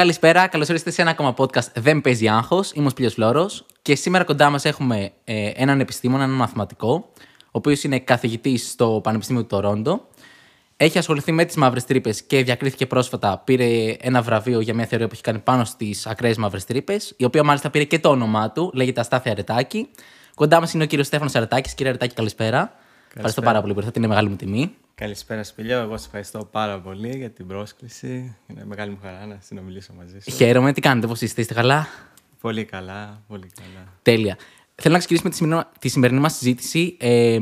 Καλησπέρα, καλώς ήρθατε σε ένα ακόμα podcast Δεν παίζει άγχος. Είμαι ο Σπίλιος Φλόρο και σήμερα κοντά μας έχουμε ε, έναν επιστήμονα, έναν μαθηματικό, ο οποίος είναι καθηγητής στο Πανεπιστήμιο του Τορόντο. Έχει ασχοληθεί με τις μαύρες τρύπες και διακρίθηκε πρόσφατα. Πήρε ένα βραβείο για μια θεωρία που έχει κάνει πάνω στις ακραίες μαύρες τρύπες, η οποία μάλιστα πήρε και το όνομά του, λέγεται Αστάθεια Αρετάκη. Κοντά μας είναι ο κύριος Στέφανος Αρετάκης. Κύριε Αρετάκη, καλησπέρα. Ευχαριστώ πάρα πολύ που ήρθατε, είναι μεγάλη μου τιμή. Καλησπέρα, Σπηλιό. Εγώ σα ευχαριστώ πάρα πολύ για την πρόσκληση. Είναι μεγάλη μου χαρά να συνομιλήσω μαζί σα. Χαίρομαι. Τι κάνετε, πώς είστε, είστε καλά; Πολύ καλά, πολύ καλά. Τέλεια. Θέλω να ξεκινήσουμε τη σημερινή, τη σημερινή μας συζήτηση ε,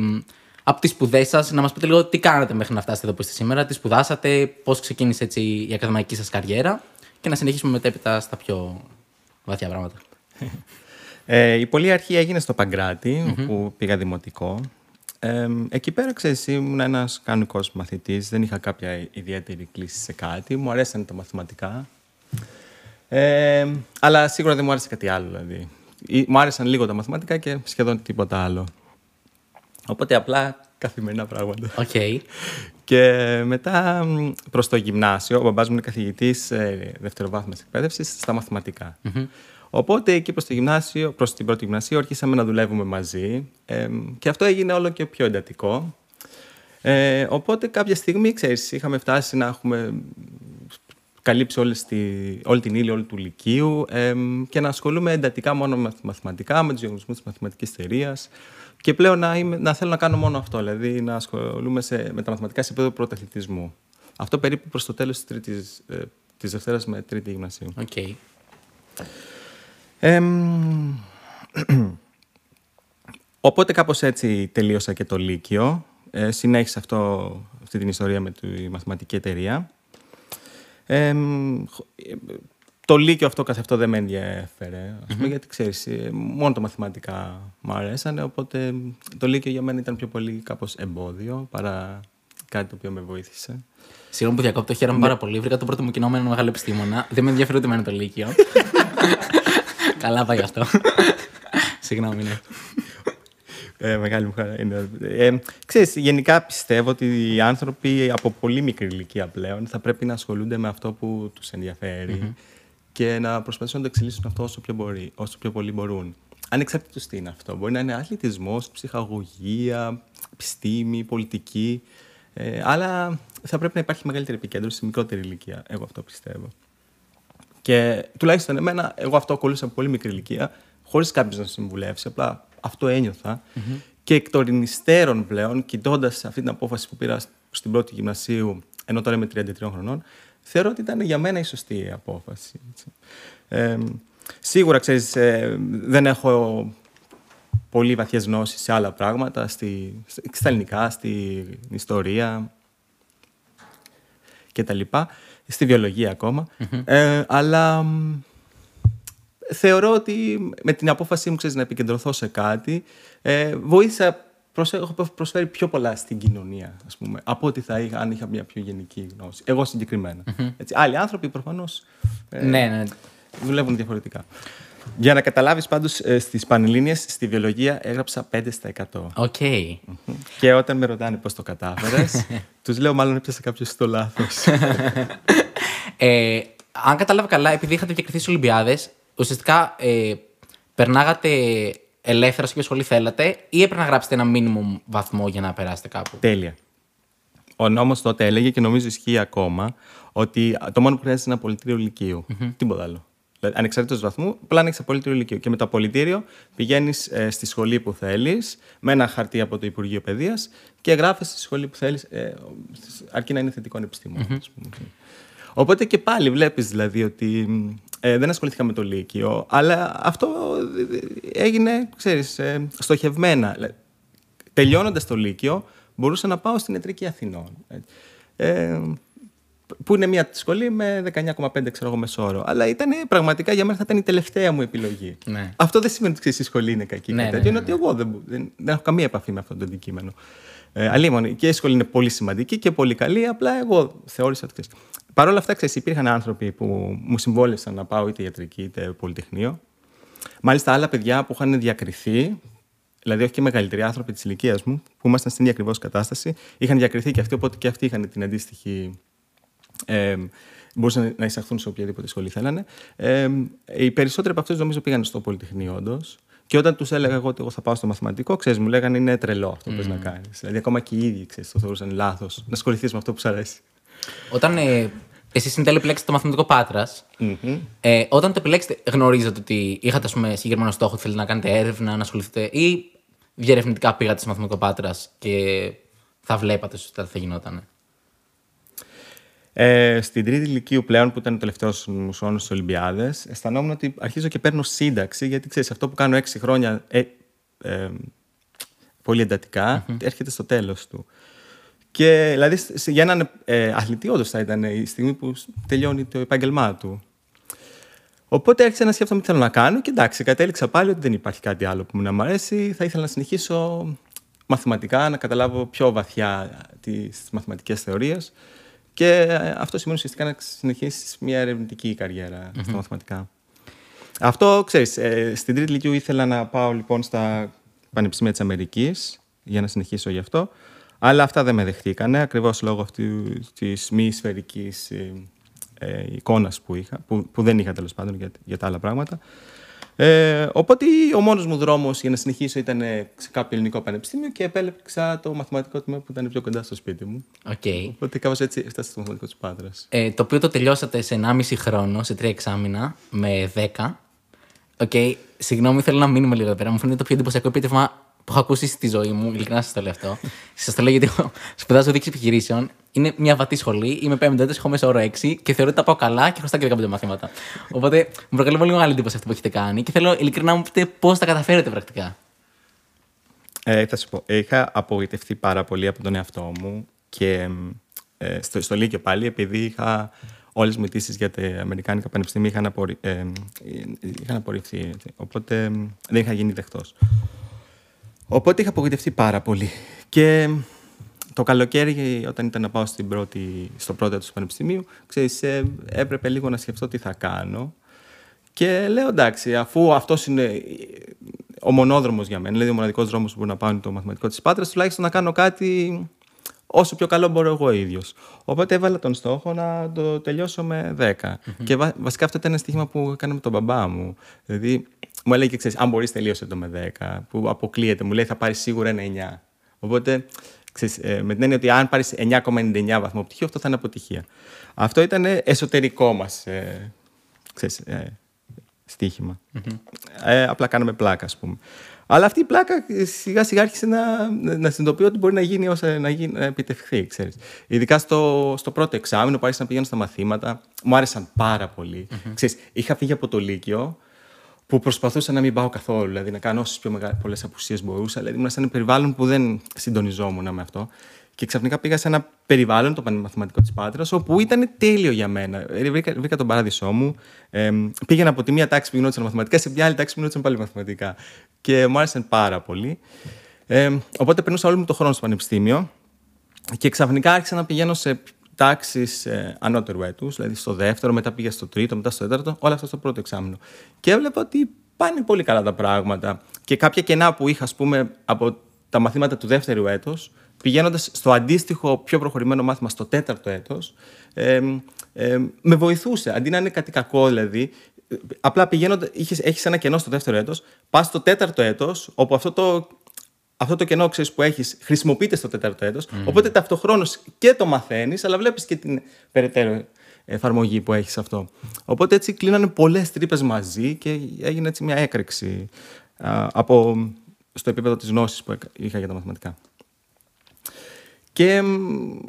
από τις σπουδές σας. Να μας πείτε λίγο τι κάνατε μέχρι να φτάσετε εδώ που είστε σήμερα, τι σπουδάσατε, πώς ξεκίνησε έτσι η ακαδημαϊκή σας καριέρα και να συνεχίσουμε μετέπειτα στα πιο βαθιά πράγματα. Ε, η πολύ αρχή έγινε στο Παγκράτη, που πήγα δημοτικό. Ε, εκεί πέρα, ξέρεις, ήμουν ένας κανονικός μαθητής, δεν είχα κάποια ιδιαίτερη κλίση σε κάτι, μου αρέσαν τα μαθηματικά. Ε, αλλά σίγουρα δεν μου άρεσε κάτι άλλο, δηλαδή. Ή- Μου άρεσαν λίγο τα μαθηματικά και σχεδόν τίποτα άλλο. Οπότε απλά καθημερινά πράγματα. Οκ. Και μετά μ, προς το γυμνάσιο, ο μπαμπάς μου είναι καθηγητής ε, δευτεροβάθμιας εκπαίδευσης στα μαθηματικά Οπότε εκεί προς το γυμνάσιο, προς την πρώτη γυμνασίου, αρχίσαμε να δουλεύουμε μαζί ε, και αυτό έγινε όλο και πιο εντατικό. Ε, οπότε κάποια στιγμή, ξέρεις, είχαμε φτάσει να έχουμε καλύψει όλη, στη, όλη την ύλη όλη του Λυκείου ε, και να ασχολούμαι εντατικά μόνο με μαθηματικά, με τους διαγωνισμούς της μαθηματικής θεωρίας και πλέον να, είμαι, να θέλω να κάνω μόνο αυτό, δηλαδή να ασχολούμαι σε, με τα μαθηματικά σε επίπεδο πρωταθλητισμού. Αυτό περίπου προς το τέλος της, τρίτης, ε, της Δευτέρας με τρίτη γυμνασίου. Οκ. Εμ, οπότε κάπως έτσι τελείωσα και το Λύκειο. Ε, συνέχισα αυτό, αυτή την ιστορία με τη μαθηματική εταιρεία. Εμ, χ- ε, το Λύκειο αυτό καθ' αυτό δεν με ενδιαφέρε, ας πούμε, γιατί ξέρεις, ε, μόνο τα μαθηματικά μου αρέσανε, οπότε το Λύκειο για μένα ήταν πιο πολύ κάπως εμπόδιο παρά κάτι το οποίο με βοήθησε. Συγγνώμη που διακόπτω, χαίρομαι πάρα πολύ. Βρήκα το πρώτο μου κοινό με έναν μεγάλο επιστήμονα. Δεν με ενδιαφέρει ούτε εμένα το Λύκειο. Καλά πάει αυτό. Συγγνώμη, ναι. Ε, μεγάλη μου χαρά είναι. Ε, ξέρεις, γενικά πιστεύω ότι οι άνθρωποι από πολύ μικρή ηλικία πλέον θα πρέπει να ασχολούνται με αυτό που τους ενδιαφερει και να προσπαθήσουν να το εξελίσσουν αυτό όσο πιο, μπορεί, όσο πιο πολύ μπορούν. Ανεξαρτήτως τι είναι αυτό. Μπορεί να είναι αθλητισμός, ψυχαγωγία, επιστήμη, πολιτική. Ε, αλλά θα πρέπει να υπάρχει μεγαλύτερη επικέντρωση σε μικρότερη ηλικία. Εγώ αυτό πιστεύω. Και τουλάχιστον εμένα, εγώ αυτό ακολούθησα από πολύ μικρή ηλικία, χωρίς κάποιος να συμβουλεύσει. Απλά αυτό ένιωθα. Και εκ των υστέρων πλέον, κοιτώντας αυτή την απόφαση που πήρα στην πρώτη γυμνασίου, ενώ τώρα είμαι 33 χρονών, θεωρώ ότι ήταν για μένα η σωστή απόφαση. έτσι. Ε, σίγουρα, ξέρεις, ε, δεν έχω πολύ βαθιές γνώσεις σε άλλα πράγματα, στη, στα ελληνικά, στην ιστορία, και τα λοιπά, στη βιολογία ακόμα. Ε, αλλά μ, θεωρώ ότι με την απόφασή μου ξέρεις, να επικεντρωθώ σε κάτι, ε, βοήθησα, προσε- έχω προσφέρει πιο πολλά στην κοινωνία, ας πούμε, από ότι θα είχα αν είχα μια πιο γενική γνώση. Εγώ συγκεκριμένα. Έτσι, άλλοι άνθρωποι προφανώς ε, ναι, ναι. δουλεύουν διαφορετικά. Για να καταλάβεις πάντως, ε, στις Πανελλήνιες, στη βιολογία έγραψα 5 στα 100. Οκ. Και όταν με ρωτάνε πώς το κατάφερες, τους λέω μάλλον έπιασα κάποιο σωστό λάθος. Ε, αν κατάλαβα καλά, επειδή είχατε διακριθεί στις Ολυμπιάδες, ουσιαστικά ε, περνάγατε ελεύθερα σε ποια σχολή θέλατε ή έπρεπε να γράψετε ένα minimum βαθμό για να περάσετε κάπου; Τέλεια. Ο νόμος τότε έλεγε και νομίζω ισχύει ακόμα ότι το μόνο που χρειάζεται είναι ένα πολιτήριο λυκείου. Τίποτα άλλο. Δηλαδή, ανεξαρτήτως βαθμού, απλά να έχεις απολυτήριο λυκείου. Και με το απολυτήριο πηγαίνεις στη σχολή που θέλεις, με ένα χαρτί από το Υπουργείο Παιδείας και γράφεις στη σχολή που θέλεις, ε, αρκεί να είναι θετικών επιστήμων. ας πούμε. Οπότε και πάλι βλέπεις δηλαδή ότι ε, δεν ασχολήθηκα με το Λύκειο, αλλά αυτό ε, έγινε, ξέρεις, ε, στοχευμένα. Τελειώνοντας το Λύκειο, μπορούσα να πάω στην Ετρική Αθηνών. Ε, που είναι μια σχολή με 19,5 ξέρω εγώ μεσόωρο. Αλλά ήταν πραγματικά για μένα θα ήταν η τελευταία μου επιλογή. Ναι. Αυτό δεν σημαίνει ότι ξέρεις, η σχολή είναι κακή. Ναι, κάτι ναι, τέτοιο. ναι, Είναι ότι εγώ δεν, δεν, δεν έχω καμία επαφή με αυτό το αντικείμενο. Ε, αλλήμον, και η σχολή είναι πολύ σημαντική και πολύ καλή. Απλά εγώ θεώρησα ότι. ξέρεις. Παρ' όλα αυτά, ξέρεις, υπήρχαν άνθρωποι που μου συμβόλαισαν να πάω είτε ιατρική είτε πολυτεχνείο. Μάλιστα, άλλα παιδιά που είχαν διακριθεί, δηλαδή όχι και μεγαλύτεροι άνθρωποι της ηλικίας μου, που ήμασταν στην ίδια ακριβώς κατάσταση, είχαν διακριθεί και αυτοί, οπότε και αυτοί είχαν την αντίστοιχη ε, μπορούσαν να εισαχθούν σε οποιαδήποτε σχολή θέλανε. Ε, οι περισσότεροι από αυτούς νομίζω πήγαν στο Πολυτεχνείο, όντως. Και όταν τους έλεγα εγώ ότι εγώ θα πάω στο μαθηματικό, ξέρεις, μου λέγανε είναι τρελό αυτό που mm. να κάνεις. Δηλαδή, ακόμα και οι ίδιοι ξέρεις, το θεωρούσαν λάθος να ασχοληθείς με αυτό που σου αρέσει. Όταν ε, εσείς εν τέλει επιλέξετε το μαθηματικό mm-hmm. ε, όταν το επιλέξετε, γνωρίζετε ότι είχατε ας πούμε, συγκεκριμένο στόχο ότι θέλετε να κάνετε έρευνα, να ασχοληθείτε, ή διερευνητικά πήγατε στο μαθηματικό πάτρας και θα βλέπατε ότι θα γινόταν. Ε, στην τρίτη ηλικίου πλέον, που ήταν ο τελευταίος μου χρόνο στις Ολυμπιάδες, αισθανόμουν ότι αρχίζω και παίρνω σύνταξη, γιατί ξέρεις, αυτό που κάνω έξι χρόνια ε, ε, πολύ εντατικά, mm-hmm. έρχεται στο τέλος του. Και δηλαδή για έναν ε, αθλητή, όντως θα ήταν η στιγμή που τελειώνει το επάγγελμά του. Οπότε άρχισα να σκέφτομαι τι θέλω να κάνω και εντάξει, κατέληξα πάλι ότι δεν υπάρχει κάτι άλλο που μου να μου αρέσει. Θα ήθελα να συνεχίσω μαθηματικά, να καταλάβω πιο βαθιά τις μαθηματικές θεωρίες. Και αυτό σημαίνει ουσιαστικά να συνεχίσεις μια ερευνητική καριέρα στα μαθηματικά. Αυτό, ξέρεις, ε, στην τρίτη ηλικίου ήθελα να πάω λοιπόν στα πανεπιστήμια της Αμερικής για να συνεχίσω γι' αυτό. Αλλά αυτά δεν με δεχτήκανε, ακριβώς λόγω αυτή της μη σφαιρικής ε, ε, εικόνας που, είχα, που, που δεν είχα τέλος πάντων για, για τα άλλα πράγματα. Ε, οπότε ο μόνος μου δρόμος για να συνεχίσω ήταν σε κάποιο ελληνικό πανεπιστήμιο και επέλεξα το μαθηματικό τμήμα που ήταν πιο κοντά στο σπίτι μου. Okay. Οπότε κάπως έτσι έφτασα στο μαθηματικό της Πάτρας. Ε, το οποίο το τελειώσατε σε 1,5 χρόνο, σε 3 εξάμεινα, με 10. OK, okay. συγγνώμη, θέλω να μείνουμε λίγο εδώ πέρα. Μου φαίνεται το πιο εντυπωσιακό επίτευγμα που έχω ακούσει στη ζωή μου. Ειλικρινά σας το λέω αυτό. σας το λέω γιατί σπουδάζω διοίκηση επιχειρήσεων. Είναι μια βατή σχολή. Είμαι πέμπτο έτος, έχω μέσο όρο 6 και θεωρώ ότι τα πάω καλά και χρωστάω και 15 μαθήματα. Οπότε μου προκαλεί πολύ μεγάλη εντύπωση αυτό που έχετε κάνει και θέλω ειλικρινά να μου πείτε πώς τα καταφέρετε πρακτικά. Ε, θα σου πω. Είχα απογοητευτεί πάρα πολύ από τον εαυτό μου και ε, στο, στο Λύκειο πάλι, επειδή είχα όλες μου αιτήσει για τα Αμερικάνικα πανεπιστήμια είχαν, απορρι... ε, είχαν απορριφθεί. Οπότε δεν είχα γίνει δεχτός. Οπότε είχα απογοητευτεί πάρα πολύ. Και το καλοκαίρι, όταν ήταν να πάω στην πρώτη, στο πρώτο έτος του Πανεπιστημίου, ξέρεις, ε, έπρεπε λίγο να σκεφτώ τι θα κάνω. Και λέω εντάξει, αφού αυτός είναι ο μονόδρομος για μένα, δηλαδή ο μοναδικός δρόμος που μπορεί να πάω είναι το μαθηματικό της Πάτρας, τουλάχιστον να κάνω κάτι όσο πιο καλό μπορώ εγώ ίδιος. Οπότε έβαλα τον στόχο να το τελειώσω με 10. Και βασικά αυτό ήταν ένα στοίχημα που έκανα με τον μπαμπά μου. Δηλαδή, μου έλεγε, ξέρεις, αν μπορείς, τελείωσε το με 10, που αποκλείεται. Μου λέει, θα πάρεις σίγουρα ένα 9. Οπότε, ξέρεις, ε, με την έννοια ότι αν πάρεις 9,99 βαθμό πτυχίο, αυτό θα είναι αποτυχία. Αυτό ήταν εσωτερικό μας ε, ε, στοίχημα. Ε, απλά κάναμε πλάκα, ας πούμε. Αλλά αυτή η πλάκα σιγά σιγά άρχισε να, να συνειδητοποιεί ότι μπορεί να γίνει όσο να, γίνει, να επιτευχθεί, ξέρεις. Ειδικά στο, στο πρώτο εξάμεινο που άρχισα να πηγαίνω στα μαθήματα, μου άρεσαν πάρα πολύ. Mm-hmm. Ξέρεις, είχα φύγει από το Λύκειο που προσπαθούσα να μην πάω καθόλου, δηλαδή να κάνω όσες πιο πολλές απουσίες μπορούσα. Δηλαδή ήμουν σε ένα περιβάλλον που δεν συντονιζόμουν με αυτό. Και ξαφνικά πήγα σε ένα περιβάλλον, το πανεμαθηματικό της Πάτρας, όπου ήταν τέλειο για μένα. Ε, βρήκα, βρήκα τον παράδεισό μου. Ε, πήγαινα από τη μία τάξη που γινόταν μαθηματικά σε μια άλλη τάξη που γινόταν πάλι μαθηματικά. Και μου άρεσαν πάρα πολύ. Ε, οπότε περνούσα όλο μου το χρόνο στο πανεπιστήμιο και ξαφνικά άρχισα να πηγαίνω σε τάξεις ε, ανώτερου έτους, δηλαδή στο δεύτερο, μετά πήγα στο τρίτο, μετά στο τέταρτο, όλα αυτά στο πρώτο εξάμεινο. Και έβλεπα ότι πάνε πολύ καλά τα πράγματα. Και κάποια κενά που είχα, ας πούμε, από τα μαθήματα του δεύτερου έτους, πηγαίνοντας στο αντίστοιχο πιο προχωρημένο μάθημα στο τέταρτο έτος, ε, ε, με βοηθούσε. Αντί να είναι κάτι κακό, δηλαδή, απλά πηγαίνοντα, έχεις ένα κενό στο δεύτερο έτος, πας στο τέταρτο έτος, όπου αυτό το, αυτό το κενό ξέρεις, που έχεις χρησιμοποιείται στο τέταρτο έτος. Mm. Οπότε ταυτοχρόνως και το μαθαίνεις, αλλά βλέπεις και την περαιτέρω εφαρμογή που έχεις αυτό. Οπότε έτσι κλείνανε πολλές τρύπες μαζί και έγινε έτσι μια έκρηξη α, από, στο επίπεδο της γνώσης που είχα για τα μαθηματικά. Και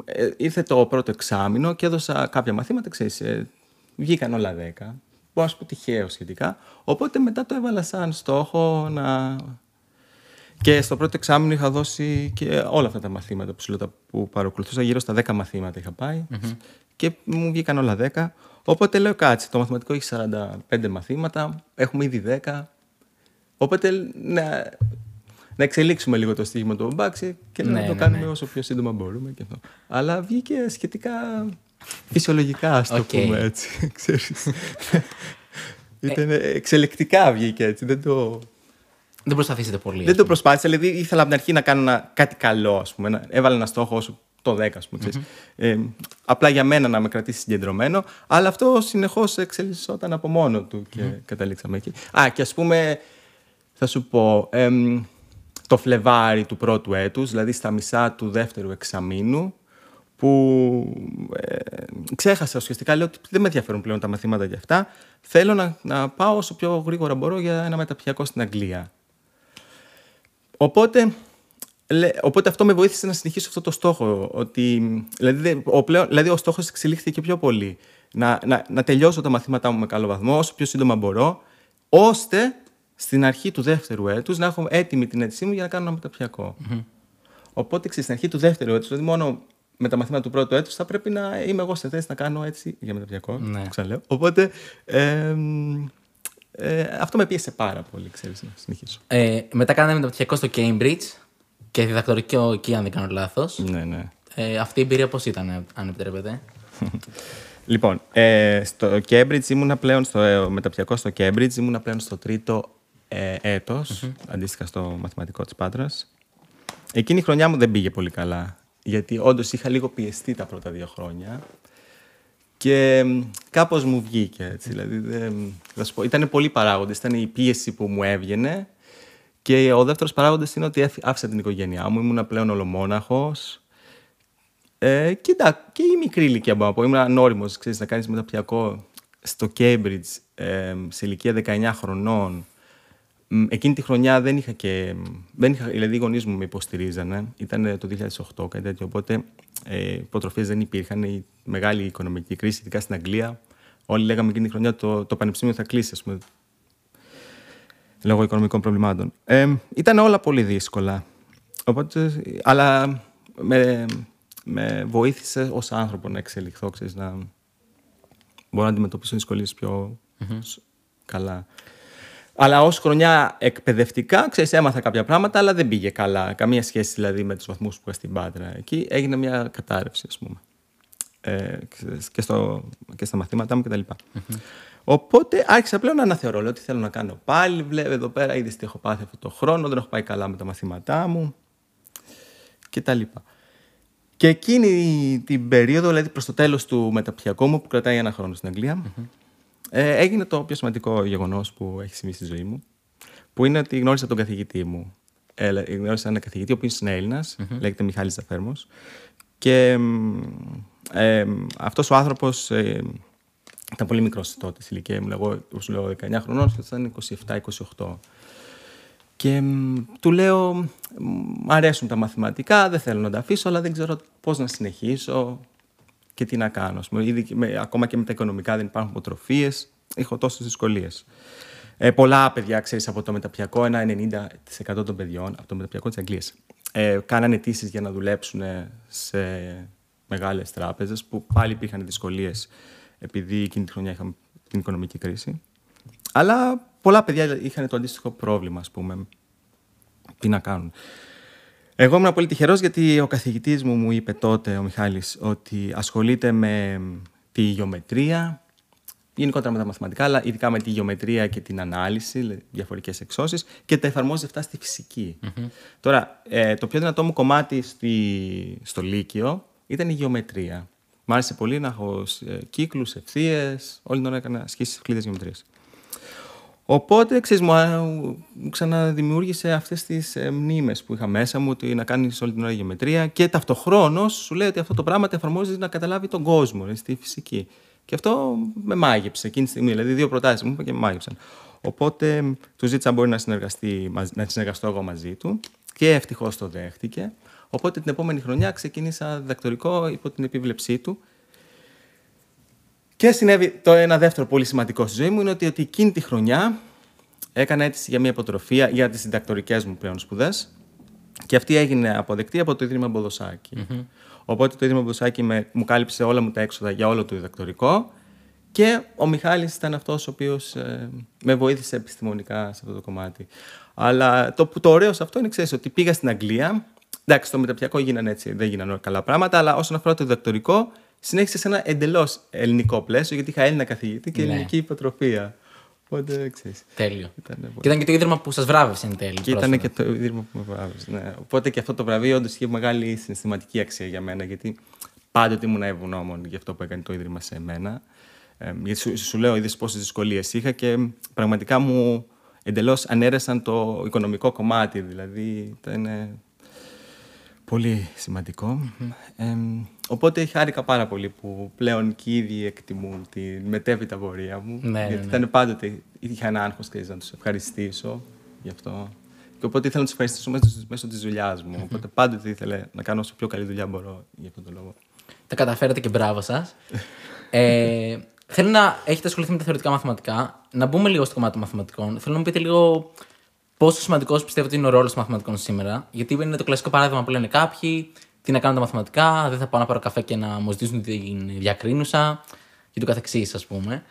ε, ήρθε το πρώτο εξάμεινο και έδωσα κάποια μαθήματα, ξέρεις, ε, βγήκαν όλα δέκα. Μπορώ να σου πω τυχαίο σχετικά. Οπότε μετά το έβαλα σαν στόχο να... Και στο πρώτο εξάμεινο είχα δώσει και όλα αυτά τα μαθήματα που, σου που παρακολουθούσα. Γύρω στα 10 μαθήματα είχα και μου βγήκαν όλα 10. Οπότε λέω κάτσε, το μαθηματικό έχει 45 μαθήματα, έχουμε ήδη 10. Οπότε να, να εξελίξουμε λίγο το στίγμα του Μπάξι και να ναι, το ναι, κάνουμε ναι. όσο πιο σύντομα μπορούμε. Και αυτό. Αλλά βγήκε σχετικά φυσιολογικά, ας το πούμε έτσι. Ξέρεις. Ήταν εξελικτικά βγήκε έτσι. Δεν το. Δεν προσπαθήσετε πολύ. Δεν το προσπάθησα. Δηλαδή ήθελα από την αρχή να κάνω κάτι καλό, ας πούμε. Έβαλα ένα στόχο όσο το 10, ας πούμε. Mm-hmm. Ε, απλά για μένα να με κρατήσει συγκεντρωμένο. Αλλά αυτό συνεχώς εξελισσόταν από μόνο του και mm-hmm. καταλήξαμε εκεί. Α, και ας πούμε, θα σου πω. Ε, το Φλεβάρι του πρώτου έτους, δηλαδή στα μισά του δεύτερου εξαμήνου, που ε, ξέχασα ουσιαστικά, λέω ότι δεν με ενδιαφέρουν πλέον τα μαθήματα για αυτά. Θέλω να, να πάω όσο πιο γρήγορα μπορώ για ένα μεταπτυχιακό στην Αγγλία. Οπότε, οπότε αυτό με βοήθησε να συνεχίσω αυτό το στόχο. Ότι, δηλαδή, ο, πλέον, δηλαδή ο στόχος εξελίχθηκε πιο πολύ. Να, να, να τελειώσω τα μαθήματά μου με καλό βαθμό, όσο πιο σύντομα μπορώ, ώστε στην αρχή του δεύτερου έτους να έχω έτοιμη την αίτησή μου για να κάνω ένα μεταπτυχιακό. Mm-hmm. Οπότε, ξέρεις, στην αρχή του δεύτερου έτους, δηλαδή μόνο με τα μαθήματα του πρώτου έτους θα πρέπει να είμαι εγώ σε θέση να κάνω έτσι για μεταπτυχιακό. Ναι. Ξαναλέω. Οπότε ε, ε, αυτό με πίεσε πάρα πολύ, ξέρεις, να συνεχίσω. Ε, μετά κάναμε μεταπτυχιακό στο Cambridge και διδακτορικό εκεί, αν δεν κάνω λάθος. Ναι, ναι. Ε, αυτή η εμπειρία πώς ήταν, αν επιτρέπετε; λοιπόν, ε, στο Cambridge ήμουνα πλέον στο ε, μεταπτυχιακό στο Cambridge, ήμουνα πλέον στο τρίτο ε, ετος αντίστοιχα στο μαθηματικό της Πάτρας. Εκείνη η χρονιά μου δεν πήγε πολύ καλά γιατί όντως είχα λίγο πιεστεί τα πρώτα δύο χρόνια και κάπως μου βγήκε έτσι, δηλαδή δεν, ήταν πολλοί παράγοντες, ήταν η πίεση που μου έβγαινε και ο δεύτερος παράγοντας είναι ότι άφησα την οικογένειά μου, ήμουν πλέον ολομόναχος. Ε, και, και η μικρή ηλικία μπορώ να πω, ήμουν ανώριμος, ξέρεις, να κάνεις μεταπτυχιακό στο Cambridge ε, σε ηλικία 19 χρονών Εκείνη τη χρονιά δεν είχα και. Δεν είχα, δηλαδή, οι γονείς μου με υποστηρίζανε. Ήταν το 2008, κάτι τέτοιο. Οπότε ε, υποτροφίες δεν υπήρχαν. Η μεγάλη οικονομική κρίση, ειδικά στην Αγγλία. Όλοι λέγαμε εκείνη τη χρονιά το, το πανεπιστήμιο θα κλείσει, ας πούμε. Λόγω οικονομικών προβλημάτων. Ε, ήταν όλα πολύ δύσκολα. Οπότε, αλλά με, με βοήθησε ως άνθρωπο να εξελιχθώ, ξέρεις, να μπορώ να αντιμετωπίσω δυσκολίες πιο mm-hmm. καλά. Αλλά ως χρονιά εκπαιδευτικά, ξέρεις, έμαθα κάποια πράγματα, αλλά δεν πήγε καλά. Καμία σχέση δηλαδή με τους βαθμούς που είχα στην Πάντρα. Εκεί έγινε μια κατάρρευση, ας πούμε. Ε, και, στο, και στα μαθήματά μου κτλ. Mm-hmm. Οπότε άρχισα πλέον να αναθεωρώ. Λέω τι θέλω να κάνω πάλι. Βλέπω εδώ πέρα, είδες τι έχω πάθει αυτό το χρόνο, δεν έχω πάει καλά με τα μαθήματά μου κτλ. Και εκείνη την περίοδο, δηλαδή προς το τέλος του μεταπτυχιακού μου, που κρατάει ένα χρόνο στην Αγγλία, mm-hmm. Ε, έγινε το πιο σημαντικό γεγονός που έχει συμβεί στη ζωή μου, που είναι ότι γνώρισα τον καθηγητή μου. Ε, γνώρισα έναν καθηγητή, ο οποίος είναι Έλληνας, mm-hmm. λέγεται Μιχάλης Ζαφέρμο. Και ε, αυτός ο άνθρωπος ε, ήταν πολύ μικρός τότε στην ηλικία μου. Εγώ σου λέω 19 χρονών, και ήταν 27-28. Και του λέω, μου αρέσουν τα μαθηματικά, δεν θέλω να τα αφήσω, αλλά δεν ξέρω πώς να συνεχίσω και τι να κάνω. Ήδη, με, ακόμα και με τα οικονομικά δεν υπάρχουν αποτροφίε. Έχω τόσες δυσκολίες. Ε, πολλά παιδιά, ξέρεις, από το μεταπιακό, ένα 90% των παιδιών από το μεταπιακό της Αγγλίας, ε, κάνανε αιτήσεις για να δουλέψουν σε μεγάλες τράπεζες που πάλι υπήρχαν δυσκολίες επειδή εκείνη τη χρονιά είχαμε την οικονομική κρίση. Αλλά πολλά παιδιά είχαν το αντίστοιχο πρόβλημα, ας πούμε. Τι να κάνουν. Εγώ ήμουν πολύ τυχερό γιατί ο καθηγητής μου μου είπε τότε, ο Μιχάλης, ότι ασχολείται με τη γεωμετρία, γενικότερα με τα μαθηματικά, αλλά ειδικά με τη γεωμετρία και την ανάλυση, διαφορετικέ εξώσεις, και τα εφαρμόζει αυτά στη φυσικη Τώρα, ε, το πιο δυνατό μου κομμάτι στη, στο Λύκειο ήταν η γεωμετρία. Μ' άρεσε πολύ να έχω ε, κύκλους, ευθείες, όλη την ώρα έκανα ασκήσεις κλίδες γεωμετρίας. Οπότε, ξέρεις, μου, ξαναδημιούργησε αυτές τις ε, μνήμες που είχα μέσα μου, ότι να κάνεις όλη την ώρα γεωμετρία και ταυτοχρόνως σου λέει ότι αυτό το πράγμα εφαρμόζεις να καταλάβει τον κόσμο, ε, στη φυσική. Και αυτό με μάγεψε εκείνη τη στιγμή, δηλαδή δύο προτάσεις μου και με μάγεψαν. Οπότε του ζήτησα μπορεί να, συνεργαστεί, να συνεργαστώ εγώ μαζί του και ευτυχώς το δέχτηκε. Οπότε την επόμενη χρονιά ξεκίνησα διδακτορικό υπό την επίβλεψή του και συνέβη το ένα δεύτερο πολύ σημαντικό στη ζωή μου είναι ότι, ότι εκείνη τη χρονιά έκανα αίτηση για μια υποτροφία για τις συντακτορικές μου πλέον σπουδές και αυτή έγινε αποδεκτή από το Ίδρυμα Μποδοσάκη. Mm-hmm. Οπότε το Ίδρυμα Μποδοσάκη με, μου κάλυψε όλα μου τα έξοδα για όλο το διδακτορικό και ο Μιχάλης ήταν αυτός ο οποίος ε, με βοήθησε επιστημονικά σε αυτό το κομμάτι. Αλλά το, το ωραίο σε αυτό είναι ξέρεις, ότι πήγα στην Αγγλία. Εντάξει, στο μεταπτυχιακό έγιναν έτσι, δεν γίνανε καλά πράγματα, αλλά όσον αφορά το διδακτορικό, συνέχισε σε ένα εντελώς ελληνικό πλαίσιο, γιατί είχα Έλληνα καθηγητή και ναι. ελληνική υποτροφία. Οπότε ξέρεις. Τέλειο. Ήταν Και ήταν και το ίδρυμα που σας βράβευσε εν τέλει. Και ήταν πρόσφατα. και το ίδρυμα που με βράβευσε. Ναι. Οπότε και αυτό το βραβείο όντως είχε μεγάλη συναισθηματική αξία για μένα, γιατί πάντοτε ήμουν ευγνώμων για αυτό που έκανε το ίδρυμα σε μένα. Ε, γιατί σου, σου λέω, είδες πόσες δυσκολίες είχα και πραγματικά μου εντελώς ανέρεσαν το οικονομικό κομμάτι. Δηλαδή ήταν ε, πολύ σημαντικό. Ε, οπότε χάρηκα πάρα πολύ που πλέον και οι ίδιοι εκτιμούν τη μετέπειτα πορεία μου. Ναι, ναι, γιατί ναι. ήταν πάντοτε, είχα ένα άγχος ξέρεις, να τους ευχαριστήσω γι' αυτό. Και οπότε ήθελα να τους ευχαριστήσω μέσω, μέσω της δουλειάς μου. Οπότε πάντοτε ήθελα να κάνω όσο πιο καλή δουλειά μπορώ για αυτόν τον λόγο. Τα καταφέρατε και μπράβο σας. ε, θέλω να έχετε ασχοληθεί με τα θεωρητικά μαθηματικά. Να μπούμε λίγο στο κομμάτι των μαθηματικών. Θέλω να μου πείτε λίγο πόσο σημαντικό πιστεύετε ότι είναι ο ρόλος των μαθηματικών σήμερα. Γιατί είναι το κλασικό παράδειγμα που λένε κάποιοι, τι να κάνω τα μαθηματικά, δεν θα πάω να πάρω καφέ και να μου ζητήσουν την διακρίνουσα και ούτω καθεξής, ας πούμε.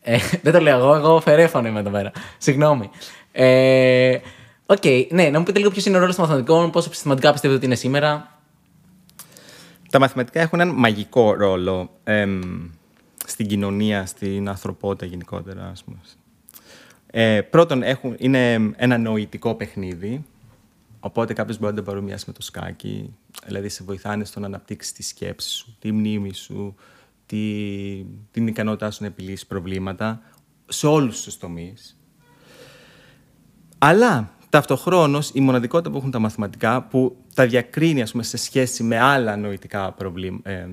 Ε, δεν το λέω εγώ, εγώ φερέφωνο είμαι εδώ πέρα. Συγγνώμη. Ε, Οκ, ναι, να μου πείτε λίγο ποιος είναι ο ρόλος των μαθηματικών, πόσο επιστημονικά πιστεύετε ότι είναι σήμερα. Τα μαθηματικά έχουν έναν μαγικό ρόλο εμ, στην κοινωνία, στην ανθρωπότητα γενικότερα. Ας πούμε. Ε, πρώτον, έχουν, είναι ένα νοητικό παιχνίδι, οπότε κάποιος μπορεί να το παρομοιάσει με το σκάκι. Δηλαδή, σε βοηθάνε στο να αναπτύξεις τη σκέψη σου, τη μνήμη σου, τη, την ικανότητά σου να επιλύσεις προβλήματα σε όλους τους τομείς. Αλλά ταυτοχρόνως η μοναδικότητα που έχουν τα μαθηματικά που τα διακρίνει ας πούμε, σε σχέση με άλλα νοητικά προβλήματα. Ε,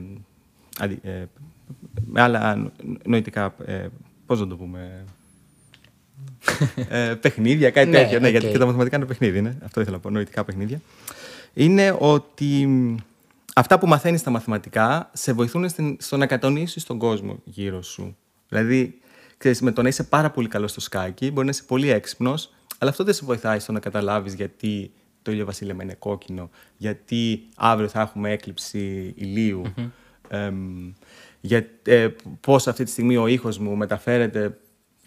αντι- ε, με άλλα νο- νοητικά. Ε, Πώς να το πούμε. Ε, παιχνίδια, κάτι Ναι, τέτοιο. Ναι, οκ. γιατί και τα μαθηματικά είναι παιχνίδι, ναι. Αυτό ήθελα να πω, νοητικά παιχνίδια. Είναι ότι μ, αυτά που μαθαίνεις στα μαθηματικά σε βοηθούν στην- στο να κατανοήσεις τον κόσμο γύρω σου. Δηλαδή, ξέρεις, με το να είσαι πάρα πολύ καλός στο σκάκι, μπορεί να είσαι πολύ έξυπνος, αλλά αυτό δεν σε βοηθάει στο να καταλάβεις γιατί το ηλιοβασίλεμα είναι κόκκινο, γιατί αύριο θα έχουμε έκλειψη ηλίου, εμ, για, ε, πώς αυτή τη στιγμή ο ήχος μου μεταφέρεται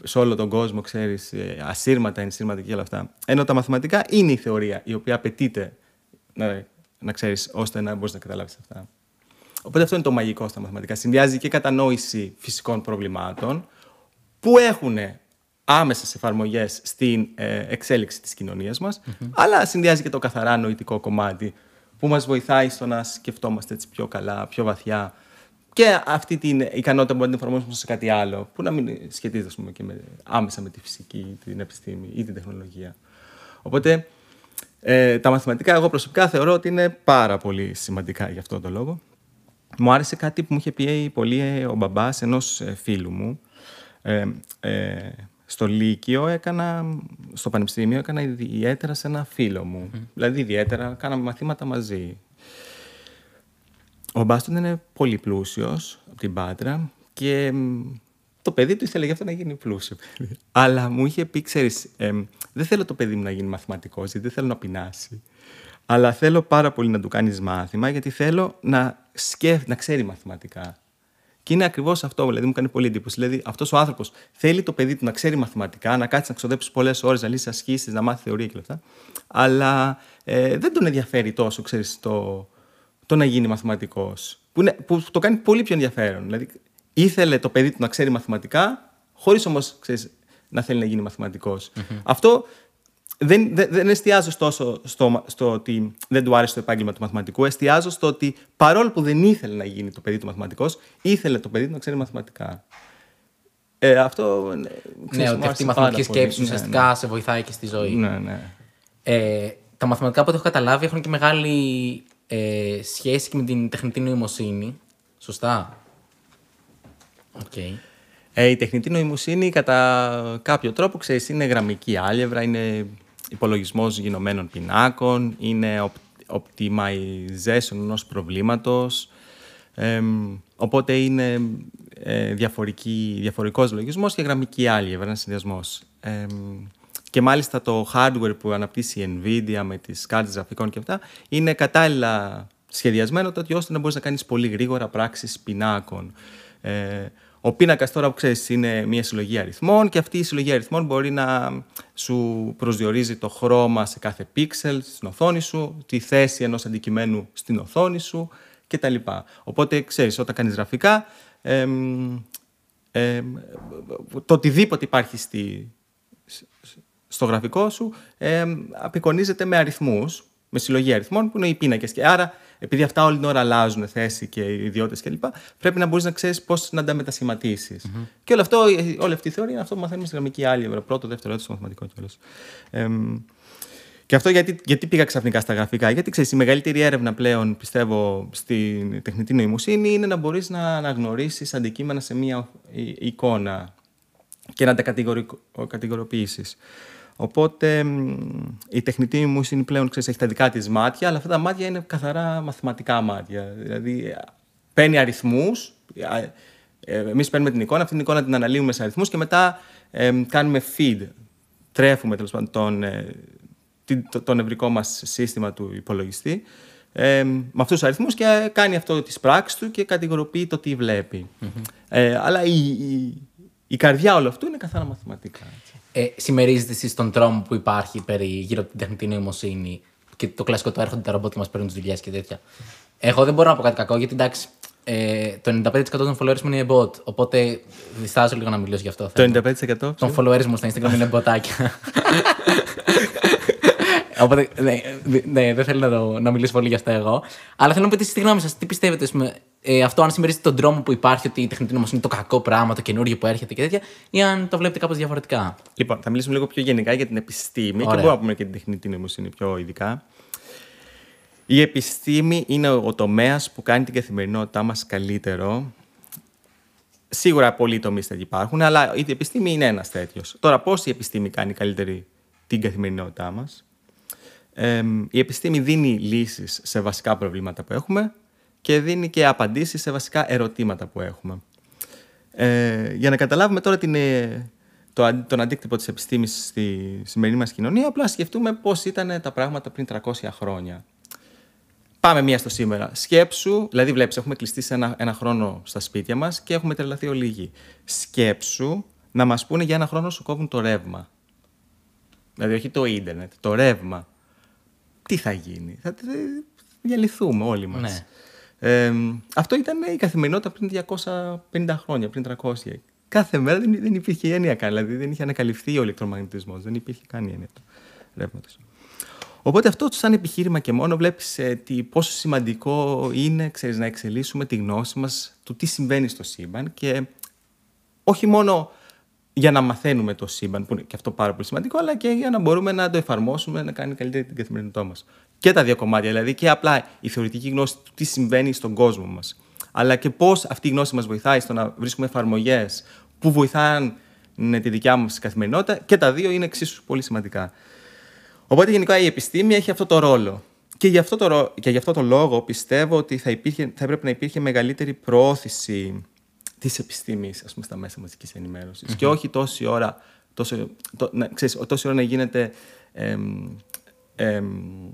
σε όλο τον κόσμο, ξέρεις, ε, ασύρματα, ενσύρματα και όλα αυτά. Ενώ τα μαθηματικά είναι η θεωρία η οποία απαιτείται να, να ξέρεις ώστε να μπορείς να καταλάβεις αυτά. Οπότε αυτό είναι το μαγικό στα μαθηματικά. Συνδυάζει και κατανόηση φυσικών προβλημάτων που έχουν άμεσες εφαρμογές στην ε, εξέλιξη της κοινωνίας μας, αλλά συνδυάζει και το καθαρά νοητικό κομμάτι που μας βοηθάει στο να σκεφτόμαστε έτσι πιο καλά, πιο βαθιά και αυτή την ικανότητα μπορούμε να την εφαρμόσουμε σε κάτι άλλο, που να μην σχετίζεται ας πούμε, και με, άμεσα με τη φυσική, την επιστήμη ή την τεχνολογία. Οπότε ε, τα μαθηματικά εγώ προσωπικά θεωρώ ότι είναι πάρα πολύ σημαντικά για αυτόν τον λόγο. Μου άρεσε κάτι που μου είχε πει πολύ ε, ο μπαμπάς ενός ε, φίλου μου. Ε, ε, στο Λύκειο έκανα, στο Πανεπιστήμιο έκανα ιδιαίτερα σε ένα φίλο μου. Δηλαδή ιδιαίτερα, κάναμε μαθήματα μαζί. Ο Μπάστον είναι πολύ πλούσιος από την Πάτρα και μ, το παιδί του ήθελε γι' αυτό να γίνει πλούσιο. παιδί. Αλλά μου είχε πει, ξέρεις, εμ, δεν θέλω το παιδί μου να γίνει μαθηματικός, γιατί δεν θέλω να πεινάσει. Αλλά θέλω πάρα πολύ να του κάνεις μάθημα, γιατί θέλω να, σκέφ, να ξέρει μαθηματικά. Και είναι ακριβώς αυτό, δηλαδή μου κάνει πολύ εντύπωση. Δηλαδή, αυτός ο άνθρωπος θέλει το παιδί του να ξέρει μαθηματικά, να κάτσει να ξοδέψει πολλές ώρες, να λύσει ασκήσεις, να μάθει θεωρία και όλα αυτά. Αλλά ε, δεν τον ενδιαφέρει τόσο, ξέρεις, το, το να γίνει μαθηματικός. Που, είναι- που το κάνει πολύ πιο ενδιαφέρον. Δηλαδή, ήθελε το παιδί του να ξέρει μαθηματικά, χωρίς όμως να θέλει να γίνει μαθηματικός. Αυτό δεν, δεν, δεν εστιάζω τόσο στο, στο ότι δεν του άρεσε το επάγγελμα του μαθηματικού. Εστιάζω στο ότι παρόλο που δεν ήθελε να γίνει το παιδί του μαθηματικός, ήθελε το παιδί του να ξέρει μαθηματικά. Ε, αυτό. Ναι, Ναι, ότι αυτή η μαθηματική σκέψη ουσιαστικά σε βοηθάει και στη ζωή. Ναι, ναι. Ε, τα μαθηματικά που έχω καταλάβει έχουν και μεγάλη ε, σχέση και με την τεχνητή νοημοσύνη. Σωστά. Οκ. Ε, η τεχνητή νοημοσύνη κατά κάποιο τρόπο ξέρεις, είναι γραμμική άλγεβρα, είναι υπολογισμός γινομένων πινάκων, είναι op- optimization ενός προβλήματος. Εμ, οπότε είναι ε, διαφορική, διαφορικός λογισμός και γραμμική άλγευρα, ένας συνδυασμός. Εμ, και μάλιστα το hardware που αναπτύσσει η Nvidia με τις κάρτες γραφικών και αυτά είναι κατάλληλα σχεδιασμένο τότε ώστε να μπορείς να κάνεις πολύ γρήγορα πράξεις πινάκων. Ε, ο πίνακας τώρα που ξέρεις είναι μια συλλογή αριθμών και αυτή η συλλογή αριθμών μπορεί να σου προσδιορίζει το χρώμα σε κάθε πίξελ στην οθόνη σου, τη θέση ενός αντικειμένου στην οθόνη σου κτλ. Οπότε ξέρεις όταν κάνεις γραφικά εμ, ε, το οτιδήποτε υπάρχει στη, στο γραφικό σου ε, απεικονίζεται με αριθμούς, με συλλογή αριθμών που είναι οι πίνακες. Και άρα, επειδή αυτά όλη την ώρα αλλάζουν θέση και ιδιότητε κλπ., πρέπει να μπορείς να ξέρεις πώς να τα μετασχηματισει Και όλο αυτό, όλη αυτή η θεωρία είναι αυτό που μαθαίνουμε στη γραμμική άλλη, πρώτο, δεύτερο έτος στο μαθηματικό κιόλας. Ε, και αυτό γιατί, γιατί πήγα ξαφνικά στα γραφικά. Γιατί ξέρεις, η μεγαλύτερη έρευνα πλέον, πιστεύω, στην τεχνητή νοημοσύνη είναι να μπορείς να αναγνωρίσεις αντικείμενα σε μία εικόνα και να τα κατηγοριοποιήσεις. Οπότε η τεχνητή νοημοσύνη πλέον ξέρεις, έχει τα δικά της μάτια, αλλά αυτά τα μάτια είναι καθαρά μαθηματικά μάτια. Δηλαδή παίρνει αριθμούς. Εμείς παίρνουμε την εικόνα, αυτή την εικόνα την αναλύουμε σε αριθμούς και μετά ε, κάνουμε feed. Τρέφουμε τέλος πάντων τον, ε, το νευρικό μας σύστημα του υπολογιστή ε, με αυτούς τους αριθμούς και κάνει αυτό τις πράξεις του και κατηγοροποιεί το τι βλεπει Ε, αλλά η, η, η, καρδιά όλου αυτού είναι καθαρά μαθηματικά. Ε, συμμερίζετε εσείς τον τρόμο που υπάρχει περί, γύρω από την τεχνητή νοημοσύνη και το κλασικό το έρχονται τα ρομπότ και μας παίρνουν τις δουλειές και τέτοια. Εγώ δεν μπορώ να πω κάτι κακό γιατί εντάξει, ε, το 95% των followers μου είναι bot. Οπότε διστάζω λίγο να μιλήσω γι' αυτό. Το 95% των followers μου στο Instagram είναι μποτάκια. Οπότε ναι, ναι, δεν θέλω να, το, να μιλήσω πολύ γι' αυτό εγώ. Αλλά θέλω να πείτε τη γνώμη σας. Τι πιστεύετε, με, ε, αυτό, αν συμμερίζετε τον τρόμο που υπάρχει ότι η τεχνητή νοημοσύνη είναι το κακό πράγμα, το καινούργιο που έρχεται και τέτοια, ή αν το βλέπετε κάπως διαφορετικά; Λοιπόν, θα μιλήσουμε λίγο πιο γενικά για την επιστήμη Ωραία. και μπορούμε να πούμε και την τεχνητή νοημοσύνη πιο ειδικά. Η επιστήμη είναι ο τομέας που κάνει την καθημερινότητά μας καλύτερο. Σίγουρα πολλοί τομείς τέτοιοι υπάρχουν, αλλά η επιστήμη είναι ένας τέτοιος. Τώρα, πώς η επιστήμη κάνει καλύτερη την καθημερινότητά μας; Η επιστήμη δίνει λύσεις σε βασικά προβλήματα που έχουμε και δίνει και απαντήσεις σε βασικά ερωτήματα που έχουμε. Ε, για να καταλάβουμε τώρα την, ε, το, τον αντίκτυπο της επιστήμης στη σημερινή μας κοινωνία, απλά σκεφτούμε πώς ήταν τα πράγματα πριν 300 χρόνια. Πάμε μία στο σήμερα. Σκέψου, δηλαδή βλέπεις, έχουμε κλειστεί σε ένα, ένα χρόνο στα σπίτια μας και έχουμε τρελαθεί ολίγοι. Σκέψου να μας πούνε για ένα χρόνο σου κόβουν το ρεύμα. Δηλαδή όχι το ίντερνετ, το ρεύμα τι θα γίνει; Θα διαλυθούμε όλοι μας. Ναι. Ε, αυτό ήταν η καθημερινότητα πριν 250 χρόνια, πριν 300. Κάθε μέρα δεν, δεν υπήρχε η έννοια καν. Δηλαδή δεν είχε ανακαλυφθεί ο ηλεκτρομαγνητισμός. Δεν υπήρχε καν η έννοια του ρεύματος. Οπότε αυτό σαν επιχείρημα και μόνο βλέπεις ε, πόσο σημαντικό είναι ξέρεις, να εξελίσσουμε τη γνώση μας του τι συμβαίνει στο σύμπαν και όχι μόνο για να μαθαίνουμε το σύμπαν, που είναι και αυτό πάρα πολύ σημαντικό, αλλά και για να μπορούμε να το εφαρμόσουμε, να κάνει καλύτερη την καθημερινότητά μας. Και τα δύο κομμάτια, δηλαδή και απλά η θεωρητική γνώση του τι συμβαίνει στον κόσμο μας. Αλλά και πώς αυτή η γνώση μας βοηθάει στο να βρίσκουμε εφαρμογές που βοηθάνε τη δικιά μας καθημερινότητα. Και τα δύο είναι εξίσου πολύ σημαντικά. Οπότε γενικά η επιστήμη έχει αυτό το ρόλο. Και γι' αυτό το, και γι αυτό το λόγο πιστεύω ότι θα, υπήρχε, θα έπρεπε να υπήρχε μεγαλύτερη προώθηση της επιστήμης, ας πούμε, στα μέσα μαζικής Και όχι τόση ώρα, τόσο, το, να, ξέρεις, τόση ώρα να γίνεται. Εμ, εμ,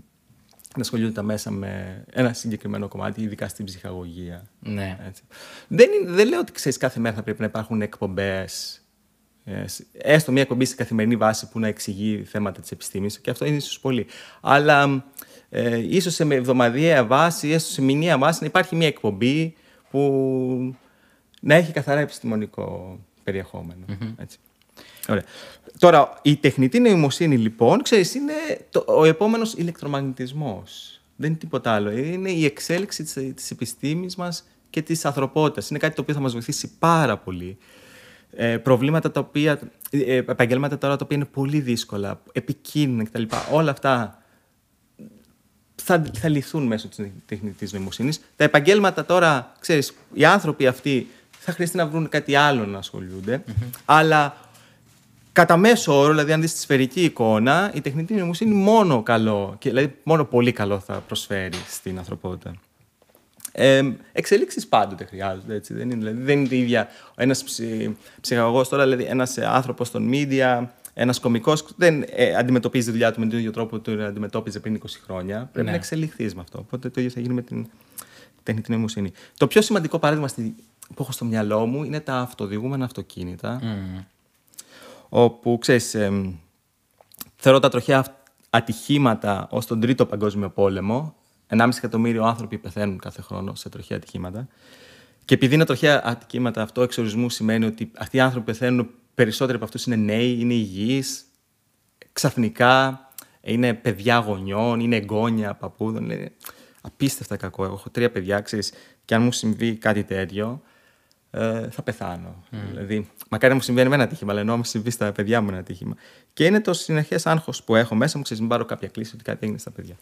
να ασχολούνται τα μέσα με ένα συγκεκριμένο κομμάτι, ειδικά στην ψυχαγωγία. Ναι. Έτσι. Δεν, δεν λέω ότι ξέρεις κάθε μέρα θα πρέπει να υπάρχουν εκπομπές. Ε, έστω μια εκπομπή σε καθημερινή βάση που να εξηγεί θέματα της επιστήμης, και αυτό είναι ίσως πολύ. Αλλά ε, ίσως σε εβδομαδιαία βάση, έστω σε μηνιαία βάση, να υπάρχει μια εκπομπή που να έχει καθαρά επιστημονικό Έτσι. Ωραία. Τώρα, η τεχνητή νοημοσύνη, λοιπόν, ξέρεις, είναι το, ο επόμενος ηλεκτρομαγνητισμός. Δεν είναι τίποτα άλλο. Είναι η εξέλιξη της, της επιστήμης μας και της ανθρωπότητας. Είναι κάτι το οποίο θα μας βοηθήσει πάρα πολύ. Ε, προβλήματα τα οποία, ε, επαγγέλματα τώρα τα οποία είναι πολύ δύσκολα, επικίνδυνα κτλ. Όλα αυτά θα, θα λυθούν μέσω της τεχνητής νοημοσύνης. Τα επαγγέλματα τώρα, ξέρεις, οι άνθρωποι αυτοί θα χρειαστεί να βρουν κάτι άλλο να ασχολούνται. Αλλά κατά μέσο όρο, δηλαδή αν δεις τη σφαιρική εικόνα, η τεχνητή νοημοσύνη μόνο καλό, και, δηλαδή μόνο πολύ καλό θα προσφέρει στην ανθρωπότητα. Ε, εξελίξεις πάντοτε χρειάζονται, έτσι. Δεν είναι, δηλαδή, δεν είναι η ίδια ένας ψυχ, ψυχαγωγός τώρα, δηλαδή ένας άνθρωπος των media, ένας κωμικό δεν ε, αντιμετωπίζει τη δουλειά του με τον ίδιο τρόπο που το αντιμετώπιζε πριν 20 χρόνια. Πρέπει ναι. να εξελιχθείς με αυτό. Οπότε το ίδιο θα γίνει με την τεχνητή νοημοσύνη. Το πιο σημαντικό παράδειγμα στη που έχω στο μυαλό μου είναι τα αυτοδιηγούμενα αυτοκίνητα. Mm. Όπου, ξέρεις, ε, θεωρώ τα τροχαία ατυχήματα ως τον Τρίτο Παγκόσμιο Πόλεμο. 1,5 εκατομμύριο άνθρωποι πεθαίνουν κάθε χρόνο σε τροχαία ατυχήματα. Και επειδή είναι τροχαία ατυχήματα αυτό εξορισμού σημαίνει ότι αυτοί οι άνθρωποι που πεθαίνουν περισσότεροι από αυτούς είναι νέοι, είναι υγιείς, ξαφνικά είναι παιδιά γονιών, είναι εγγόνια παππούδων. Είναι απίστευτα κακό. Εγώ έχω τρία παιδιά, ξέρεις, και αν μου συμβεί κάτι τέτοιο, ε, θα πεθάνω. Mm. Δηλαδή, μακάρι να μου συμβαίνει με ένα ατύχημα, αλλά ενώ μου συμβεί στα παιδιά μου ένα ατύχημα. Και είναι το συνεχές άγχος που έχω μέσα μου, ξέρεις, μην πάρω κάποια κλίση ότι κάτι έγινε στα παιδιά.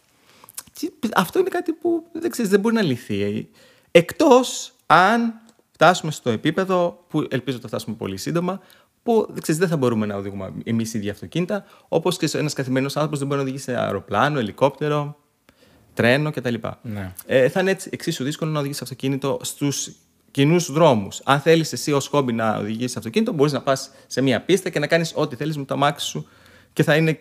Και αυτό είναι κάτι που δεν, ξέρεις, δεν μπορεί να λυθεί. Εκτός αν φτάσουμε στο επίπεδο που ελπίζω ότι θα φτάσουμε πολύ σύντομα, που ξέρεις, δεν θα μπορούμε να οδηγούμε εμείς οι ίδιοι αυτοκίνητα, όπως και ένας καθημερινός άνθρωπος δεν μπορεί να οδηγήσει σε αεροπλάνο, ελικόπτερο, τρένο κτλ. Ναι. Ε, θα είναι έτσι εξίσου δύσκολο να οδηγήσει αυτοκίνητο στους κοινούς δρόμους. Αν θέλεις εσύ ως χόμπι να οδηγήσει αυτοκίνητο, μπορείς να πας σε μία πίστα και να κάνεις ό,τι θέλεις με το αμάξι σου και θα είναι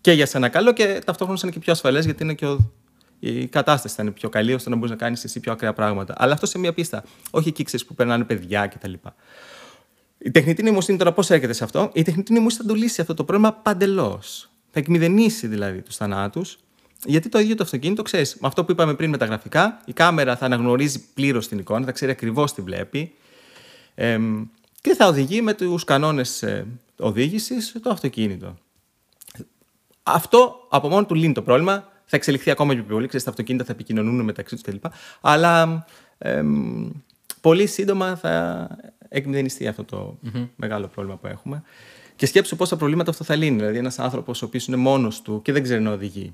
και για σένα καλό και ταυτόχρονα θα είναι και πιο ασφαλές γιατί είναι και ο... η κατάσταση θα είναι πιο καλή ώστε να μπορείς να κάνεις εσύ πιο ακραία πράγματα. Αλλά αυτό σε μία πίστα. Όχι εκεί ξέρεις που περνάνε παιδιά κτλ. Η τεχνητή νοημοσύνη τώρα πώς έρχεται σε αυτό; Η τεχνητή νοημοσύνη θα το λύσει αυτό το πρόβλημα παντελώς. Θα εκμηδενήσει δηλαδή τους θανάτους γιατί το ίδιο το αυτοκίνητο, ξέρεις, με αυτό που είπαμε πριν με τα γραφικά, η κάμερα θα αναγνωρίζει πλήρως την εικόνα, θα ξέρει ακριβώς τι βλέπει ε, και θα οδηγεί με τους κανόνες ε, οδήγησης το αυτοκίνητο. Αυτό από μόνο του λύνει το πρόβλημα. Θα εξελιχθεί ακόμα πιο πολύ. Ξέρεις, τα αυτοκίνητα θα επικοινωνούν μεταξύ τους κλπ. Αλλά ε, πολύ σύντομα θα εκμηδενιστεί αυτό το μεγάλο πρόβλημα που έχουμε. Και σκέψου πόσα προβλήματα αυτό θα λύνει. Δηλαδή, ένας άνθρωπος ο οποίος είναι μόνος του και δεν ξέρει να οδηγεί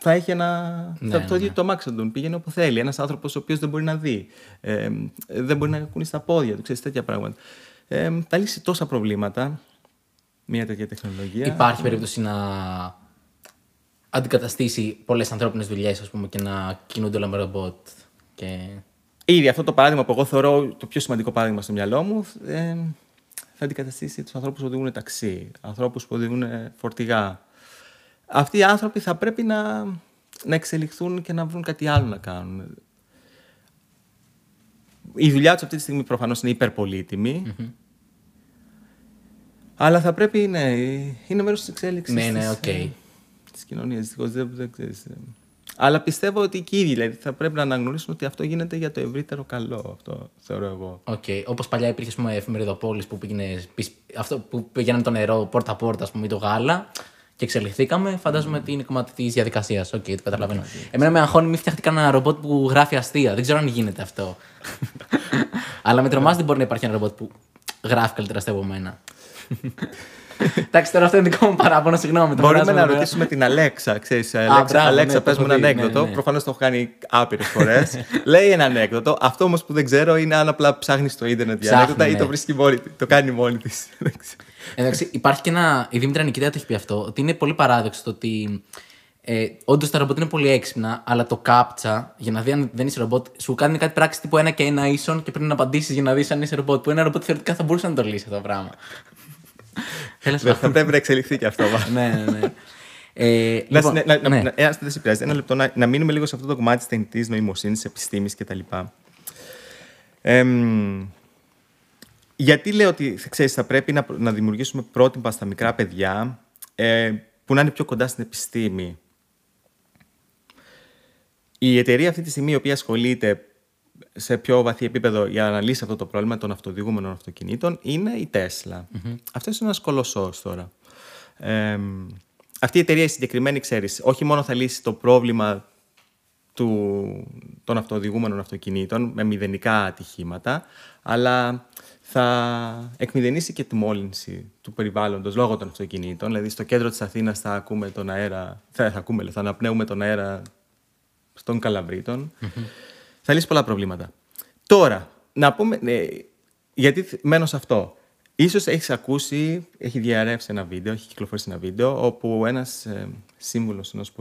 θα έχει ένα. Ναι, θα, το ίδιο ναι. το αμάξι τον πήγαινε όπου θέλει. Ένας άνθρωπος ο οποίος δεν μπορεί να δει. Ε, δεν μπορεί να κουνήσει τα πόδια του, ξέρεις τέτοια πράγματα. Ε, θα λύσει τόσα προβλήματα μια τέτοια τεχνολογία. Υπάρχει περίπτωση να αντικαταστήσει πολλές ανθρώπινες δουλειές, ας πούμε, και να κινούνται όλα με ρομπότ. Και... Ήδη αυτό το παράδειγμα που εγώ θεωρώ το πιο σημαντικό παράδειγμα στο μυαλό μου. Ε, θα αντικαταστήσει τους ανθρώπους που οδηγούν ταξί, ανθρώπους που οδηγούν φορτηγά, αυτοί οι άνθρωποι θα πρέπει να, να εξελιχθούν και να βρουν κάτι άλλο να κάνουν. Η δουλειά τους αυτή τη στιγμή προφανώς είναι υπερπολίτιμη. Αλλά θα πρέπει, ναι, είναι μέρος της εξέλιξης. Ναι, ναι, οκ. Okay. Της κοινωνίας. Δυστυχώς δεν, δεν ξέρεις. Αλλά πιστεύω ότι και οι ίδιοι δηλαδή, θα πρέπει να αναγνωρίσουν ότι αυτό γίνεται για το ευρύτερο καλό. Αυτό θεωρώ εγώ. Okay. Όπως παλιά υπήρχε πούμε, εφημεριδοπώλης που πήγαινε, αυτό που πήγαιναν το νερό πόρτα-πόρτα, ας πούμε, ή το γάλα και εξελιχθήκαμε, φαντάζομαι ότι είναι κομμάτι της διαδικασίας. Οκ, okay, το καταλαβαίνω. Εμένα με αγχώνει, μην φτιάχτηκε ένα ρομπότ που γράφει αστεία. Δεν ξέρω αν γίνεται αυτό. Αλλά με τρομάζει δεν μπορεί να υπάρχει ένα ρομπότ που γράφει καλύτερα αστεία από μένα. Εντάξει, τώρα αυτό είναι δικό μου παράπονο, συγγνώμη. Μπορούμε να ρωτήσουμε την Αλέξα. Ξέρεις, Αλέξα, Αλέξα ναι, πες μου ένα ανέκδοτο. Ναι, ναι. Προφανώς το έχω κάνει άπειρες φορές. Λέει ένα ανέκδοτο. Αυτό όμως που δεν ξέρω είναι αν απλά ψάχνεις στο ίντερνετ για ανέκδοτα ή το βρίσκει μόνη Το κάνει μόνη της. Εντάξει, υπάρχει και ένα. Η Δήμητρα Νικητέα το έχει πει αυτό. Ότι είναι πολύ παράδοξο το ότι. Ε, Όντως τα ρομπότ είναι πολύ έξυπνα, αλλά το κάπτσα για να δει αν δεν είσαι ρομπότ σου κάνει κάτι πράξη τύπου ένα και ένα ίσον και πρέπει να απαντήσεις για να δεις αν είσαι ρομπότ. Που ένα ρομπότ θεωρητικά θα μπορούσε να το λύσει αυτό το πράγμα. Δεν θα πρέπει να εξελιχθεί και αυτό. ναι, ναι, ναι. Ε, λοιπόν, να, να, ναι. να, ένα, δεν σε πειράζει. Ένα λεπτό να, να μείνουμε λίγο σε αυτό το κομμάτι της τεχνητής νοημοσύνης, τη επιστήμη κτλ. Ε, γιατί λέω ότι ξέρεις, θα πρέπει να, να δημιουργήσουμε πρότυπα στα μικρά παιδιά ε, που να είναι πιο κοντά στην επιστήμη. Η εταιρεία αυτή τη στιγμή η οποία ασχολείται σε πιο βαθύ επίπεδο για να λύσει αυτό το πρόβλημα των αυτοδιηγούμενων αυτοκινήτων είναι η Tesla. mm Αυτός είναι ένας κολοσσός τώρα. Ε, αυτή η εταιρεία η συγκεκριμένη, ξέρεις, όχι μόνο θα λύσει το πρόβλημα του, των αυτοδιηγούμενων αυτοκινήτων με μηδενικά ατυχήματα, αλλά θα εκμηδενήσει και τη μόλυνση του περιβάλλοντος λόγω των αυτοκινήτων. Δηλαδή στο κέντρο της Αθήνας θα ακούμε τον αέρα, θα, θα, ακούμε, θα αναπνέουμε τον αέρα στον καλαβριτων Θα λύσει πολλά προβλήματα. Τώρα, να πούμε, ναι, γιατί μένω σε αυτό. Ίσως έχεις ακούσει, έχει διαρρεύσει ένα βίντεο, έχει κυκλοφορήσει ένα βίντεο, όπου ένας ε, σύμβουλος ενός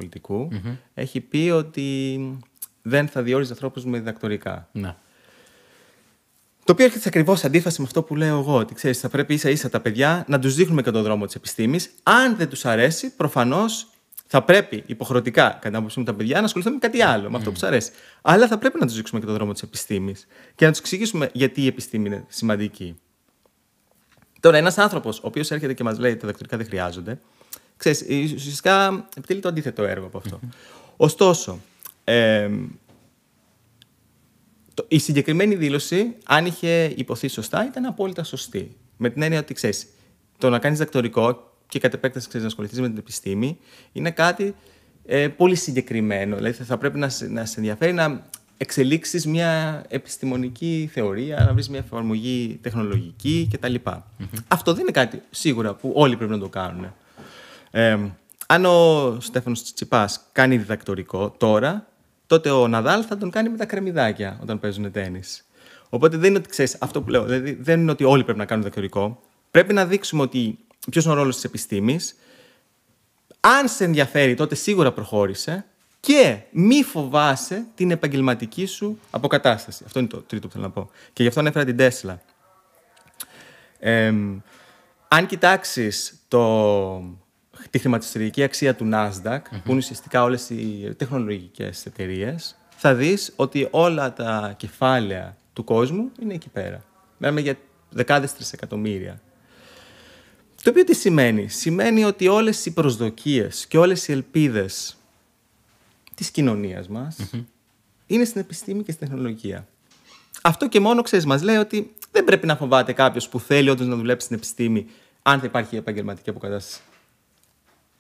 έχει πει ότι δεν θα διόριζε ανθρώπους με διδακτορικά. Ναι. Το οποίο έρχεται σε ακριβώς αντίφαση με αυτό που λέω εγώ. Ότι ξέρεις, θα πρέπει ίσα ίσα τα παιδιά να τους δείχνουμε και τον δρόμο της επιστήμης. Αν δεν τους αρέσει, προφανώς θα πρέπει υποχρεωτικά, κατά την άποψή μου, τα παιδιά να ασχοληθούν με κάτι άλλο, με αυτό που τους αρέσει. Αλλά θα πρέπει να τους δείξουμε και τον δρόμο της επιστήμης και να τους εξηγήσουμε γιατί η επιστήμη είναι σημαντική. Τώρα, ένας άνθρωπος ο οποίος έρχεται και μας λέει ότι τα δακτυλικά δεν χρειάζονται, ξέρεις, ουσιαστικά επιτελεί το αντίθετο έργο από αυτό. Ωστόσο, ε, το- η συγκεκριμένη δήλωση, αν είχε υποθεί σωστά, ήταν απόλυτα σωστή. Με την έννοια ότι ξέρεις, το να κάνεις δακτορικό και κατ' επέκταση ξέρεις, να ασχοληθείς με την επιστήμη είναι κάτι ε, πολύ συγκεκριμένο. Δηλαδή θα πρέπει να, σε- να σε ενδιαφέρει να εξελίξεις μια επιστημονική θεωρία, να βρεις μια εφαρμογή τεχνολογική κτλ. Αυτό δεν είναι κάτι σίγουρα που όλοι πρέπει να το κάνουν. Ε, αν ο Στέφανος Τσιτσιπάς κάνει διδακτορικό τώρα, τότε ο Ναδάλ θα τον κάνει με τα κρεμμυδάκια όταν παίζουν τέννις. Οπότε δεν είναι ότι ξέρεις αυτό που λέω. Δηλαδή δεν είναι ότι όλοι πρέπει να κάνουν διδακτορικό. Πρέπει να δείξουμε ότι ποιος είναι ο ρόλος της επιστήμης. Αν σε ενδιαφέρει, τότε σίγουρα προχώρησε. Και μη φοβάσαι την επαγγελματική σου αποκατάσταση. Αυτό είναι το τρίτο που θέλω να πω. Και γι' αυτό ανέφερα την Τέσλα. Ε, αν κοιτάξεις τη χρηματιστηριακή αξία του Nasdaq, που είναι ουσιαστικά όλες οι τεχνολογικές εταιρείες, θα δεις ότι όλα τα κεφάλαια του κόσμου είναι εκεί πέρα. Μιλάμε για δεκάδες τρισεκατομμύρια. Το οποίο τι σημαίνει; Σημαίνει ότι όλες οι προσδοκίες και όλες οι ελπίδες της κοινωνίας μας είναι στην επιστήμη και στην τεχνολογία. Αυτό και μόνο, ξέρεις, μας λέει ότι δεν πρέπει να φοβάται κάποιος που θέλει όντως να δουλέψει στην επιστήμη αν θα υπάρχει επαγγελματική αποκατάσταση.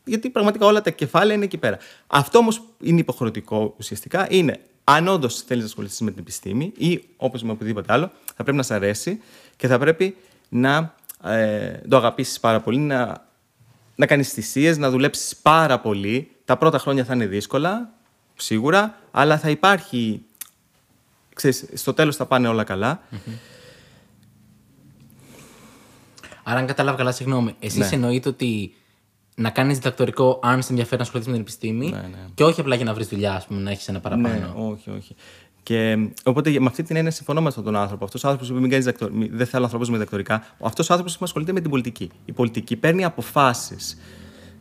Γιατί πραγματικά όλα τα κεφάλαια είναι εκεί πέρα. Αυτό όμως είναι υποχρεωτικό ουσιαστικά. Είναι αν όντως θέλεις να ασχοληθείς με την επιστήμη ή όπως με οτιδήποτε άλλο, θα πρέπει να σε αρέσει και θα πρέπει να ε, το αγαπήσεις πάρα πολύ, να, να κάνεις θυσίες, να δουλέψεις πάρα πολύ. Τα πρώτα χρόνια θα είναι δύσκολα, σίγουρα, αλλά θα υπάρχει. Ξέρεις, στο τέλος θα πάνε όλα καλά. Άρα, αν κατάλαβα καλά, συγγνώμη, εσείς Ναι. εννοείτε ότι να κάνεις διδακτορικό αν σε ενδιαφέρει να ασχοληθείς με την επιστήμη Ναι, ναι. και όχι απλά για να βρεις δουλειά, ας πούμε, να έχεις ένα παραπάνω. Ναι, όχι, όχι. Και οπότε με αυτή την έννοια συμφωνώ με αυτόν τον άνθρωπο. Αυτός ο άνθρωπος που μην κάνεις δακτορ... μη- δεν θέλω ανθρώπους με δακτορικά. Αυτός ο άνθρωπος ασχολείται με την πολιτική. Η πολιτική παίρνει αποφάσεις.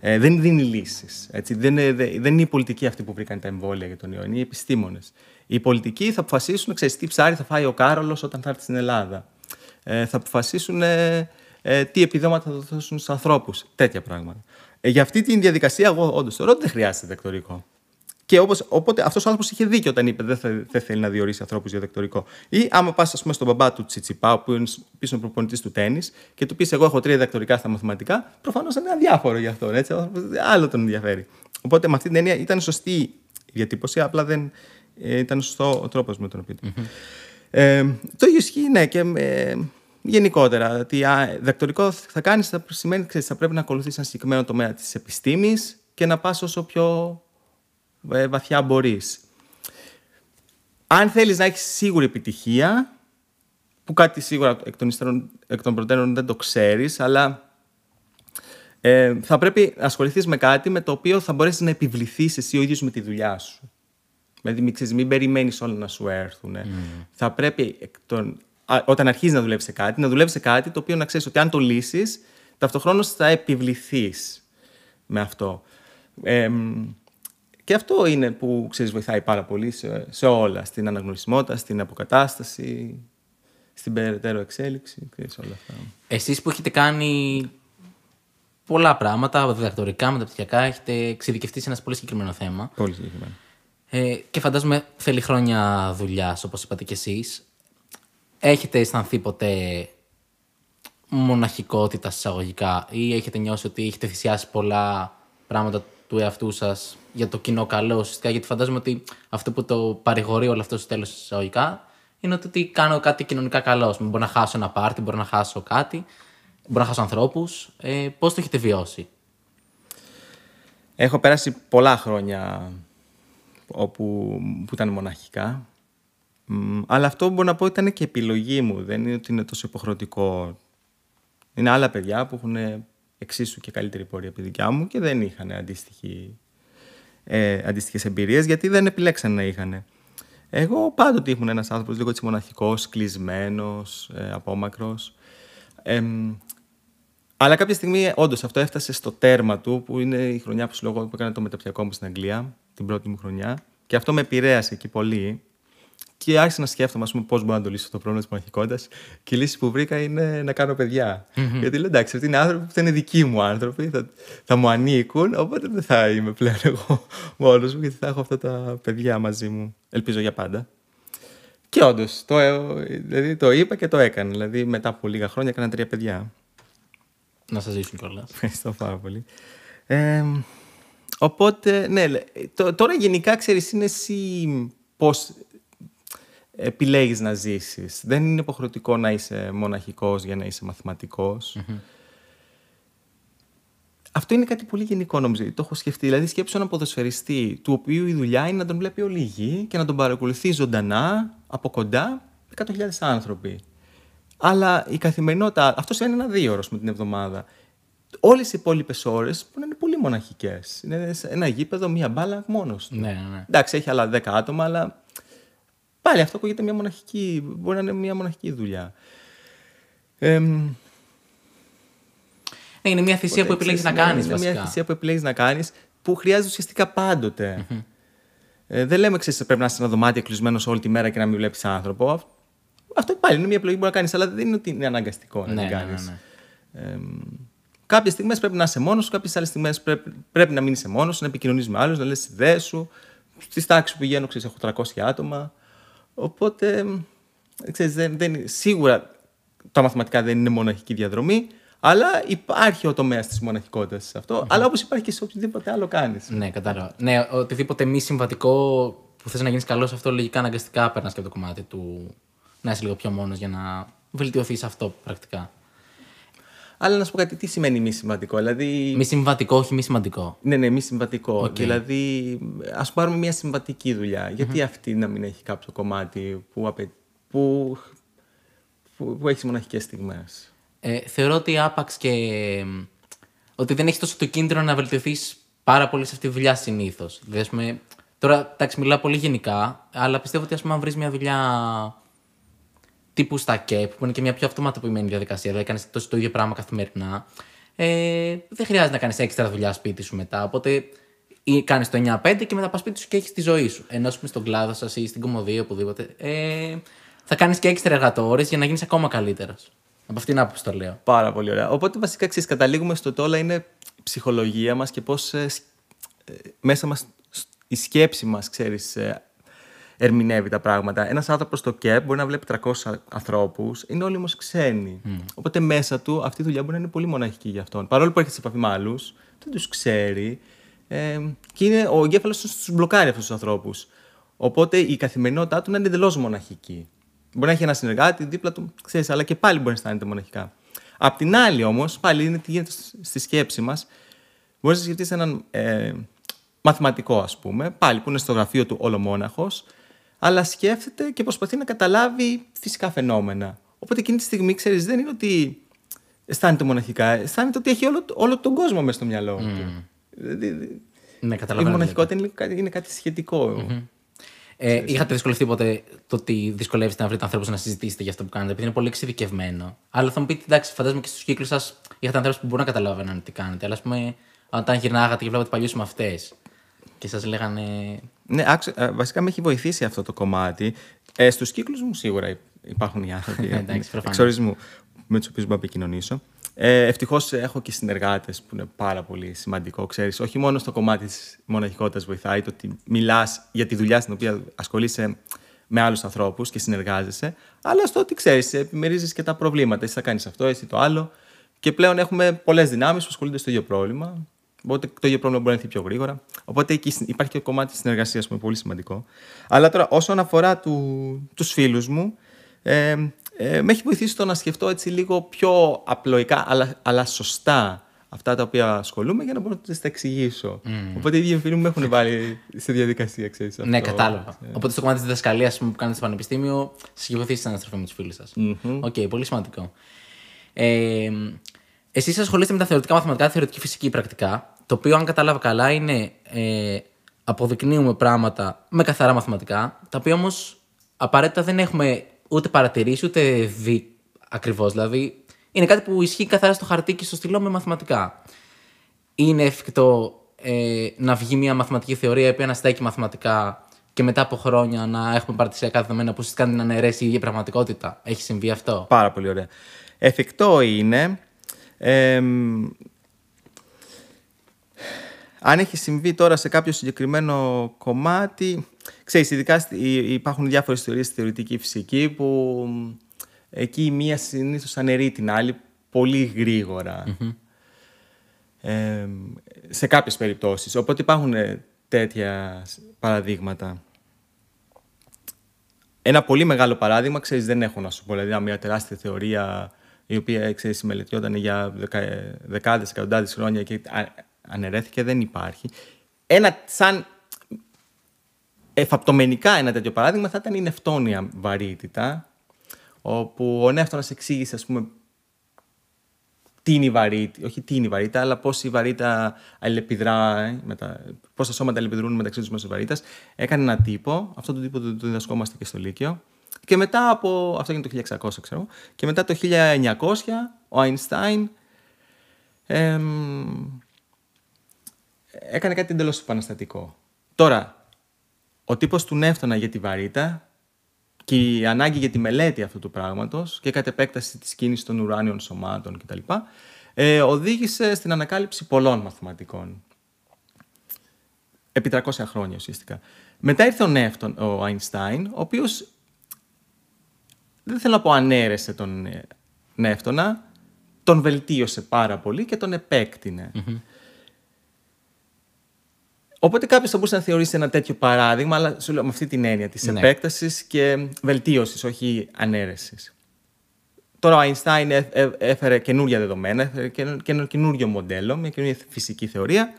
Ε, δεν δίνει λύσεις. Δεν, είναι- δεν δεν είναι η πολιτική αυτή που βρήκαν τα εμβόλια για τον ιό, είναι οι επιστήμονες. Οι πολιτικοί θα αποφασίσουν, ξέρεις τι ψάρι θα φάει ο Κάρολος όταν θα έρθει στην Ελλάδα. Ε, θα αποφασίσουν ε, ε, τι επιδόματα θα δώσουν στους ανθρώπους. Τέτοια πράγματα. Ε, για αυτή τη διαδικασία, εγώ όντως θεωρώ ότι δεν χρειάζεται δακτορικό. Και όπως, οπότε αυτός ο άνθρωπος είχε δίκιο όταν είπε δεν, θα, δεν θέλει να διορίσει ανθρώπους για δακτορικό. Ή άμα πας, ας πούμε, στον μπαμπά του Τσιτσιπάου, που είναι πίσω ο προπονητής του τέννη, και του πεις: Εγώ έχω τρία δακτορικά στα μαθηματικά, προφανώς είναι αδιάφορο για αυτόν. Έτσι, ο άνθρωπος άλλο τον ενδιαφέρει. Οπότε με αυτή την έννοια ήταν σωστή η διατύπωση, απλά δεν ε, ήταν σωστό ο τρόπος με τον οποίο. το- Ε, το ίδιο ισχύει, ναι, και ε, γενικότερα. Ότι α, δακτορικό θα κάνεις, θα σημαίνει ότι θα πρέπει να ακολουθήσει ένα συγκεκριμένο τομέα της επιστήμης και να πας όσο πιο ε, βαθιά μπορείς. Αν θέλεις να έχεις σίγουρη επιτυχία, που κάτι σίγουρα εκ των, ύστερων- εκ των προτέρων δεν το ξέρεις, αλλά ε, θα πρέπει να ασχοληθείς με κάτι με το οποίο θα μπορέσεις να επιβληθείς εσύ ο ίδιος με τη δουλειά σου. Δηλαδή μην, ξέρεις, μην περιμένεις όλα να σου έρθουν. Θα πρέπει εκ των, α, όταν αρχίζεις να δουλεύεις σε κάτι, να δουλεύεις σε κάτι το οποίο να ξέρεις ότι αν το λύσεις, ταυτοχρόνως θα επιβληθείς με αυτό. Ε, και αυτό είναι που ξέρεις, βοηθάει πάρα πολύ σε, σε όλα. Στην αναγνωρισιμότητα, στην αποκατάσταση, στην περαιτέρω εξέλιξη, ξέρεις, όλα αυτά. Εσείς που έχετε κάνει πολλά πράγματα, διδακτορικά, μεταπτυχιακά, έχετε εξειδικευτεί σε ένα πολύ συγκεκριμένο θέμα. Πολύ συγκεκριμένα. Ε, και φαντάζομαι θέλει χρόνια δουλειάς, όπως είπατε κι εσείς. Έχετε αισθανθεί ποτέ μοναχικότητα εισαγωγικά ή έχετε νιώσει ότι έχετε θυσιάσει πολλά πράγματα του εαυτού σας για το κοινό καλό ουσιαστικά; Γιατί φαντάζομαι ότι αυτό που το παρηγορεί όλο αυτό στο τέλος εισαγωγικά είναι ότι, ότι κάνω κάτι κοινωνικά καλό. Ας πούμε, Μπορώ να χάσω ένα πάρτι, μπορώ να χάσω κάτι, μπορώ να χάσω ανθρώπους. Ε, Πώς το έχετε βιώσει; Έχω πέρασει πολλά χρόνια όπου, που ήταν μοναχικά. Μ, Αλλά αυτό μπορώ να πω ήταν και επιλογή μου. Δεν είναι ότι είναι τόσο υποχρεωτικό. Είναι άλλα παιδιά που έχουν εξίσου και καλύτερη πορεία από τη δικιά μου και δεν είχαν αντίστοιχη, ε, αντίστοιχες εμπειρίες γιατί δεν επιλέξαν να είχαν. Εγώ πάντοτε ήμουν ένας άνθρωπος λίγο έτσι μοναχικός, κλεισμένος, ε, απόμακρος. Εμ, αλλά κάποια στιγμή, όντως, αυτό έφτασε στο τέρμα του, που είναι η χρονιά που σου λέω που έκανα το μεταπτυχιακό μου στην Αγγλία, την πρώτη μου χρονιά. Και αυτό με επηρέασε εκεί πολύ. Και άρχισα να σκέφτομαι, ας πούμε, πώς μπορώ να το λύσω το πρόβλημα της μοναχικότητα. Και η λύση που βρήκα είναι να κάνω παιδιά. Γιατί λέω εντάξει, αυτοί είναι άνθρωποι που θα είναι δικοί μου άνθρωποι, θα, θα μου ανήκουν, οπότε δεν θα είμαι πλέον εγώ μόνος μου, γιατί θα έχω αυτά τα παιδιά μαζί μου. Ελπίζω για πάντα. Και όντως, το, δηλαδή, το είπα και το έκανε. Δηλαδή, μετά από λίγα χρόνια έκανα τρία παιδιά. Να σας ζήσουν κιόλας. Ευχαριστώ πάρα πολύ. Ε, οπότε, ναι, το, τώρα γενικά ξέρεις, είναι εσύ πώς επιλέγεις να ζήσεις. Δεν είναι υποχρεωτικό να είσαι μοναχικός για να είσαι Αυτό είναι κάτι πολύ γενικό νομίζω. Το έχω σκεφτεί. Δηλαδή, σκέψου έναν ποδοσφαιριστή, του οποίου η δουλειά είναι να τον βλέπει όλη η γη και να τον παρακολουθεί ζωντανά, από κοντά, 100.000 άνθρωποι. Αλλά η καθημερινότητα, αυτό σημαίνει ένα δύο ώρο με την εβδομάδα. Όλες οι υπόλοιπες ώρες μπορεί να είναι πολύ μοναχικές. Είναι ένα γήπεδο, μία μπάλα μόνος του. Ναι, ναι, ναι. Εντάξει, έχει άλλα 10 άτομα, αλλά πάλι αυτό ακούγεται μια μοναχική, μπορεί να είναι μια μοναχική δουλειά. Ε, είναι μια θυσία που επιλέγεις να κάνεις. Είναι μια θυσία που επιλέγεις να κάνεις που χρειάζεται ουσιαστικά Ε, δεν λέμε ξέρεις πρέπει να είσαι ένα δωμάτιο κλεισμένος όλη τη μέρα και να μην βλέπεις άνθρωπο. Αυτό πάλι είναι μια επιλογή που μπορεί να κάνεις, αλλά δεν είναι ότι είναι αναγκαστικό να ναι, την ναι, κάνεις. ναι, ναι. Ε, Κάποιες στιγμές πρέπει να είσαι μόνος, κάποιες άλλες στιγμές πρέπει, πρέπει να μην είσαι μόνος, να επικοινωνείς με άλλους, να λες τις ιδέες σου. Στις τάξεις που πηγαίνω, ξέρεις, έχω 300 άτομα. Οπότε, ξέρεις, δεν, δεν, σίγουρα τα μαθηματικά δεν είναι μοναχική διαδρομή, αλλά υπάρχει ο τομέας της μοναχικότητας σε αυτό. Αλλά όπως υπάρχει και σε οτιδήποτε άλλο κάνεις. Ναι, κατάλαβα. Ναι, οτιδήποτε μη συμβατικό που θες να γίνεις καλός σε αυτό, λογικά αναγκαστικά περνάς και από το κομμάτι του να είσαι λίγο πιο μόνος για να βελτιωθείς αυτό πρακτικά. Αλλά να σου πω κάτι, τι σημαίνει μη συμβατικό. Δηλαδή... Μη συμβατικό, όχι μη σημαντικό. Ναι, ναι, μη συμβατικό. Okay. Δηλαδή, ας πάρουμε μια συμβατική δουλειά. Γιατί αυτή να μην έχει κάποιο κομμάτι που, απαι... που... που, που έχεις μοναχικές στιγμές; Ε, θεωρώ ότι άπαξ και. ότι δεν έχει τόσο το κίνδυνο να βελτιωθείς πάρα πολύ σε αυτή τη δουλειά συνήθως. Δηλαδή, τώρα, εντάξει, μιλάω πολύ γενικά, αλλά πιστεύω ότι ας πούμε, αν βρεις μια δουλειά τύπου στα ΚΕΠ, που είναι και μια πιο αυτοματοποιημένη διαδικασία, δηλαδή κάνεις το, το ίδιο πράγμα καθημερινά, ε, δεν χρειάζεται να κάνεις έξτρα δουλειά σπίτι σου μετά. Οπότε κάνεις το 9-5 και μετά πας σπίτι σου και έχεις τη ζωή σου. Ενώ πούμε στον κλάδο σας ή στην κομμωδία, οπουδήποτε, ε, θα κάνεις και έξτρα εργατόρες για να γίνεις ακόμα καλύτερος. Από αυτήν την άποψη το λέω. Πάρα πολύ ωραία. Οπότε βασικά ξέρεις, καταλήγουμε στο το όλα είναι η ψυχολογία μας και πώς ε, ε, μέσα μας η σκέψη μας, ξέρεις, ε, ερμηνεύει τα πράγματα. Ένας άνθρωπος στο ΚΕΠ μπορεί να βλέπει 300 ανθρώπους, είναι όλοι όμως ξένοι. Mm. Οπότε μέσα του αυτή η δουλειά μπορεί να είναι πολύ μοναχική για αυτόν. Παρόλο που έρχεται σε επαφή με άλλους, δεν τους ξέρει. Ε, και είναι, ο εγκέφαλος τους μπλοκάρει αυτούς τους ανθρώπους. Οπότε η καθημερινότητά του να είναι εντελώς μοναχική. Μπορεί να έχει ένα συνεργάτη δίπλα του, ξέρεις, αλλά και πάλι μπορεί να αισθάνεται μοναχικά. Απ' την άλλη όμως, πάλι είναι τι γίνεται στη σκέψη μας. Μπορείς να σκεφτεί έναν ε, μαθηματικό, ας πούμε, πάλι που είναι στο γραφείο του ολομόναχο, αλλά σκέφτεται και προσπαθεί να καταλάβει φυσικά φαινόμενα. Οπότε εκείνη τη στιγμή, ξέρεις, δεν είναι ότι αισθάνεται μοναχικά, αισθάνεται ότι έχει όλο, όλο τον κόσμο μέσα στο μυαλό του. Δηλαδή, ναι, η μοναχικότητα είναι, είναι κάτι σχετικό. Mm-hmm. Ε, είχατε δυσκολευτεί ποτέ το ότι δυσκολεύεστε να βρείτε ανθρώπους να συζητήσετε για αυτό που κάνετε, επειδή είναι πολύ εξειδικευμένο. Αλλά θα μου πείτε, εντάξει, φαντάζομαι και στους κύκλους σας είχατε ανθρώπους που μπορούν να καταλάβαιναν τι κάνετε. Αλλά ας πούμε, όταν γυρνάγατε και βλέπατε παλιούς μαθητέ και σας λέγανε. Ναι, άξιο, ε, βασικά με έχει βοηθήσει αυτό το κομμάτι. Ε, Στους κύκλους μου σίγουρα υπάρχουν οι άνθρωποι εξορισμού με τους οποίους μπορώ να επικοινωνήσω. Ε, Ευτυχώς έχω και συνεργάτες που είναι πάρα πολύ σημαντικό. Ξέρεις, όχι μόνο στο κομμάτι της μοναχικότητας βοηθάει το ότι μιλάς για τη δουλειά στην οποία ασχολείσαι με άλλους ανθρώπους και συνεργάζεσαι, αλλά στο ότι ξέρεις, επιμερίζεις και τα προβλήματα. Εσύ θα κάνεις αυτό, εσύ το άλλο. Και πλέον έχουμε πολλές δυνάμεις που ασχολούνται στο ίδιο πρόβλημα. Οπότε το ίδιο πρόβλημα μπορεί να έρθει πιο γρήγορα. Οπότε εκεί υπάρχει και το κομμάτι της συνεργασίας που είναι πολύ σημαντικό. Αλλά τώρα, όσον αφορά του, τους φίλους μου, ε, ε, με έχει βοηθήσει το να σκεφτώ έτσι λίγο πιο απλοϊκά, αλλά, αλλά σωστά αυτά τα οποία ασχολούμαι για να μπορώ να τα εξηγήσω. Mm. Οπότε οι ίδιοι φίλοι μου με έχουν βάλει σε διαδικασία, ξέρεις. Ναι, κατάλαβα. Yeah. Οπότε στο κομμάτι της διδασκαλίας που κάνετε στο πανεπιστήμιο, σας έχει βοηθήσει η συναναστροφή με τους φίλους σας. Mm-hmm. Οκ, okay, πολύ σημαντικό. Ε, Εσείς ασχολείστε με τα θεωρητικά μαθηματικά, θεωρητική φυσική πρακτικά. Το οποίο, αν κατάλαβα καλά, είναι ε, αποδεικνύουμε πράγματα με καθαρά μαθηματικά, τα οποία όμως απαραίτητα δεν έχουμε ούτε παρατηρήσει ούτε δει ακριβώς. Δηλαδή, είναι κάτι που ισχύει καθαρά στο χαρτί και στο στυλό με μαθηματικά. Είναι εφικτό ε, να βγει μια μαθηματική θεωρία η οποία να στέκει μαθηματικά και μετά από χρόνια να έχουμε παρτισιακά δεδομένα που κάνει να αναιρέσει η ίδια πραγματικότητα. Έχει συμβεί αυτό; Πάρα πολύ ωραία. Εφικτό είναι. Ε, αν έχει συμβεί τώρα σε κάποιο συγκεκριμένο κομμάτι, ξέρεις, ειδικά υπάρχουν διάφορες θεωρίες στη θεωρητική φυσική που εκεί η μία συνήθως αναιρεί την άλλη πολύ σε κάποιες περιπτώσεις. Οπότε υπάρχουν ε, τέτοια παραδείγματα. Ένα πολύ μεγάλο παράδειγμα, ξέρεις, δεν έχω να σου πω, δηλαδή μια τεράστια θεωρία η οποία, ξέρεις, μελετιόταν για δεκα, δεκάδες, εκατοντάδες χρόνια και αναιρέθηκε, δεν υπάρχει. Ένα σαν εφαπτομενικά ένα τέτοιο παράδειγμα θα ήταν η νευτόνια βαρύτητα, όπου ο Νεύτωνας εξήγησε, ας πούμε, τι είναι η βαρύτητα, όχι τι είναι η βαρύτητα, αλλά πώς η βαρύτητα αλληλεπιδρά, ε, πώς τα σώματα αλληλεπιδρούν μεταξύ τους μέσω βαρύτητας. Έκανε ένα τύπο, αυτό το τύπο το, το διδασκόμαστε και στο Λύκειο. Και μετά από. Αυτό είναι το 1600, ξέρω. Και μετά το 1900, ο Αϊνστάιν έκανε κάτι εντελώς επαναστατικό. Τώρα, ο τύπος του Νεύτωνα για τη βαρύτητα και η ανάγκη για τη μελέτη αυτού του πράγματος και κατ' επέκταση της κίνησης των ουράνιων σωμάτων κτλ. Ε, οδήγησε στην ανακάλυψη πολλών μαθηματικών. Επί 300 χρόνια ουσιαστικά. Μετά ήρθε ο, Νεύτων, ο Αϊνστάιν, ο οποίος δεν θέλω να πω ανέρεσε τον ε, Νεύτωνα, τον βελτίωσε πάρα πολύ και τον επεκτεινε Οπότε κάποιος θα μπορούσε να θεωρήσει ένα τέτοιο παράδειγμα, αλλά σου λέω με αυτή την έννοια της ναι. επέκτασης και βελτίωσης, όχι ανέρεσης. Τώρα ο Αϊνστάιν έφερε καινούργια δεδομένα, έφερε ένα καινούργιο μοντέλο, μια καινούργια φυσική θεωρία.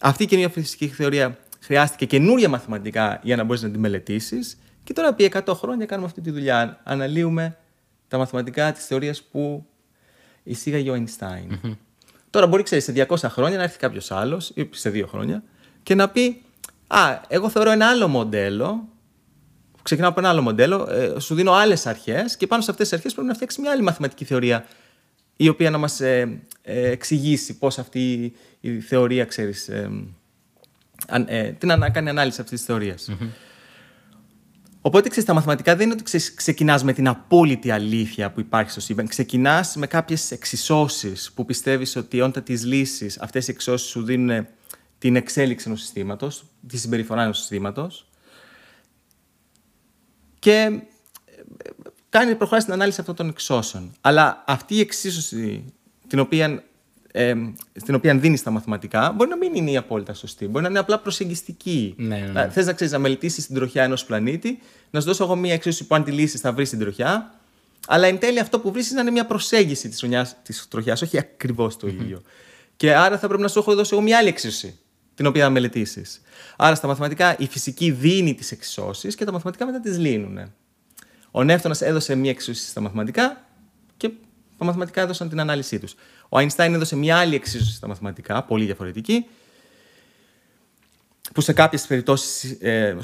Αυτή η καινούργια φυσική θεωρία χρειάστηκε καινούργια μαθηματικά για να μπορείς να τη μελετήσεις. Και τώρα επί 100 χρόνια κάνουμε αυτή τη δουλειά. Αναλύουμε τα μαθηματικά της θεωρίας που εισήγαγε ο Αϊνστάιν. Mm-hmm. Τώρα μπορεί, ξέρεις, σε 200 χρόνια να έρθει κάποιος άλλος, ή σε δύο χρόνια, και να πει Α, εγώ θεωρώ ένα άλλο μοντέλο. Ξεκινάω από ένα άλλο μοντέλο, ε, σου δίνω άλλες αρχές και πάνω σε αυτές τις αρχές πρέπει να φτιάξεις μια άλλη μαθηματική θεωρία η οποία να μας ε, ε, εξηγήσει πώς αυτή η θεωρία, ξέρεις. Ε, ε, τι να κάνει ανάλυση αυτής της θεωρίας. Mm-hmm. Οπότε ξέρεις, τα μαθηματικά δεν είναι ότι ξεκινά ξεκινάς με την απόλυτη αλήθεια που υπάρχει στο σύμπαν. Ξεκινάς με κάποιες εξισώσεις που πιστεύεις ότι όταν τις λύσεις, αυτές οι εξισώσεις σου δίνουν την εξέλιξη ενός συστήματος, τη συμπεριφορά ενός συστήματος και ε, κάνει προχωράει στην ανάλυση αυτών των εξώσεων. Αλλά αυτή η εξίσωση την οποία, ε, στην οποία δίνεις τα μαθηματικά μπορεί να μην είναι η απόλυτα σωστή. Μπορεί να είναι απλά προσεγγιστική. Ναι, ναι. ναι. Θες να ξέρεις να μελετήσεις την τροχιά ενός πλανήτη, να σου δώσω εγώ μία εξίσωση που αν τη λύσεις θα βρεις την τροχιά. Αλλά εν τέλει αυτό που βρεις να είναι μια προσέγγιση της τροχιάς, όχι ακριβώς το ίδιο. Και άρα θα πρέπει να σου έχω δώσει εγώ μια άλλη εξίσωση την οποία θα μελετήσεις. Άρα στα μαθηματικά η φυσική δίνει τις εξισώσεις και τα μαθηματικά μετά τις λύνουν. Ο Νεύτωνας έδωσε μία εξίσωση στα μαθηματικά και τα μαθηματικά έδωσαν την ανάλυση τους. Ο Αϊνστάιν έδωσε μία άλλη εξίσωση στα μαθηματικά, πολύ διαφορετική, που σε κάποιες περιπτώσεις ε,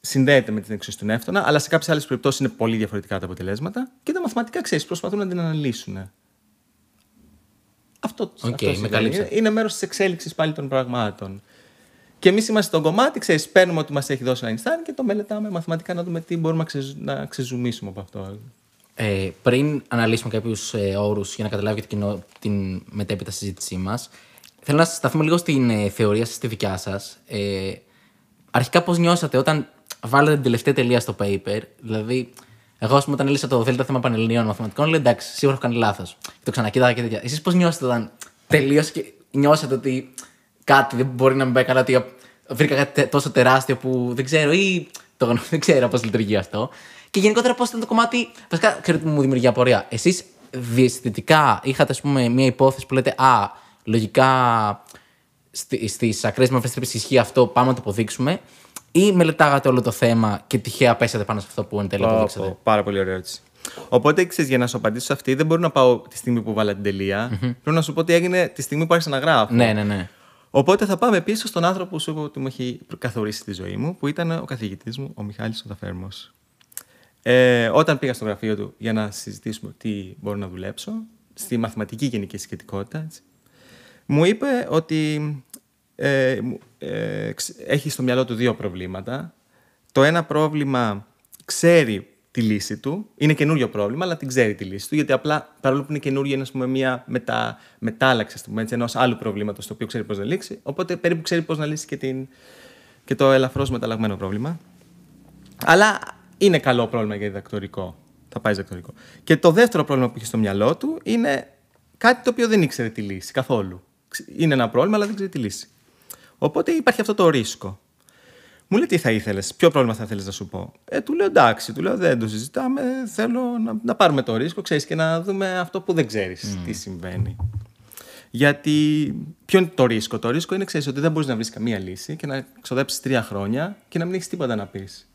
συνδέεται με την εξίσωση του Νεύτωνα, αλλά σε κάποιες άλλες περιπτώσεις είναι πολύ διαφορετικά τα αποτελέσματα και τα μαθηματικά ξέρεις, προσπαθούν να την αναλύσουν. Αυτό, okay, αυτό είναι, είναι μέρος της εξέλιξης πάλι των πραγμάτων. Και εμείς είμαστε στο κομμάτι, ξέρεις, παίρνουμε ό,τι μας έχει δώσει ο Αϊνστάιν και το μελετάμε μαθηματικά να δούμε τι μπορούμε να, ξεζουμίσουμε από αυτό. Ε, πριν αναλύσουμε κάποιους ε, όρους για να καταλάβει και την, την μετέπειτα συζήτησή μας, θέλω να σταθούμε λίγο στην ε, θεωρία σας, τη δικιά σας. Ε, αρχικά, πώς νιώσατε όταν βάλετε την τελευταία τελεία στο paper, δηλαδή. Εγώ, ας πούμε, όταν έλυσα το Δέλτα θέμα Πανελληνίων Μαθηματικών, λέω εντάξει, σίγουρα έχω κάνει λάθος. Και το ξανακοίταγα και τέτοια. Εσείς πώς νιώσατε όταν τελείωσε και νιώσατε ότι κάτι δεν μπορεί να μην πάει καλά, ότι βρήκα κάτι τόσο τεράστιο που δεν ξέρω ή το, δεν ξέρω πώς λειτουργεί αυτό. Και γενικότερα πώς ήταν το κομμάτι; Βασικά, ξέρετε μου δημιουργεί απορία. Εσείς διαισθητικά είχατε, ας πούμε, μια υπόθεση που λέτε Α, λογικά στις ακραίες μορφές ισχύει αυτό, πάμε να το αποδείξουμε. Ή μελετάγατε όλο το θέμα και τυχαία πέσατε πάνω σε αυτό που εν τέλει αποδείξατε; Πάρα πολύ ωραία ερώτηση. Οπότε ξέρεις, για να σου απαντήσω σε αυτή, δεν μπορώ να πάω τη στιγμή που βάλα την τελεία. Mm-hmm. Πρέπει να σου πω τι έγινε τη στιγμή που άρχισα να γράφω. Ναι, ναι, ναι. Οπότε θα πάμε πίσω στον άνθρωπο που σου είπα ότι μου έχει καθορίσει τη ζωή μου, που ήταν ο καθηγητής μου, ο Μιχάλης Οδαφέρμος. Ε, όταν πήγα στο γραφείο του για να συζητήσουμε τι μπορώ να δουλέψω, στη μαθηματική γενική σχετικότητα, έτσι, μου είπε ότι ε, ε, έχει στο μυαλό του δύο προβλήματα. Το ένα πρόβλημα ξέρει τη λύση του. Είναι καινούριο πρόβλημα, αλλά την ξέρει τη λύση του, γιατί απλά παρόλο που είναι καινούργια, είναι πούμε, μια μετα, μετάλλαξη ενός άλλου προβλήματος, το οποίο ξέρει πώς να λύσει. Οπότε περίπου ξέρει πώς να λύσει και, την, και το ελαφρώς μεταλλαγμένο πρόβλημα. Αλλά είναι καλό πρόβλημα για διδακτορικό. Θα πάει διδακτορικό. Και το δεύτερο πρόβλημα που έχει στο μυαλό του είναι κάτι το οποίο δεν ήξερε τη λύση καθόλου. Είναι ένα πρόβλημα, αλλά δεν ξέρει τη λύση. Οπότε υπάρχει αυτό το ρίσκο. Μου λέει τι θα ήθελες, ποιο πρόβλημα θα ήθελε να σου πω; Ε, του λέω εντάξει, του λέω δεν το συζητάμε. Θέλω να, να πάρουμε το ρίσκο, ξέρεις, και να δούμε αυτό που δεν ξέρεις τι συμβαίνει. Γιατί ποιο είναι το ρίσκο; Το ρίσκο είναι ξέρεις, ότι δεν μπορείς να βρεις καμία λύση και να ξοδέψεις τρία χρόνια και να μην έχεις τίποτα να πεις.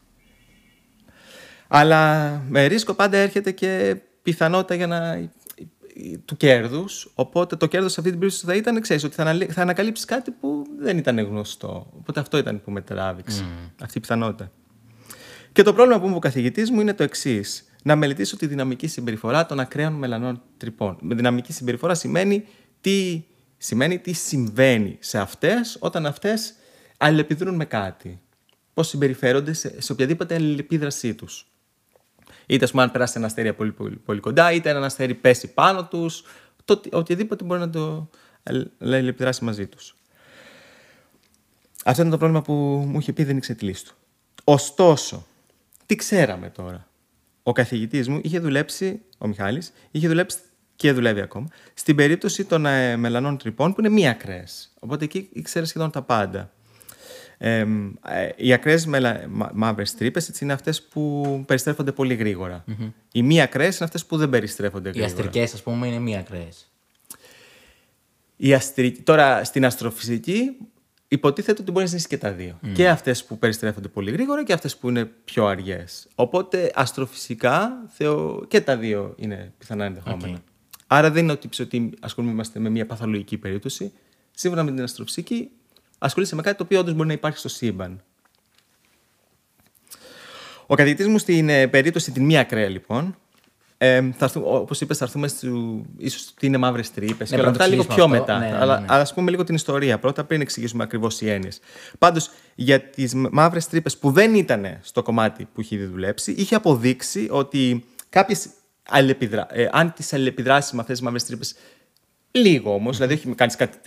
Αλλά με ρίσκο πάντα έρχεται και πιθανότητα για να του κέρδους. Οπότε το κέρδος σε αυτή την περίπτωση θα ήταν, ξέρεις, ότι θα, θα ανακαλύψεις κάτι που δεν ήταν γνωστό. Οπότε αυτό ήταν που με τράβηξε. Αυτή η πιθανότητα. Και το πρόβλημα που μου ο καθηγητής μου είναι το εξής. Να μελετήσω τη δυναμική συμπεριφορά των ακραίων μελανών τρυπών. Με δυναμική συμπεριφορά σημαίνει τι, σημαίνει τι συμβαίνει σε αυτές όταν αυτές αλληλεπιδρούν με κάτι. Πώς συμπεριφέρονται σε, σε οποιαδήποτε αλληλεπίδρασή τους. Είτε ας πούμε, αν περάσει ένα αστέρι πολύ, πολύ, πολύ κοντά, είτε ένα αστέρι πέσει πάνω τους. Οτιδήποτε μπορεί να το αλληλεπιδράσει μαζί τους. Αυτό είναι το πρόβλημα που μου είχε πει δεν ήξερε τη λύση του. Ωστόσο, τι ξέραμε τώρα; Ο καθηγητής μου είχε δουλέψει, ο Μιχάλης, είχε δουλέψει και δουλεύει ακόμα, στην περίπτωση των ε, μελανών τρυπών που είναι μη ακραίες. Οπότε εκεί ήξερε σχεδόν τα πάντα. Ε, οι ακραίες μαύρες τρύπες είναι αυτές που περιστρέφονται πολύ γρήγορα. Mm-hmm. Οι μη ακραίες είναι αυτές που δεν περιστρέφονται γρήγορα. Οι αστρικές, ας πούμε, είναι μη ακραίες. Τώρα στην αστροφυσική υποτίθεται ότι μπορεί να ζήσει και τα δύο. Mm. Και αυτές που περιστρέφονται πολύ γρήγορα και αυτές που είναι πιο αργές. Οπότε αστροφυσικά θεω... και τα δύο είναι πιθανά ενδεχόμενα. Okay. Άρα δεν είναι ότι, ότι ασχολούμαστε με μια παθολογική περίπτωση. Σύμφωνα με την αστροφυσική, ασχολείσαι με κάτι το οποίο όντως μπορεί να υπάρχει στο σύμπαν. Ο καθηγητής μου στην ε, περίπτωση την μία ακραία, λοιπόν, ε, Όπως είπες, θα έρθουμε στο. ίσως τι είναι μαύρες τρύπες ναι, και όλα αυτά λίγο πιο μετά. Ναι, ναι, αλλά ναι. ας πούμε λίγο την ιστορία πρώτα, πριν εξηγήσουμε ακριβώς οι έννοιες. Πάντως, για τις μαύρες τρύπες που δεν ήταν στο κομμάτι που είχε ήδη δουλέψει, είχε αποδείξει ότι κάποιες αλληλεπιδρά... ε, αν τις αλληλεπιδράσεις με αυτές τις μαύρες τρύπες, λίγο όμως, δηλαδή όχι κάνεις κάτι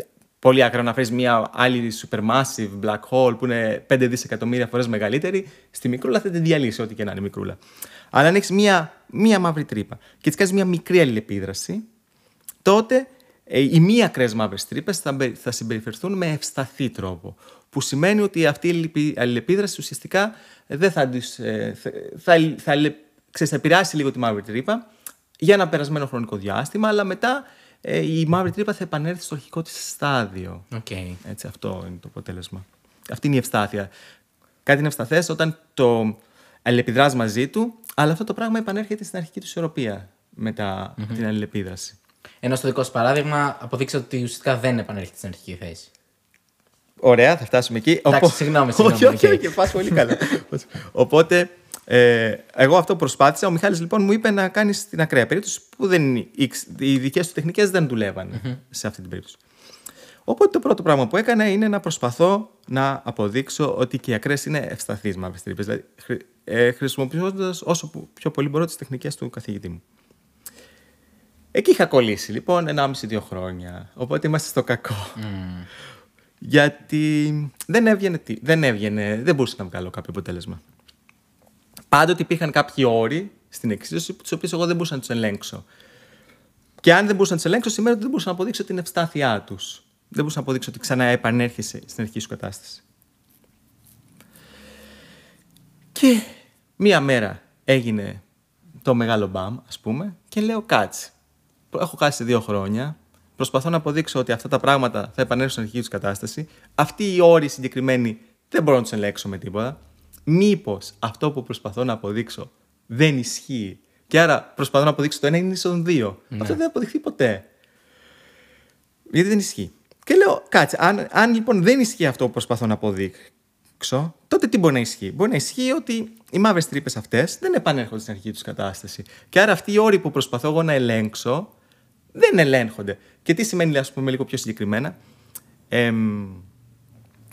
πολύ άκρα να φέρει μια άλλη supermassive black hole που είναι 5 δισεκατομμύρια φορέ μεγαλύτερη, στη μικρούλα θα την διαλύσει, ό,τι και να είναι μικρούλα. Αλλά αν έχει μια, μια μαύρη τρύπα και τη κάνει μια μικρή αλληλεπίδραση, τότε ε, οι μη ακραίε μαύρε τρύπε θα, θα συμπεριφερθούν με ευσταθή τρόπο. Που σημαίνει ότι αυτή η αλληλεπίδραση ουσιαστικά δεν θα, ε, θα, θα, θα, θα, θα επηρεάσει λίγο τη μαύρη τρύπα για ένα περασμένο χρονικό διάστημα, αλλά μετά ε, η μαύρη τρύπα θα επανέλθει στο αρχικό της στάδιο. Okay. Έτσι, αυτό είναι το αποτέλεσμα. Αυτή είναι η ευστάθεια. Κάτι είναι ευσταθές όταν το αλληλεπιδράς μαζί του, αλλά αυτό το πράγμα επανέρχεται στην αρχική του ισορροπία μετά mm-hmm. την αλληλεπίδραση. Ενώ στο δικό σου παράδειγμα αποδείξατε ότι ουσιαστικά δεν επανέρχεται στην αρχική θέση. Ωραία, θα φτάσουμε εκεί. Εντάξει, συγγνώμη, συγγνώμη. Όχι, όχι, όχι, πας πολύ καλά. Οπότε, ε, εγώ αυτό προσπάθησα. Ο Μιχάλης λοιπόν μου είπε να κάνεις την ακραία περίπτωση που δεν, οι δικές του τεχνικές δεν δουλευαν σε αυτή την περίπτωση. Οπότε το πρώτο πράγμα που έκανα είναι να προσπαθώ να αποδείξω ότι και οι ακραίες είναι ευσταθείς μαύρες τρύπες. Δηλαδή, ε, χρησιμοποιώντας όσο πιο πολύ μπορώ τις τεχνικές του καθηγητή μου. Εκεί είχα κολλήσει λοιπόν 1,5-2 χρόνια. Οπότε είμαστε στο κακό. Γιατί δεν έβγαινε, δεν έβγαινε, δεν μπορούσα να βγάλω κάποιο αποτέλεσμα πάντοτε υπήρχαν κάποιοι όροι στην εξίσωση, τους οποίους εγώ δεν μπορούσα να τους ελέγξω. Και αν δεν μπορούσα να τους ελέγξω, σημαίνει ότι δεν μπορούσα να αποδείξω την ευστάθειά τους. Δεν μπορούσα να αποδείξω ότι ξανά επανέρχεσαι στην αρχική σου κατάσταση. Και μία μέρα έγινε το μεγάλο μπαμ, ας πούμε, και λέω κάτσε. Έχω χάσει δύο χρόνια. Προσπαθώ να αποδείξω ότι αυτά τα πράγματα θα επανέλθουν στην αρχική τους κατάσταση. Αυτοί οι όροι συγκεκριμένοι δεν μπορώ να τους ελέγξω με τίποτα μήπως αυτό που προσπαθώ να αποδείξω δεν ισχύει. Και άρα προσπαθώ να αποδείξω το ένα είναι ίσον δύο. Ναι. Αυτό δεν θα αποδειχθεί ποτέ. Γιατί δεν ισχύει. Και λέω, κάτσε, αν, αν λοιπόν δεν ισχύει αυτό που προσπαθώ να αποδείξω, τότε τι μπορεί να ισχύει; Μπορεί να ισχύει ότι οι μαύρες τρύπες αυτές δεν επανέρχονται στην αρχική τους κατάσταση. Και άρα αυτοί οι όροι που προσπαθώ εγώ να ελέγξω δεν ελέγχονται. Και τι σημαίνει, ας πούμε, λίγο πιο συγκεκριμένα; Ε,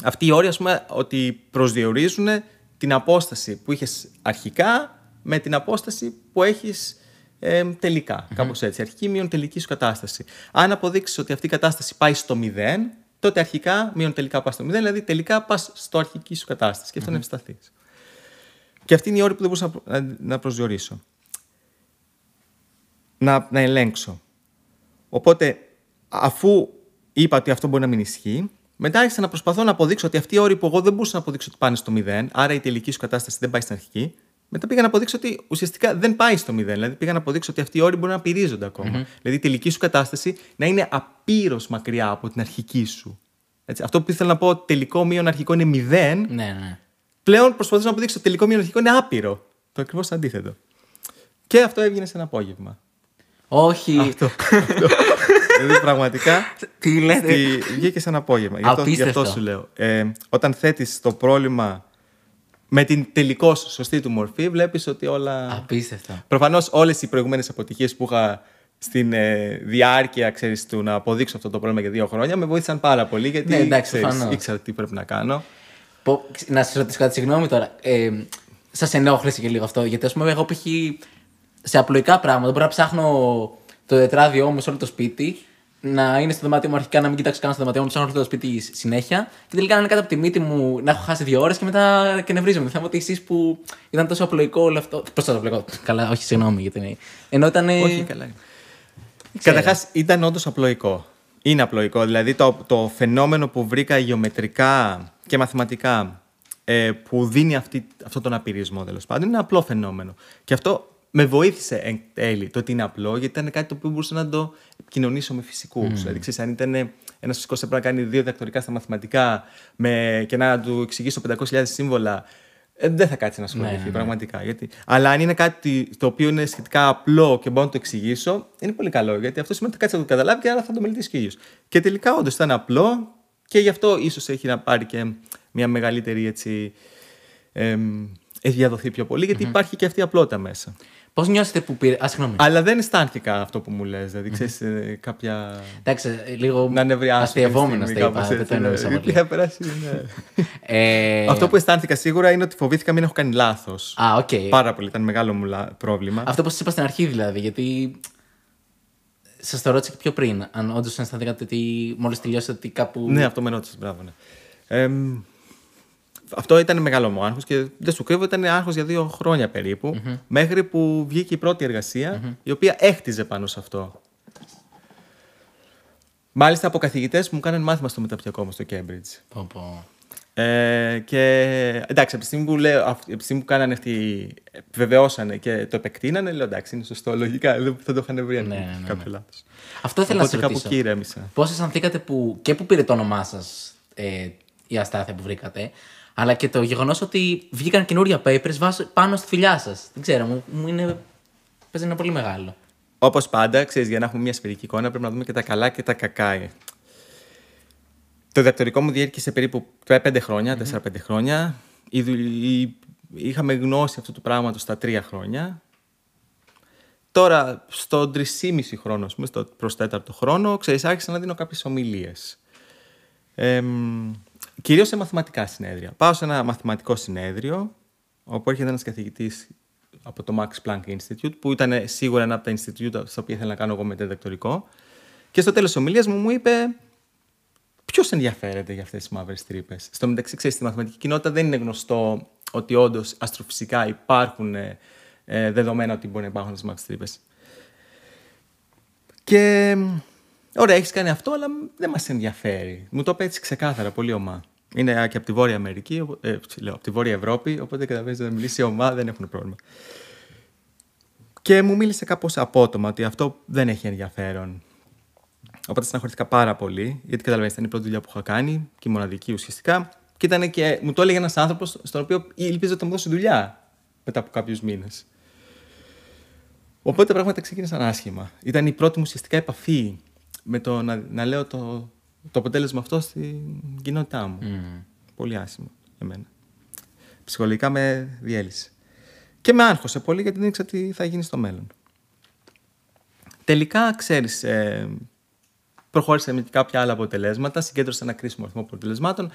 αυτοί οι όροι, ας πούμε, ότι προσδιορίζουν την απόσταση που είχες αρχικά με την απόσταση που έχεις ε, τελικά. Mm-hmm. Κάπως έτσι. Αρχική μείον τελική σου κατάσταση. Αν αποδείξεις ότι αυτή η κατάσταση πάει στο 0, τότε αρχικά μείον τελικά πας στο 0, δηλαδή τελικά πας στο αρχική σου κατάσταση. Και αυτό mm-hmm. είναι ευσταθή. Και αυτή είναι η όρη που δεν μπορούσα να, να, να προσδιορίσω. Να, να ελέγξω. Οπότε, αφού είπα ότι αυτό μπορεί να μην ισχύει, μετά άρχισα να προσπαθώ να αποδείξω ότι αυτοί οι όροι που εγώ δεν μπορούσα να αποδείξω ότι πάνε στο 0, άρα η τελική σου κατάσταση δεν πάει στην αρχική, μετά πήγα να αποδείξω ότι ουσιαστικά δεν πάει στο 0. Δηλαδή πήγα να αποδείξω ότι αυτοί οι όροι μπορούν να πηρίζονται ακόμα. Δηλαδή η τελική σου κατάσταση να είναι απείρως μακριά από την αρχική σου. Έτσι, αυτό που ήθελα να πω τελικό μείον αρχικό είναι 0. Ναι, ναι. Πλέον προσπαθούσα να αποδείξω ότι τελικό μείον αρχικό είναι άπειρο. Το ακριβώς αντίθετο. Και αυτό έβγαινε σε ένα απόγευμα. Όχι. Αυτό. αυτό. δηλαδή πραγματικά. Τι λέτε; στη- Βγήκε σε ένα απόγευμα. Γι' αυτό, γι' αυτό Απίστευτο. σου λέω. Ε, όταν θέτεις το πρόβλημα με την τελικώς σωστή του μορφή, βλέπεις ότι όλα. Απίστευτο. Προφανώς όλες οι προηγούμενε αποτυχίες που είχα στην ε, διάρκεια ξέρεις, του να αποδείξω αυτό το πρόβλημα για δύο χρόνια με βοήθησαν πάρα πολύ γιατί Ναι, εντάξει, ξέρεις, προφανώς. ήξερα τι πρέπει να κάνω. Πω- Να σα ρωτήσω κάτι, συγγνώμη τώρα. Ε, σας ενόχλησε και λίγο αυτό. Γιατί ας πούμε, εγώ π.χ. σε απλοϊκά πράγματα μπορώ να ψάχνω το τετράδιό μου σε όλο το σπίτι, να είναι στο δωμάτιο μου αρχικά, να μην κοιτάξω καν στο δωμάτιο μου, να ψάχνω όλο το σπίτι συνέχεια. Και τελικά να είναι κάτω από τη μύτη μου, να έχω χάσει δύο ώρες και μετά και νευρίζομαι. Το θέμα ότι εσείς που ήταν τόσο απλοϊκό όλο αυτό. Πώς τόσο απλοϊκό; Καλά, όχι, συγγνώμη γιατί είναι. Ενώ ήταν. Όχι, καλά. Καταρχάς, ήταν όντως απλοϊκό. Είναι απλοϊκό. Δηλαδή, το, το φαινόμενο που βρήκα γεωμετρικά και μαθηματικά ε, που δίνει αυτή, αυτόν τον απειρισμό, τέλος πάντων, είναι απλό φαινόμενο. Και αυτό με βοήθησε εν τέλει το ότι είναι απλό, γιατί ήταν κάτι το οποίο μπορούσα να το επικοινωνήσω με φυσικού. Δηλαδή, ξέρεις, αν ήταν ένας φυσικός έπρεπε να κάνει δύο διδακτορικά στα μαθηματικά με, και να του εξηγήσω 500.000 σύμβολα, ε, δεν θα κάτσει να ασχοληθεί Ναι, ναι. πραγματικά. Γιατί... Αλλά αν είναι κάτι το οποίο είναι σχετικά απλό και μπορώ να το εξηγήσω, είναι πολύ καλό. Γιατί αυτό σημαίνει ότι θα κάτσει να το καταλάβει και άρα θα το μελετήσει και ο ίδιος. Και τελικά όντως ήταν απλό και γι' αυτό ίσως έχει να πάρει και μια μεγαλύτερη έτσι. εμ, έχει διαδοθεί πιο πολύ, γιατί υπάρχει και αυτή η απλότητα μέσα. Πώς νιώσατε που πήρε. Α, συγγνώμη. Αλλά δεν αισθάνθηκα αυτό που μου λες, δηλαδή ξέρεις ε, κάποια... Εντάξει, λίγο. Να νευριάσω. Αστειευόμενος κάποια το στιγμή, είπα. κάπως Δεν το έτσι, ναι. εννοούσα Γιατί πολύ. είχα περάσει, ναι. Ε, Αυτό που αισθάνθηκα σίγουρα είναι ότι φοβήθηκα μην έχω κάνει λάθος. Α, οκ. Πάρα πολύ, ήταν μεγάλο μου λα- πρόβλημα. Αυτό που σας είπα στην αρχή δηλαδή, γιατί. Σας το ρώτησα και πιο πριν. Αν όντως αισθανθήκατε ότι μόλις τελειώσατε ότι κάπου. Ναι, αυτό με ρώτησες. Μπράβο, ναι. Εμ, αυτό ήταν μεγάλο μου άγχος και δεν σου κρύβω, ήταν άγχος για δύο χρόνια περίπου, μέχρι που βγήκε η πρώτη εργασία, η οποία έχτιζε πάνω σε αυτό. Μάλιστα από καθηγητές που μου κάνανε μάθημα στο μεταπτυχιακό μου στο Cambridge. Πω, πω. Ε, και εντάξει, από τη στιγμή που, λέω, αυ- από τη στιγμή που κάνανε αυτοί, επιβεβαιώσανε και το επεκτείνανε, λέω εντάξει, είναι σωστό, λογικά, δεν θα το είχαν βρει αν Ναι, ναι, ναι, ναι. κάποιο λάθος. Αυτό ήθελα να Οπότε σα κάπου ρωτήσω. εκεί ηρέμησα. Πώς αισθανθήκατε που και που πήρε το όνομά σας ε, η αστάθεια που βρήκατε, αλλά και το γεγονός ότι βγήκαν καινούρια papers βάσω- πάνω στη φιλιά σας. Δεν ξέρω, μου, μου είναι. Παίζει ένα πολύ μεγάλο. Όπως πάντα, ξέρεις, για να έχουμε μια σφαιρική εικόνα, πρέπει να δούμε και τα καλά και τα κακά. ε. Το διδακτορικό μου διήρκησε περίπου 5 χρόνια, 4-5 χρόνια. Η δουλ- η- Είχαμε γνώση αυτού του πράγματος στα 3 χρόνια. Τώρα, στον 3,5 χρόνο, ας πούμε, στο προς τέταρτο χρόνο, ξέρεις, άρχισα να δίνω κάποιες ομιλίες. Ε, κυρίως σε μαθηματικά συνέδρια. Πάω σε ένα μαθηματικό συνέδριο, όπου έρχεται ένας καθηγητής από το Max Planck Institute, που ήταν σίγουρα ένα από τα Institute στα οποία ήθελα να κάνω εγώ μεταδιδακτορικό. Και στο τέλος της ομιλίας μου μου είπε Ποιος ενδιαφέρεται για αυτές τις μαύρες τρύπες; Στο μεταξύ, ξέρεις, στη μαθηματική κοινότητα δεν είναι γνωστό ότι όντως αστροφυσικά υπάρχουν ε, ε, δεδομένα ότι μπορεί να υπάρχουν αυτές τις μαύρες τρύπες. Και ωραία, έχεις κάνει αυτό, αλλά δεν μας ενδιαφέρει. Μου το είπε έτσι ξεκάθαρα, πολύ ομά. Είναι και από τη Βόρεια Αμερική, οπο- ε, λέω, από τη Βόρεια Ευρώπη, οπότε καταλαβαίνεις να μιλήσει ομά, δεν έχουν πρόβλημα. Και μου μίλησε κάπως απότομα ότι αυτό δεν έχει ενδιαφέρον. Οπότε στεναχωρήθηκα πάρα πολύ, γιατί καταλαβαίνετε, ήταν η πρώτη δουλειά που είχα κάνει και η μοναδική ουσιαστικά. Και, ήταν και μου το έλεγε ένας άνθρωπος στον οποίο ήλπιζε ότι θα μου δώσει δουλειά μετά από κάποιους μήνες. Οπότε τα πράγματα ξεκίνησαν άσχημα. Ήταν η πρώτη μου ουσιαστικά επαφή με το να, να λέω το, το αποτέλεσμα αυτό στην κοινότητά μου. Πολύ άσχημο για μένα. Ψυχολογικά με διέλυσε. Και με άγχωσε πολύ γιατί δεν ήξερα τι θα γίνει στο μέλλον. Τελικά, ξέρεις, ε, προχώρησα με κάποια άλλα αποτελέσματα, συγκέντρωσα ένα κρίσιμο αριθμό αποτελεσμάτων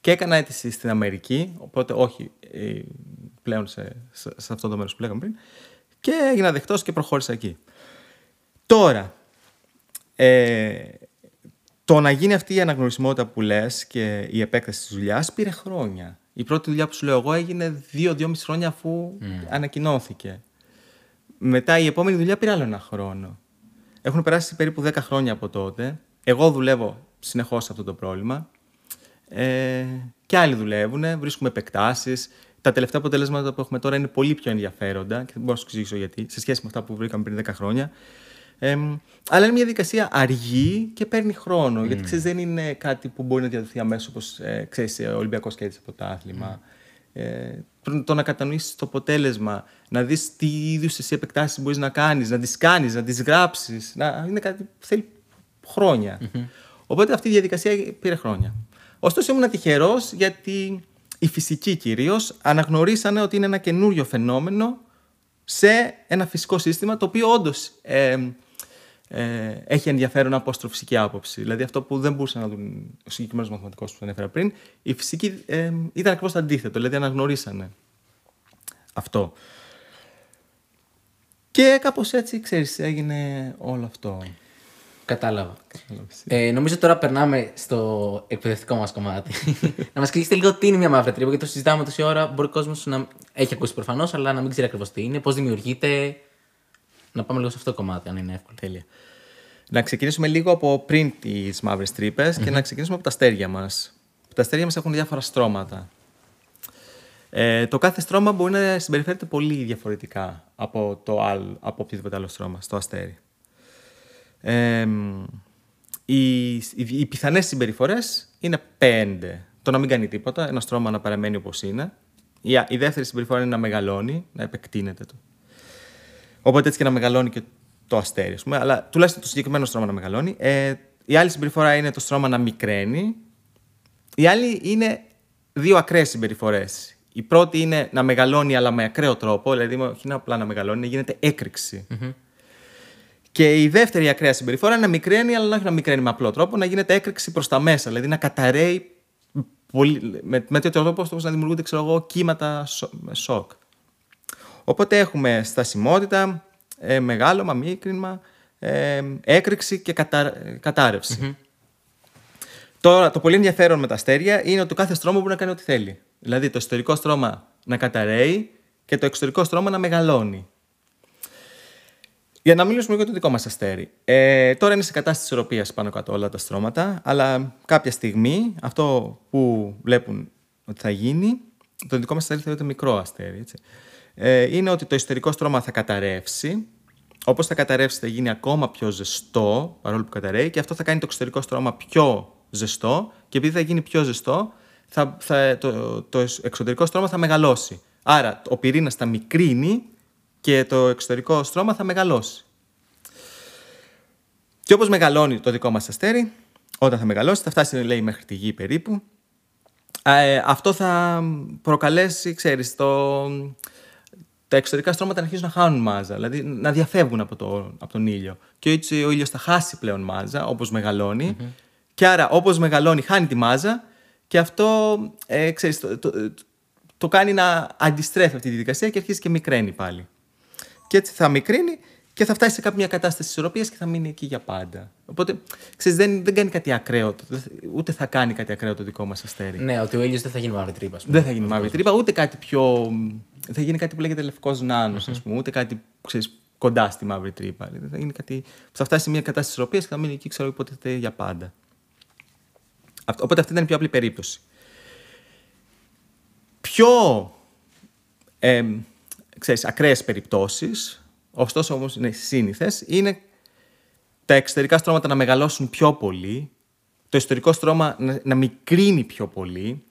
και έκανα αίτηση στην Αμερική, οπότε όχι ε, πλέον σε, σε, σε αυτό το μέρος που λέγαμε πριν, και έγινα δεκτός και προχώρησα εκεί. Τώρα, ε, το να γίνει αυτή η αναγνωρισιμότητα που λες και η επέκταση της δουλειάς πήρε χρόνια. Η πρώτη δουλειά που σου λέω εγώ έγινε δύο-δυόμιση χρόνια αφού ανακοινώθηκε. Μετά η επόμενη δουλειά πήρε άλλο ένα χρόνο. Έχουν περάσει περίπου 10 χρόνια από τότε. Εγώ δουλεύω συνεχώς σε αυτό το πρόβλημα. Ε, και άλλοι δουλεύουν, βρίσκουμε επεκτάσεις. Τα τελευταία αποτελέσματα που έχουμε τώρα είναι πολύ πιο ενδιαφέροντα και δεν μπορώ να σου εξηγήσω γιατί, σε σχέση με αυτά που βρήκαμε πριν 10 χρόνια. Ε, αλλά είναι μια διαδικασία αργή και παίρνει χρόνο. Γιατί ξέρεις, δεν είναι κάτι που μπορεί να διαδοθεί αμέσως όπως ε, ξέρεις, Ολυμπιακός και έτσι από το άθλημα. Ε, το να κατανοήσεις το αποτέλεσμα, να δεις τι είδους εσύ επεκτάσεις μπορείς να κάνεις, να τις κάνεις, να τις γράψεις. Να... Είναι κάτι που θέλει Οπότε αυτή η διαδικασία πήρε χρόνια. Ωστόσο, ήμουν τυχερός γιατί οι φυσικοί κυρίως αναγνωρίσανε ότι είναι ένα καινούριο φαινόμενο σε ένα φυσικό σύστημα το οποίο όντως ε, ε, έχει ενδιαφέρον από αστροφυσική άποψη. Δηλαδή αυτό που δεν μπορούσε να δουν ο συγκεκριμένος μαθηματικός που ανέφερα πριν, η φυσική ε, ήταν ακριβώς το αντίθετο. Δηλαδή αναγνωρίσανε αυτό. Και κάπως έτσι, ξέρεις, έγινε όλο αυτό. Κατάλαβα. Ε, νομίζω τώρα περνάμε στο εκπαιδευτικό μας κομμάτι. να μας εξηγήσετε λίγο τι είναι μια μαύρη τρύπα, γιατί το συζητάμε τόση ώρα. Μπορεί ο κόσμος να έχει ακούσει προφανώς, αλλά να μην ξέρει ακριβώς τι είναι, πώς δημιουργείται. Να πάμε λίγο σε αυτό το κομμάτι, αν είναι εύκολο. Τέλεια. Να ξεκινήσουμε λίγο από πριν τις μαύρες τρύπες και να ξεκινήσουμε από τα αστέρια μας. Τα αστέρια μας έχουν διάφορα στρώματα. Ε, το κάθε στρώμα μπορεί να συμπεριφέρεται πολύ διαφορετικά από, το άλλο, από οποιοδήποτε άλλο στρώμα στο αστέρι. Ε, οι, οι, οι πιθανές συμπεριφορές είναι πέντε. Το να μην κάνει τίποτα, ένα στρώμα να παραμένει όπως είναι. Η, η δεύτερη συμπεριφορά είναι να μεγαλώνει, να επεκτείνεται το. Οπότε έτσι και να μεγαλώνει και το αστέρι, πούμε, αλλά τουλάχιστον το συγκεκριμένο στρώμα να μεγαλώνει. Ε, η άλλη συμπεριφορά είναι το στρώμα να μικραίνει. Η άλλη είναι δύο ακραίες συμπεριφορές. Η πρώτη είναι να μεγαλώνει, αλλά με ακραίο τρόπο, δηλαδή όχι είναι απλά να μεγαλώνει, να γίνεται Και η δεύτερη ακραία συμπεριφορά είναι να μικραίνει, αλλά όχι να μικραίνει με απλό τρόπο, να γίνεται έκρηξη προς τα μέσα, δηλαδή να καταραίει πολύ, με, με τέτοιο τρόπο ώστε να δημιουργούνται ξέρω εγώ, κύματα σοκ. Οπότε έχουμε στασιμότητα, ε, μεγάλωμα, μίκρινμα, ε, έκρηξη και κατα, κατάρρευση. Τώρα, το πολύ ενδιαφέρον με τα αστέρια είναι ότι το κάθε στρώμα μπορεί να κάνει ό,τι θέλει. Δηλαδή, το εσωτερικό στρώμα να καταραίει και το εξωτερικό στρώμα να μεγαλώνει. Για να μιλήσουμε για το δικό μας αστέρι. Ε, τώρα είναι σε κατάσταση ισορροπίας πάνω κάτω όλα τα στρώματα, αλλά κάποια στιγμή αυτό που βλέπουν ότι θα γίνει, το δικό μας αστέρι θεωρείται μικρό αστέρι. Έτσι. Ε, είναι ότι το εσωτερικό στρώμα θα καταρρεύσει. Όπως θα καταρρεύσει, θα γίνει ακόμα πιο ζεστό, παρόλο που καταραίει, και αυτό θα κάνει το εξωτερικό στρώμα πιο ζεστό. Και επειδή θα γίνει πιο ζεστό, θα, θα, το, το εξωτερικό στρώμα θα μεγαλώσει. Άρα ο πυρήνας θα μικρύνει και το εξωτερικό στρώμα θα μεγαλώσει. Και όπως μεγαλώνει το δικό μας αστέρι, όταν θα μεγαλώσει, θα φτάσει λέει μέχρι τη γη περίπου, ε, αυτό θα προκαλέσει, ξέρεις, το, τα εξωτερικά στρώματα να αρχίζουν να χάνουν μάζα, δηλαδή να διαφεύγουν από, το, από τον ήλιο. Και έτσι ο ήλιος θα χάσει πλέον μάζα, όπως και άρα όπως μεγαλώνει χάνει τη μάζα και αυτό ε, ξέρεις, το, το, το, κάνει να αντιστρέφει αυτή τη διαδικασία και αρχίζει και μικραίνει πάλι. Και έτσι θα μικρύνει και θα φτάσει σε κάποια κατάσταση ισορροπίας και θα μείνει εκεί για πάντα. Οπότε, ξέρεις, δεν, δεν κάνει κάτι ακραίο. Ούτε θα κάνει κάτι ακραίο το δικό μας αστέρι. Ναι, ότι ο ήλιο δεν θα γίνει μαύρη τρύπα. Δεν θα γίνει μαύρη τρύπα, ούτε κάτι πιο. Θα γίνει κάτι που λέγεται λευκός νάνος, ας πούμε. Ούτε κάτι ξέρεις, κοντά στη μαύρη τρύπα. Δηλαδή, θα γίνει κάτι που θα φτάσει σε μια κατάσταση ισορροπίας και θα μείνει εκεί, ξέρω, υποτίθεται για πάντα. Οπότε αυτή ήταν η πιο απλή περίπτωση. Πιο ε, ξέρεις, ακραίες περιπτώσεις, ωστόσο όμως είναι σύνηθες, είναι τα εξωτερικά στρώματα να μεγαλώσουν πιο πολύ, το εσωτερικό στρώμα να, να μικρύνει πιο πολύ.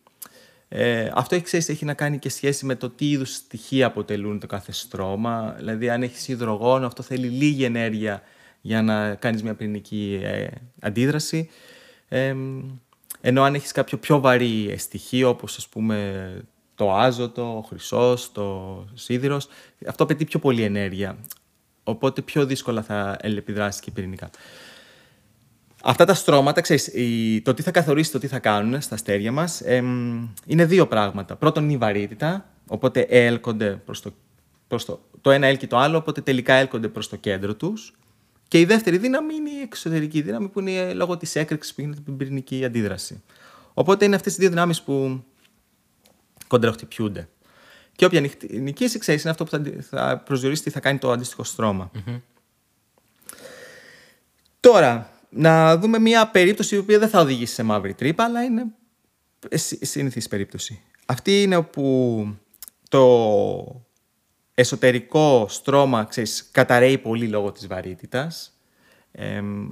Ε, αυτό έχει, ξέρεις, έχει να κάνει και σχέση με το τι είδους στοιχεία αποτελούν το κάθε στρώμα. Δηλαδή, αν έχεις υδρογόνο, αυτό θέλει λίγη ενέργεια για να κάνεις μια πυρηνική ε, αντίδραση. Ε, ενώ αν έχεις κάποιο πιο βαρύ στοιχείο, όπως ας πούμε το άζωτο, ο χρυσός, το σίδηρος, αυτό απαιτεί πιο πολύ ενέργεια. Οπότε πιο δύσκολα θα επιδράσει και πυρηνικά. Αυτά τα στρώματα, ξέρεις, το τι θα καθορίσει το τι θα κάνουν στα αστέρια μας, είναι δύο πράγματα. Πρώτον είναι η βαρύτητα, οπότε έλκονται προς το, προς το, το ένα έλκει το άλλο, οπότε τελικά έλκονται προς το κέντρο τους. Και η δεύτερη δύναμη είναι η εξωτερική δύναμη που είναι λόγω της έκρηξης που γίνεται την πυρηνική αντίδραση. Οπότε είναι αυτές οι δύο δυνάμεις που κοντραχτυπιούνται. Και όποια νικήσει, ξέρεις, είναι αυτό που θα, θα προσδιορίσει τι θα κάνει το αντίστοιχο στρώμα. Τώρα, να δούμε μια περίπτωση η οποία δεν θα οδηγήσει σε μαύρη τρύπα, αλλά είναι συνηθής περίπτωση. Αυτή είναι όπου το εσωτερικό στρώμα ξέρεις, καταραίει πολύ λόγω της βαρύτητας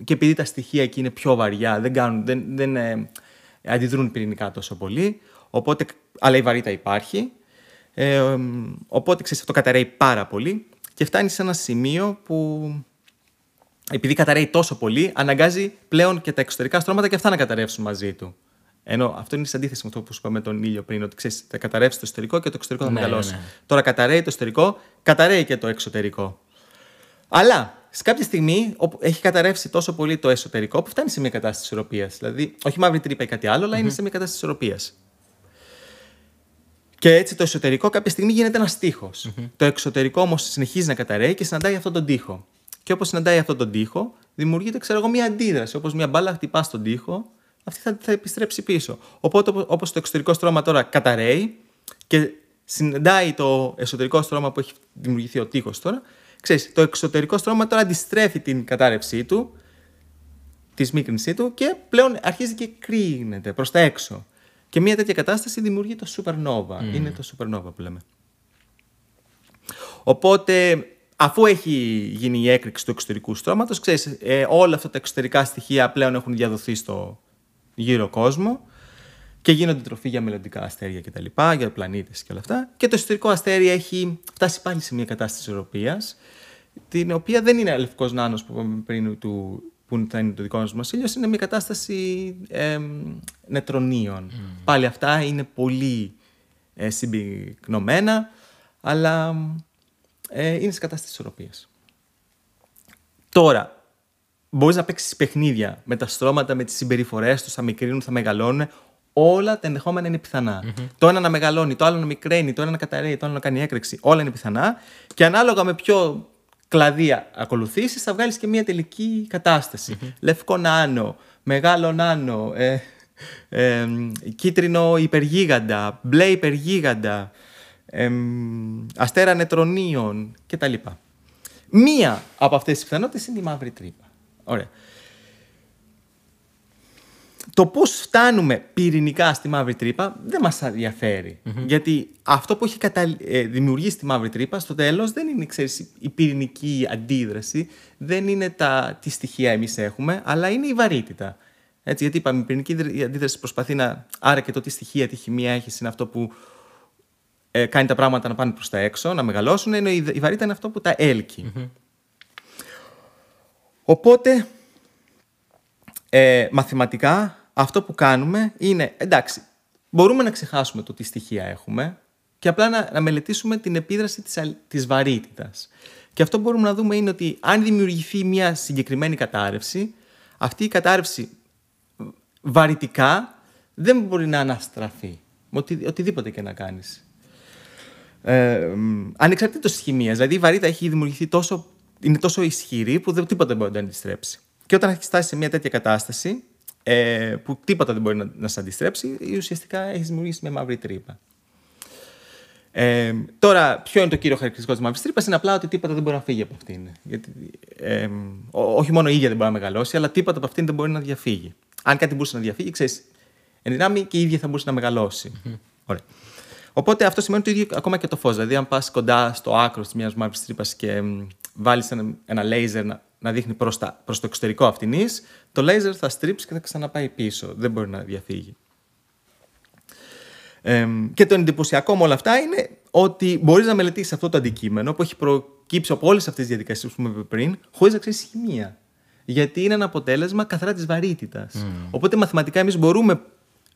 και επειδή τα στοιχεία εκεί είναι πιο βαριά, δεν, κάνουν, δεν, δεν ε, αντιδρούν πυρηνικά τόσο πολύ, οπότε, αλλά η βαρύτητα υπάρχει, ε, οπότε ξέρεις, αυτό καταραίει πάρα πολύ και φτάνει σε ένα σημείο που επειδή καταραίει τόσο πολύ, αναγκάζει πλέον και τα εξωτερικά στρώματα και αυτά να καταρρεύσουν μαζί του. Ενώ αυτό είναι σε αντίθεση με αυτό που σου είπαμε τον ήλιο πριν, ότι ξέρεις, θα καταρρεύσει το εσωτερικό και το εξωτερικό θα ναι, μεγαλώσει. Ναι, ναι. Τώρα καταραίει το εσωτερικό, καταραίει και το εξωτερικό. Αλλά σε κάποια στιγμή έχει καταρρεύσει τόσο πολύ το εσωτερικό που φτάνει σε μια κατάσταση ισορροπίας. Δηλαδή, όχι μαύρη τρύπα ή κάτι άλλο, αλλά είναι σε μια κατάσταση ισορροπίας. Και έτσι το εσωτερικό κάποια στιγμή γίνεται ένας Το εξωτερικό όμως συνεχίζει να καταραίει και συναντάει αυτόν τον τοίχο. Και όπως συναντάει αυτόν τον τοίχο, δημιουργείται, ξέρω εγώ, μια αντίδραση. Όπως μια μπάλα χτυπάς στον τοίχο, αυτή θα, θα επιστρέψει πίσω. Οπότε, όπως το εξωτερικό στρώμα τώρα καταραίει και συναντάει το εσωτερικό στρώμα που έχει δημιουργηθεί ο τοίχο τώρα, ξέρεις, το εξωτερικό στρώμα τώρα αντιστρέφει την κατάρρευσή του, τη σμίκρινσή του και πλέον αρχίζει και κρίνεται προς τα έξω. Και μια τέτοια κατάσταση δημιουργεί το supernova. Mm. Είναι το supernova που λέμε. Οπότε, αφού έχει γίνει η έκρηξη του εξωτερικού στρώματος, ξέρεις, ε, όλα αυτά τα εξωτερικά στοιχεία πλέον έχουν διαδοθεί στο γύρω κόσμο και γίνονται τροφή για μελλοντικά αστέρια κτλ. Για πλανήτες και όλα αυτά. Και το εσωτερικό αστέρι έχει φτάσει πάλι σε μια κατάσταση ισορροπίας, την οποία δεν είναι λευκό νάνος που είπαμε πριν του, που θα είναι το δικό μας ήλιος, είναι μια κατάσταση ε, νετρονίων. Mm. Πάλι αυτά είναι πολύ ε, συμπυκνωμένα, αλλά ε, είναι σε κατάσταση ισορροπίας. Τώρα, μπορείς να παίξεις παιχνίδια με τα στρώματα, με τις συμπεριφορές τους, θα μικρύνουν, θα μεγαλώνουν. Όλα τα ενδεχόμενα είναι Το ένα να μεγαλώνει, το άλλο να μικραίνει, το ένα να καταραίει, το άλλο να κάνει έκρηξη. Όλα είναι πιθανά. Και ανάλογα με ποιο κλαδία ακολουθήσεις, θα βγάλεις και μια τελική κατάσταση. Mm-hmm. Λευκό νάνο, μεγάλο νάνο, ε, ε, κίτρινο υπεργίγαντα, μπλε υπεργίγαντα, ε, αστέρα νετρονίων κτλ. Μία από αυτές τις πιθανότητες είναι η μαύρη τρύπα. Ωραία. Το πώς φτάνουμε πυρηνικά στη μαύρη τρύπα δεν μας ενδιαφερει Γιατί αυτό που έχει κατα... Ε, δημιουργήσει τη μαύρη τρύπα στο τέλος δεν είναι ξέρεις, η πυρηνική αντίδραση, δεν είναι τα... τι στοιχεία εμείς έχουμε, αλλά είναι η βαρύτητα. Έτσι, γιατί είπαμε, η πυρηνική αντίδραση προσπαθεί να. Άρα και το τι στοιχεία, τι χημεία έχεις, είναι αυτό που ε, κάνει τα πράγματα να πάνε προς τα έξω, να μεγαλώσουν, ενώ η βαρύτητα είναι αυτό που τα ελκει Οπότε, ε, μαθηματικά, αυτό που κάνουμε είναι, εντάξει, μπορούμε να ξεχάσουμε το τι στοιχεία έχουμε και απλά να, να μελετήσουμε την επίδραση της, της βαρύτητας. Και αυτό που μπορούμε να δούμε είναι ότι αν δημιουργηθεί μια συγκεκριμένη κατάρρευση, αυτή η κατάρρευση βαρυτικά δεν μπορεί να αναστραφεί. Οτι, οτιδήποτε και να κάνεις. Ε, ανεξαρτήτως της χημίας. Δηλαδή η βαρύτητα έχει δημιουργηθεί τόσο είναι τόσο ισχυρή που δεν, τίποτα δεν μπορεί να την αντιστρέψει. Και όταν έχει φτάσει σε μια τέτοια κατάσταση, ε, που τίποτα δεν μπορεί να, να σε αντιστρέψει, ουσιαστικά έχεις δημιουργήσει μια μαύρη τρύπα. Ε, τώρα, ποιο είναι το κύριο χαρακτηριστικό της μαύρης τρύπας, είναι απλά ότι τίποτα δεν μπορεί να φύγει από αυτήν. Γιατί, ε, όχι μόνο η ίδια δεν μπορεί να μεγαλώσει, αλλά τίποτα από αυτήν δεν μπορεί να διαφύγει. Αν κάτι μπορούσε να διαφύγει, ξέρεις, εν δυνάμει και η ίδια θα μπορούσε να μεγαλώσει. Ωραία. Οπότε αυτό σημαίνει το ίδιο ακόμα και το φως. Δηλαδή, αν πας κοντά στο άκρο της μιας μαύρης τρύπας και βάλεις ένα, ένα λέιζερ να, να δείχνει προς το εξωτερικό αυτήν, το λέιζερ θα στρίψει και θα ξαναπάει πίσω. Δεν μπορεί να διαφύγει. Ε, και το εντυπωσιακό με όλα αυτά είναι ότι μπορείς να μελετήσεις αυτό το αντικείμενο που έχει προκύψει από όλες αυτές τις διαδικασίες που είπαμε πριν, χωρίς να ξέρεις χημεία. Γιατί είναι ένα αποτέλεσμα καθαρά της βαρύτητας. Mm. Οπότε μαθηματικά εμείς μπορούμε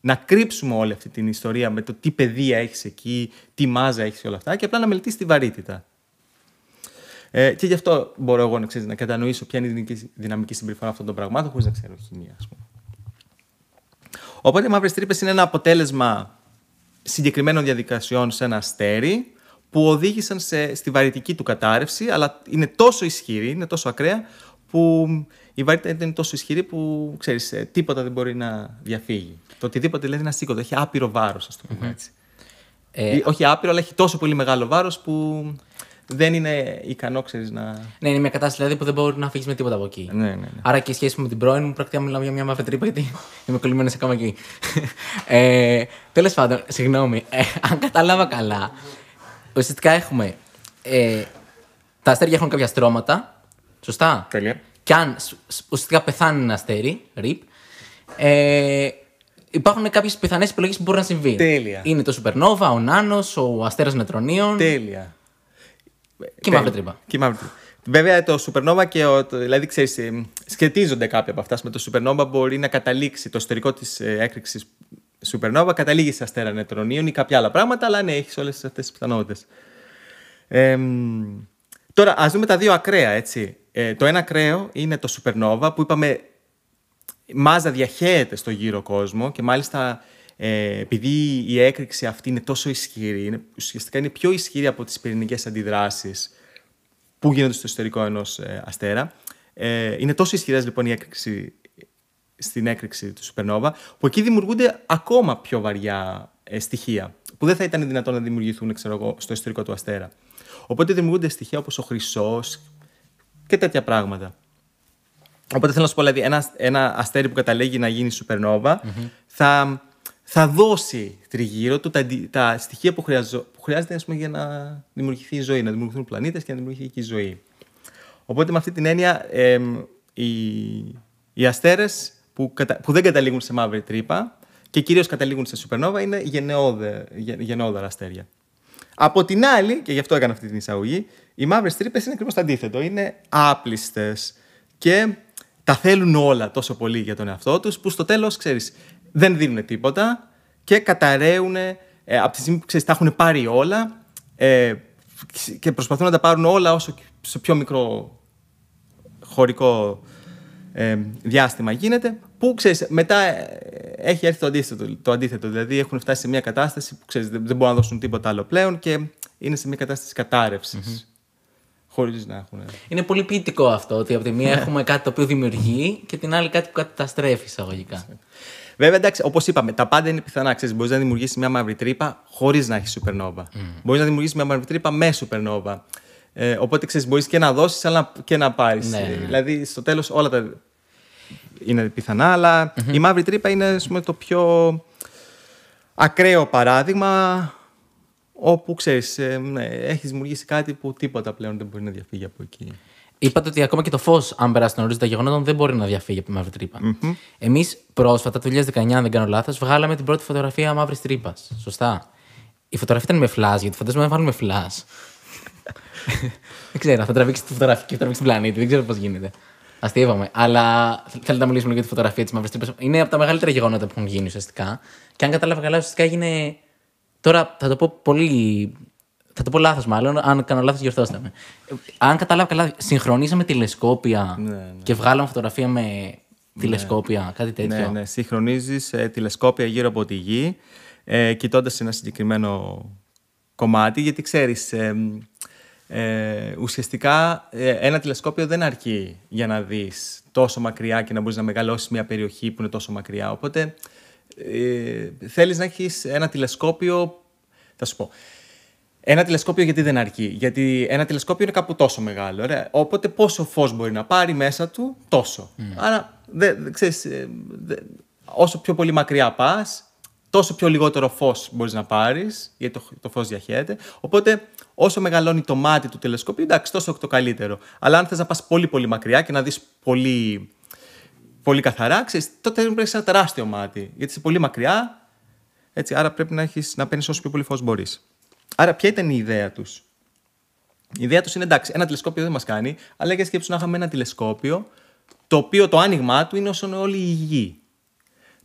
να κρύψουμε όλη αυτή την ιστορία με το τι παιδεία έχεις εκεί, τι μάζα έχεις όλα αυτά και απλά να μελετήσεις τη βαρύτητα. Ε, και γι' αυτό μπορώ εγώ να, ξέρεις, να κατανοήσω ποια είναι η δυναμική συμπεριφορά αυτών των πραγμάτων, χωρίς να ξέρω χημία, ας πούμε. Οπότε οι μαύρες τρύπες είναι ένα αποτέλεσμα συγκεκριμένων διαδικασιών σε ένα αστέρι που οδήγησαν σε, στη βαρυτική του κατάρρευση, αλλά είναι τόσο ισχυρή, είναι τόσο ακραία, που η βαρύτητα είναι τόσο ισχυρή που ξέρεις, ε, τίποτα δεν μπορεί να διαφύγει. Το οτιδήποτε δηλαδή είναι ασήκωτο, έχει άπειρο βάρος, ας το πούμε έτσι. Ε, όχι άπειρο, αλλά έχει τόσο πολύ μεγάλο βάρος που δεν είναι ικανό, ξέρεις να. Ναι, είναι μια κατάσταση δηλαδή που δεν μπορεί να φύγεις με τίποτα από εκεί. Ναι, ναι, ναι. Άρα και η σχέση μου με την πρώην μου πρακτικά μιλάω για μια μαύρη τρύπα γιατί είμαι κολλημένο ακόμα εκεί. ε, Τέλος πάντων, συγγνώμη, ε, αν κατάλαβα καλά, ουσιαστικά έχουμε. Ε, τα αστέρια έχουν κάποια στρώματα. Σωστά; Τέλεια. Και αν σ- σ- ουσιαστικά πεθάνει ένα αστέρι, RIP, ε, υπάρχουν κάποιες πιθανές επιλογές που μπορεί να συμβεί. Τέλεια. Είναι το Supernova, ο Νάνος, ο αστέρας Νετρονίων Τέλεια. Και η μαύρη τρύπα. Και η μαύρη τρύπα. Βέβαια το Supernova και ο, το, δηλαδή ξέρεις, ε, σχετίζονται κάποια από αυτά. Με το Supernova μπορεί να καταλήξει το ιστορικό της ε, έκρηξης Supernova, καταλήγει σε αστέρα νετρονίων ή κάποια άλλα πράγματα, αλλά ναι, έχεις όλες αυτές τις πιθανότητες. Ε, μ, τώρα, ας δούμε τα δύο ακραία, έτσι. Ε, το ένα ακραίο είναι το Supernova, που είπαμε μάζα διαχέεται στο γύρο κόσμο και μάλιστα ε, επειδή η έκρηξη αυτή είναι τόσο ισχυρή, είναι, ουσιαστικά είναι πιο ισχυρή από τις πυρηνικές αντιδράσεις που γίνονται στο εσωτερικό ενός ε, αστέρα. Ε, είναι τόσο ισχυρές λοιπόν η έκρηξη στην έκρηξη του Supernova, που εκεί δημιουργούνται ακόμα πιο βαριά ε, στοιχεία, που δεν θα ήταν δυνατόν να δημιουργηθούν ξέρω εγώ, στο εσωτερικό του αστέρα. Οπότε δημιουργούνται στοιχεία όπως ο χρυσός και τέτοια πράγματα. Οπότε θέλω να σου πω, δηλαδή, ένα, ένα αστέρι που καταλήγει να γίνει supernova θα, θα δώσει τριγύρω του τα, αντι- τα στοιχεία που, χρειαζο, που χρειάζεται ας πούμε, για να δημιουργηθεί η ζωή, να δημιουργηθούν πλανήτες και να δημιουργηθεί και η ζωή. Οπότε με αυτή την έννοια εμ, οι, οι αστέρες που, κατα- που δεν καταλήγουν σε μαύρη τρύπα και κυρίως καταλήγουν σε supernova είναι γενναιόδε, γε- γενναιόδωρα αστέρια. Από την άλλη, και γι' αυτό έκανα αυτή την εισαγωγή, οι μαύρες τρύπες είναι ακριβώς το αντίθετο. Είναι άπληστε και τα θέλουν όλα τόσο πολύ για τον εαυτό τους, που στο τέλος, ξέρεις, δεν δίνουν τίποτα και καταραίουν ε, από τη στιγμή που ξέρεις, τα έχουν πάρει όλα ε, και προσπαθούν να τα πάρουν όλα όσο σε πιο μικρό χωρικό ε, διάστημα γίνεται, που ξέρεις, μετά ε, έχει έρθει το αντίθετο, το αντίθετο. Δηλαδή έχουν φτάσει σε μια κατάσταση που ξέρεις, δεν, δεν μπορούν να δώσουν τίποτα άλλο πλέον και είναι σε μια κατάσταση κατάρρευσης, Χωρίς να έχουν. Είναι πολύ ποιητικό αυτό, ότι από τη μία έχουμε κάτι το οποίο δημιουργεί και την άλλη κάτι που καταστρέφει εισαγωγικά. Βέβαια, εντάξει, όπως είπαμε, τα πάντα είναι πιθανά. Ξέρεις, μπορείς να δημιουργήσεις μια μαύρη τρύπα χωρίς να έχεις supernova. Μπορείς να δημιουργήσεις μια μαύρη τρύπα με supernova. Ε, οπότε ξέρεις, μπορείς και να δώσεις αλλά και να πάρεις. Ναι, ναι. Δηλαδή, στο τέλος όλα τα είναι πιθανά, αλλά η μαύρη τρύπα είναι ας πούμε, το πιο ακραίο παράδειγμα όπου ξέρεις, ε, ναι, έχεις δημιουργήσει κάτι που τίποτα πλέον δεν μπορεί να διαφύγει από εκεί. Είπατε ότι ακόμα και το φως, αν περάσει τον ορίζοντα γεγονότων, δεν μπορεί να διαφύγει από τη μαύρη τρύπα. Εμείς πρόσφατα, το 2019, αν δεν κάνω λάθος, βγάλαμε την πρώτη φωτογραφία μαύρης τρύπας. Σωστά. Η φωτογραφία ήταν με φλα, γιατί φαντάζομαι να βάλουμε φλα. δεν ξέρω, θα τραβήξει τη φωτογραφία και θα τραβήξει την πλανήτη. Δεν ξέρω πώς γίνεται. Αστείευαμε. Αλλά θέλετε να μιλήσουμε για τη φωτογραφία της μαύρης τρύπας. Είναι από τα μεγαλύτερα γεγονότα που έχουν γίνει ουσιαστικά. Και αν κατάλαβα καλά, ουσιαστικά έγινε. Τώρα θα το πω πολύ. Θα το πω λάθος, μάλλον. Αν κάνω λάθος, διορθώστε με. Ε, Αν κατάλαβα καλά, συγχρονίσαμε τηλεσκόπια Ναι, και βγάλαμε φωτογραφία με τηλεσκόπια, κάτι τέτοιο. Ναι, ναι. Συγχρονίζεις ε, τηλεσκόπια γύρω από τη γη, ε, κοιτώντας ένα συγκεκριμένο κομμάτι, γιατί ξέρεις. Ε, ε, ουσιαστικά ε, ένα τηλεσκόπιο δεν αρκεί για να δεις τόσο μακριά και να μπορείς να μεγαλώσεις μια περιοχή που είναι τόσο μακριά. Οπότε ε, θέλεις να έχεις ένα τηλεσκόπιο, θα σου πω, ένα τηλεσκόπιο γιατί δεν αρκεί; Γιατί ένα τηλεσκόπιο είναι κάπου τόσο μεγάλο. Ωραία. Οπότε πόσο φως μπορεί να πάρει μέσα του, τόσο. Άρα, δε, δε- ξέρεις, ε, δε- όσο πιο πολύ μακριά πας, τόσο πιο λιγότερο φως μπορείς να πάρεις, γιατί το, το φως διαχέεται. Οπότε, όσο μεγαλώνει το μάτι του τηλεσκόπιου, εντάξει, τόσο το καλύτερο. Αλλά αν θες να πας πολύ πολύ μακριά και να δεις πολύ, πολύ καθαρά, ξέρεις, τότε πρέπει να έχεις ένα τεράστιο μάτι. Γιατί είσαι πολύ μακριά, έτσι, άρα πρέπει να, έχεις, να παίρνεις όσο πιο πολύ φως μπορείς. Άρα, ποια ήταν η ιδέα τους; Η ιδέα τους είναι εντάξει, ένα τηλεσκόπιο δεν μας κάνει, αλλά για σκέψου να είχαμε ένα τηλεσκόπιο το οποίο το άνοιγμά του είναι όσο είναι όλη η γη.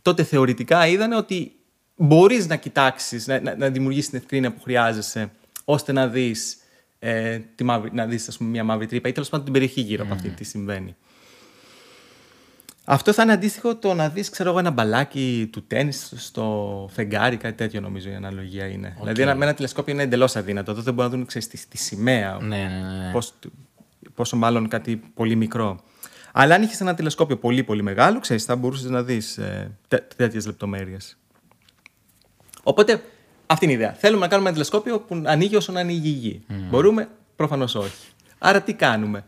Τότε θεωρητικά είδανε ότι μπορείς να κοιτάξεις, να, να, να δημιουργήσεις την ευκρίνεια που χρειάζεσαι, ώστε να δεις ε, τη μαύρη- να δεις, ας πούμε, μια μαύρη τρύπα ή τέλος πάντων την περιοχή γύρω από αυτή τι συμβαίνει. Αυτό θα είναι αντίστοιχο το να δεις, ξέρω εγώ, ένα μπαλάκι του τέννη στο φεγγάρι, κάτι τέτοιο νομίζω η αναλογία είναι. Δηλαδή, ένα, με ένα τηλεσκόπιο είναι εντελώς αδύνατο. Τότε μπορούν να δουν, ξέρεις, τη, τη σημαία. Ναι, ναι, ναι. Πώς, πόσο μάλλον κάτι πολύ μικρό. Αλλά αν είχες ένα τηλεσκόπιο πολύ πολύ μεγάλο, ξέρεις, θα μπορούσες να δεις ε, τέ, τέτοιες λεπτομέρειες. Οπότε, Αυτή είναι η ιδέα. Θέλουμε να κάνουμε ένα τηλεσκόπιο που ανοίγει όσο να ανοίγει η γη. Μπορούμε, προφανώς όχι. Άρα τι κάνουμε;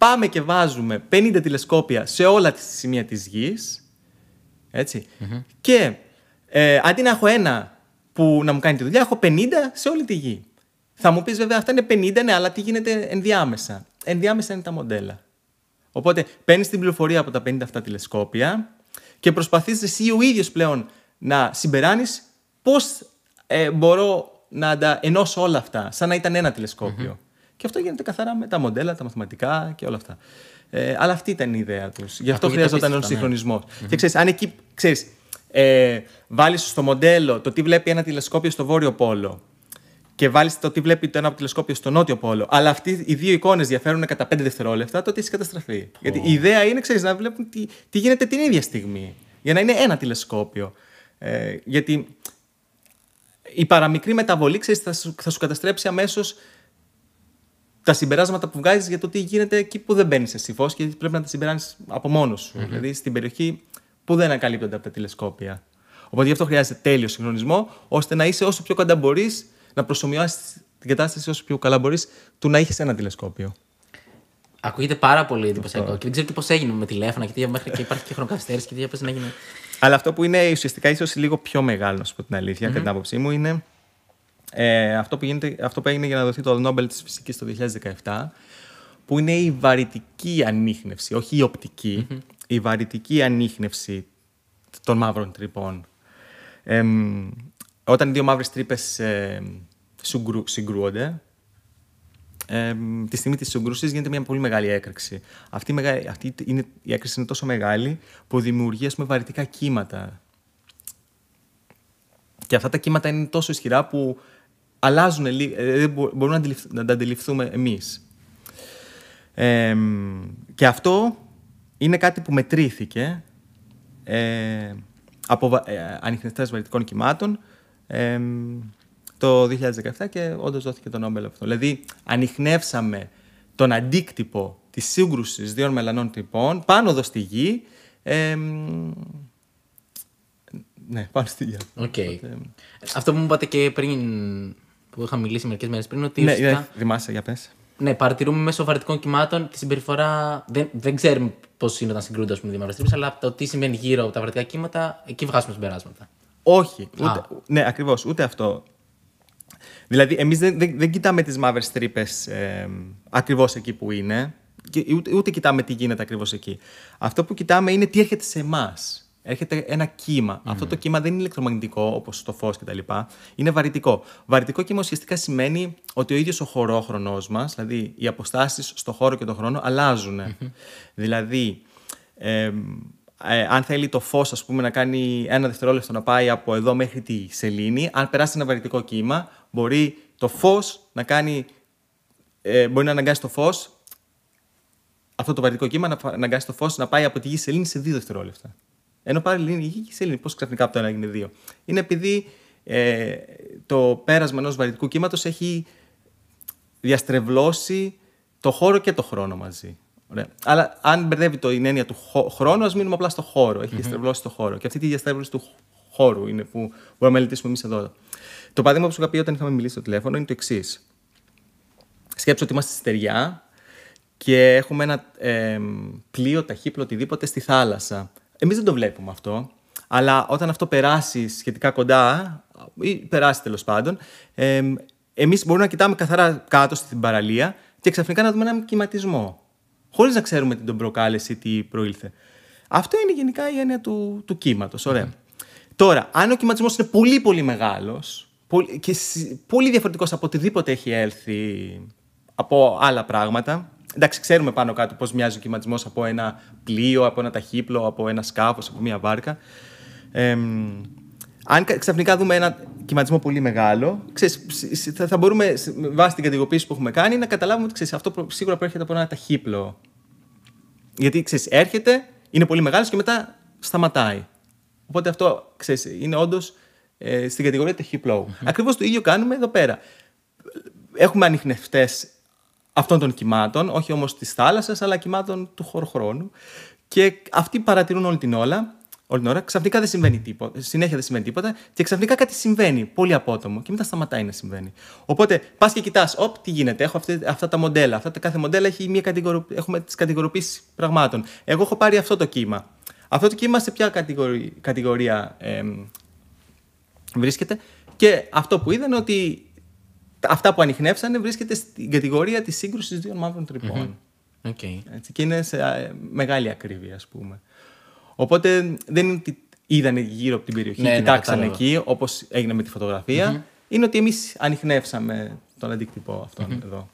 Πάμε και βάζουμε 50 τηλεσκόπια σε όλα τα σημεία της γης. ετσι Και ε, αντί να έχω ένα που να μου κάνει τη δουλειά, έχω 50 σε όλη τη γη. Θα μου πεις βέβαια αυτά είναι 50, ναι, αλλά τι γίνεται ενδιάμεσα; Ενδιάμεσα είναι τα μοντέλα. Οπότε παίρνεις την πληροφορία από τα 50 αυτά τηλεσκόπια και προσπαθείς εσύ ο ίδιος πλέον να συμπεράνεις πώς ε, μπορώ να τα ενώσω όλα αυτά, σαν να ήταν ένα Και αυτό γίνεται καθαρά με τα μοντέλα, τα μαθηματικά και όλα αυτά. Ε, αλλά αυτή ήταν η ιδέα τους. Γι' αυτό χρειαζόταν ένα συγχρονισμός. Ναι. Και ξέρεις, αν εκεί ξέρεις, ε, βάλεις στο μοντέλο το τι βλέπει ένα τηλεσκόπιο στο βόρειο πόλο και βάλεις το τι βλέπει το ένα τηλεσκόπιο στο νότιο πόλο, αλλά αυτοί οι δύο εικόνες διαφέρουν κατά 5 δευτερόλεπτα, τότε έχει καταστραφεί. Γιατί η ιδέα είναι, ξέρεις, να βλέπουν τι, τι γίνεται την ίδια στιγμή. Για να είναι ένα τηλεσκόπιο. Ε, γιατί η παραμικρή μεταβολή, ξέρεις, θα, σου, θα σου καταστρέψει αμέσως τα συμπεράσματα που βγάζεις για το τι γίνεται εκεί που δεν μπαίνεις εσύ φως και πρέπει να τα συμπεράνεις από μόνος σου. Mm-hmm. Δηλαδή στην περιοχή που δεν ανακαλύπτονται από τα τηλεσκόπια. Οπότε γι' αυτό χρειάζεται τέλειο συγχρονισμό, ώστε να είσαι όσο πιο κοντά μπορείς, να προσωμιώσεις την κατάσταση όσο πιο καλά μπορείς, του να έχει ένα τηλεσκόπιο. Ακούγεται πάρα πολύ εντυπωσιακό. Και δεν ξέρω και πώς έγινε με τηλέφωνα, γιατί μέχρι και υπάρχει και χρονοκαθυστέρηση και τι να έγινε. Αλλά αυτό που είναι ουσιαστικά ίσως λίγο πιο μεγάλο, να σου πω την αλήθεια, mm-hmm. κατά την άποψή μου, είναι ε, αυτό, που γίνεται, αυτό που έγινε για να δοθεί το Νόμπελ της Φυσικής το 2017, που είναι η βαρυτική ανείχνευση, όχι η οπτική, mm-hmm. η βαρυτική ανείχνευση των μαύρων τρυπών. Ε, όταν οι δύο μαύρες τρύπες ε, συγκρούονται, ε, τη στιγμή της συγκρούσης γίνεται μια πολύ μεγάλη έκρηξη. Αυτή, αυτή είναι, η έκρηξη είναι τόσο μεγάλη που δημιουργεί ας πούμε, βαρυτικά κύματα. Και αυτά τα κύματα είναι τόσο ισχυρά που αλλάζουν, ε, μπορούμε να, τα αντιληφθούμε εμείς. Ε, και αυτό είναι κάτι που μετρήθηκε ε, από ε, ανιχνευτές βαρυτικών κυμάτων ε, το 2017 και όντως δόθηκε το Νόμπελ αυτό. Δηλαδή, ανοιχνεύσαμε τον αντίκτυπο της σύγκρουσης δύο μελανών τυπών πάνω εδώ στη γη. Ε, ναι, πάνω στη γη. Okay. Αυτό που μου είπατε και πριν, που είχα μιλήσει μερικές μέρες πριν, ότι. Ναι, ουσιαστικά... θυμάσαι, για πες. Ναι, παρατηρούμε μέσω βαρυτικών κυμάτων τη συμπεριφορά. Δεν, δεν ξέρουμε πώς είναι όταν συγκρούνται οι δύο αλλά το τι σημαίνει γύρω από τα βαρυτικά κύματα, εκεί βγάζουμε συμπεράσματα. Όχι. Ούτε, ναι, ακριβώς. Ούτε αυτό. Δηλαδή, εμείς δεν, δεν, δεν, κοιτάμε τις μαύρες τρύπες ε, ακριβώς εκεί που είναι. Και ούτε, ούτε κοιτάμε τι γίνεται ακριβώς εκεί. Αυτό που κοιτάμε είναι τι έρχεται σε εμάς. Έρχεται ένα κύμα. Αυτό το κύμα δεν είναι ηλεκτρομαγνητικό όπως το φως κτλ. Είναι βαρυτικό. Βαρυτικό κύμα ουσιαστικά σημαίνει ότι ο ίδιος ο χωρόχρονο μας, δηλαδή οι αποστάσεις στο χώρο και τον χρόνο, αλλάζουν. Δηλαδή, ε, ε, αν θέλει το φως, ας πούμε, να κάνει ένα δευτερόλεπτο να πάει από εδώ μέχρι τη σελήνη, αν περάσει ένα βαρυτικό κύμα, μπορεί το φως να κάνει. Ε, μπορεί να αναγκάσει το φως, αυτό το βαρυτικό κύμα να αναγκάσει το φως να πάει από τη γη σελήνη σε δύο δευτερόλεπτα. Ενώ πάλι η γη και η σελήνη, πώς ξαφνικά από το ένα έγινε δύο. Είναι επειδή ε, το πέρασμα ενός βαρυτικού κύματος έχει διαστρεβλώσει το χώρο και το χρόνο μαζί. Ωραία. Αλλά αν μπερδεύει το η έννοια του χρόνου, ας μείνουμε απλά στο χώρο. Έχει διαστρεβλώσει το χώρο. Και αυτή τη διαστρέβλωση του χώρου είναι που μπορούμε να μελετήσουμε εμείς εδώ. Το παράδειγμα που σου είχα πει όταν είχαμε μιλήσει στο τηλέφωνο είναι το εξής. Σκέψω ότι είμαστε στη στεριά και έχουμε ένα ε, πλοίο, ταχύπλο, οτιδήποτε στη θάλασσα. Εμείς δεν το βλέπουμε αυτό. Αλλά όταν αυτό περάσει σχετικά κοντά, ή περάσει τέλος πάντων, ε, εμείς μπορούμε να κοιτάμε καθαρά κάτω στην παραλία και ξαφνικά να δούμε έναν κυματισμό χωρίς να ξέρουμε τι τον προκάλεσε ή τι προήλθε. Αυτό είναι γενικά η έννοια του, του κύματος. Ωραία. Τώρα, αν ο κυματισμός είναι πολύ πολύ μεγάλος και πολύ διαφορετικός από οτιδήποτε έχει έλθει από άλλα πράγματα. Εντάξει, ξέρουμε πάνω κάτω πώς μοιάζει ο κυματισμός από ένα πλοίο, από ένα ταχύπλο, από ένα σκάφος, από μια βάρκα. Ε, αν ξαφνικά δούμε ένα κυματισμό πολύ μεγάλο, ξέρεις, θα, θα μπορούμε βάσει την κατηγοποίηση που έχουμε κάνει να καταλάβουμε ότι ξέρεις, αυτό σίγουρα προέρχεται από ένα ταχύπλο. Γιατί ξέρεις, έρχεται, είναι πολύ μεγάλος και μετά σταματάει. Οπότε αυτό ξέρεις, είναι όντως ε, στην κατηγορία ταχύπλου. Mm-hmm. Ακριβώς το ίδιο κάνουμε εδώ πέρα. Έχουμε ανοιχνευτέ αυτών των κυμάτων, όχι όμως της θάλασσας, αλλά κυμάτων του χώρου χρόνου. Και αυτοί παρατηρούν όλη την όλα όλη την ώρα. Ξαφνικά δεν συμβαίνει τίποτα. Συνέχεια δεν συμβαίνει τίποτα. Και ξαφνικά κάτι συμβαίνει. Πολύ απότομο. Και μετά σταματάει να συμβαίνει. Οπότε πας και κοιτάς, όπ, τι γίνεται. Έχω αυτή, αυτά τα μοντέλα. Αυτά τα κάθε μοντέλα έχει μια κατηγορο... Έχουμε τις κατηγοροποίησει πραγμάτων. Εγώ έχω πάρει αυτό το κύμα. Αυτό το κύμα σε ποια κατηγορία, κατηγορία ε, βρίσκεται. Και αυτό που είδα είναι ότι αυτά που ανοιχνεύσανε βρίσκεται στην κατηγορία της σύγκρουσης δύο μαύρων τρυπών. Okay. Έτσι, και είναι σε ε, μεγάλη ακρίβεια, ας πούμε. Οπότε δεν είναι ότι είδαν γύρω από την περιοχή, Ναι, ναι, κοιτάξαν κατάλαβα. εκεί, όπως έγινε με τη φωτογραφια Είναι ότι εμείς ανοιχνεύσαμε τον αντίκτυπο αυτόν εδώ.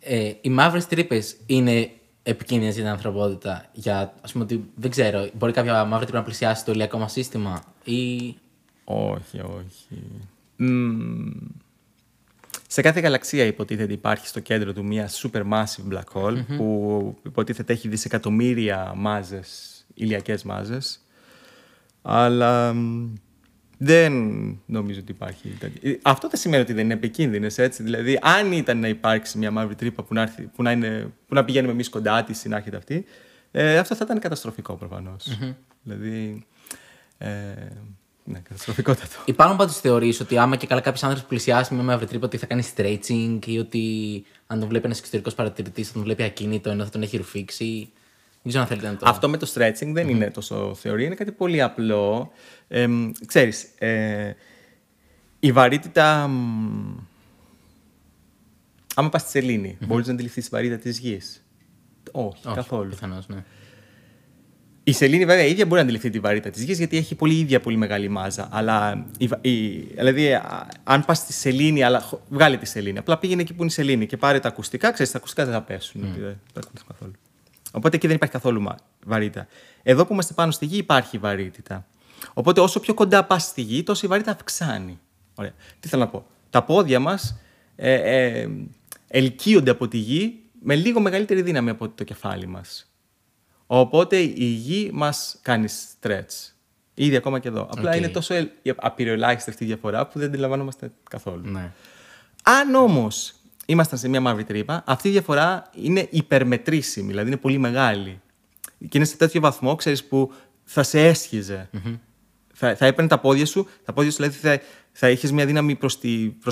Ε, οι μαύρες τρύπες είναι επικίνδυνες για την ανθρωπότητα. Για, ας πούμε, ότι δεν ξέρω, μπορεί κάποια μαύρη τρύπα να πλησιάσει το ηλιακό μας σύστημα ή. Όχι, όχι. Μμμ. Σε κάθε γαλαξία υποτίθεται υπάρχει στο κέντρο του μια supermassive black hole που υποτίθεται έχει δισεκατομμύρια μάζες, ηλιακές μάζες. Αλλά μ, δεν νομίζω ότι υπάρχει. τέτοιο. Ε, Αυτό δεν σημαίνει ότι δεν είναι επικίνδυνες, έτσι. Δηλαδή, αν ήταν να υπάρξει μια μαύρη τρύπα που να, έρθει, που να, είναι, που να πηγαίνουμε εμείς κοντά της ή να έρχεται αυτή, ε, αυτό θα ήταν καταστροφικό προφανώς. Δηλαδή. Ε, ναι, καταστροφικότατο. Υπάρχουν πάντως θεωρίες ότι άμα και καλά κάποιος άνθρωπος πλησιάσει με μια μαύρη τρύπα ότι θα κάνει stretching ή ότι αν τον βλέπει ένας εξωτερικός παρατηρητής θα τον βλέπει ακίνητο ενώ θα τον έχει ρουφήξει. Δεν ξέρω αν θέλετε να το. Αυτό με το stretching δεν είναι τόσο θεωρία, είναι κάτι πολύ απλό. Ε, ξέρεις, ε, η βαρύτητα... μ, άμα πας στη σελήνη, μπορείς να αντιληφθείς τη βαρύτητα της γης; Όχι, καθόλου. Πιθανώς, ναι. Η σελήνη, βέβαια, η ίδια μπορεί να αντιληφθεί τη βαρύτητα της γης γιατί έχει πολύ ίδια πολύ μεγάλη μάζα. Αλλά, η, βα- η, δηλαδή, α, αν πας στη σελήνη, αλλά χω- βγάλει τη σελήνη. Απλά πήγαινε εκεί που είναι η σελήνη και πάρε τα ακουστικά, ξέρεις, τα ακουστικά δεν θα πέσουν. γιατί Δεν θα ακούσουν καθόλου. Οπότε εκεί δεν υπάρχει καθόλου μα- βαρύτητα. Εδώ που είμαστε πάνω στη γη υπάρχει βαρύτητα. Οπότε όσο πιο κοντά πας στη γη, τόσο η βαρύτητα αυξάνει. Ωραία. Τι θέλω να πω; Τα πόδια μας ε, ε, ελκύονται από τη γη με λίγο μεγαλύτερη δύναμη από το κεφάλι μας. Οπότε η γη μας κάνει stretch. Ήδη ακόμα και εδώ. Απλά Οκ. είναι τόσο ελ- απειροελάχιστη αυτή η διαφορά που δεν αντιλαμβανόμαστε καθόλου. ναι. Αν όμως ήμασταν σε μια μαύρη τρύπα, αυτή η διαφορά είναι υπερμετρήσιμη, δηλαδή είναι πολύ μεγάλη. Και είναι σε τέτοιο βαθμό, ξέρεις, που θα σε έσχιζε. Θα, θα έπαιρνε τα πόδια σου, τα πόδια σου δηλαδή θα, θα είχες μια δύναμη προς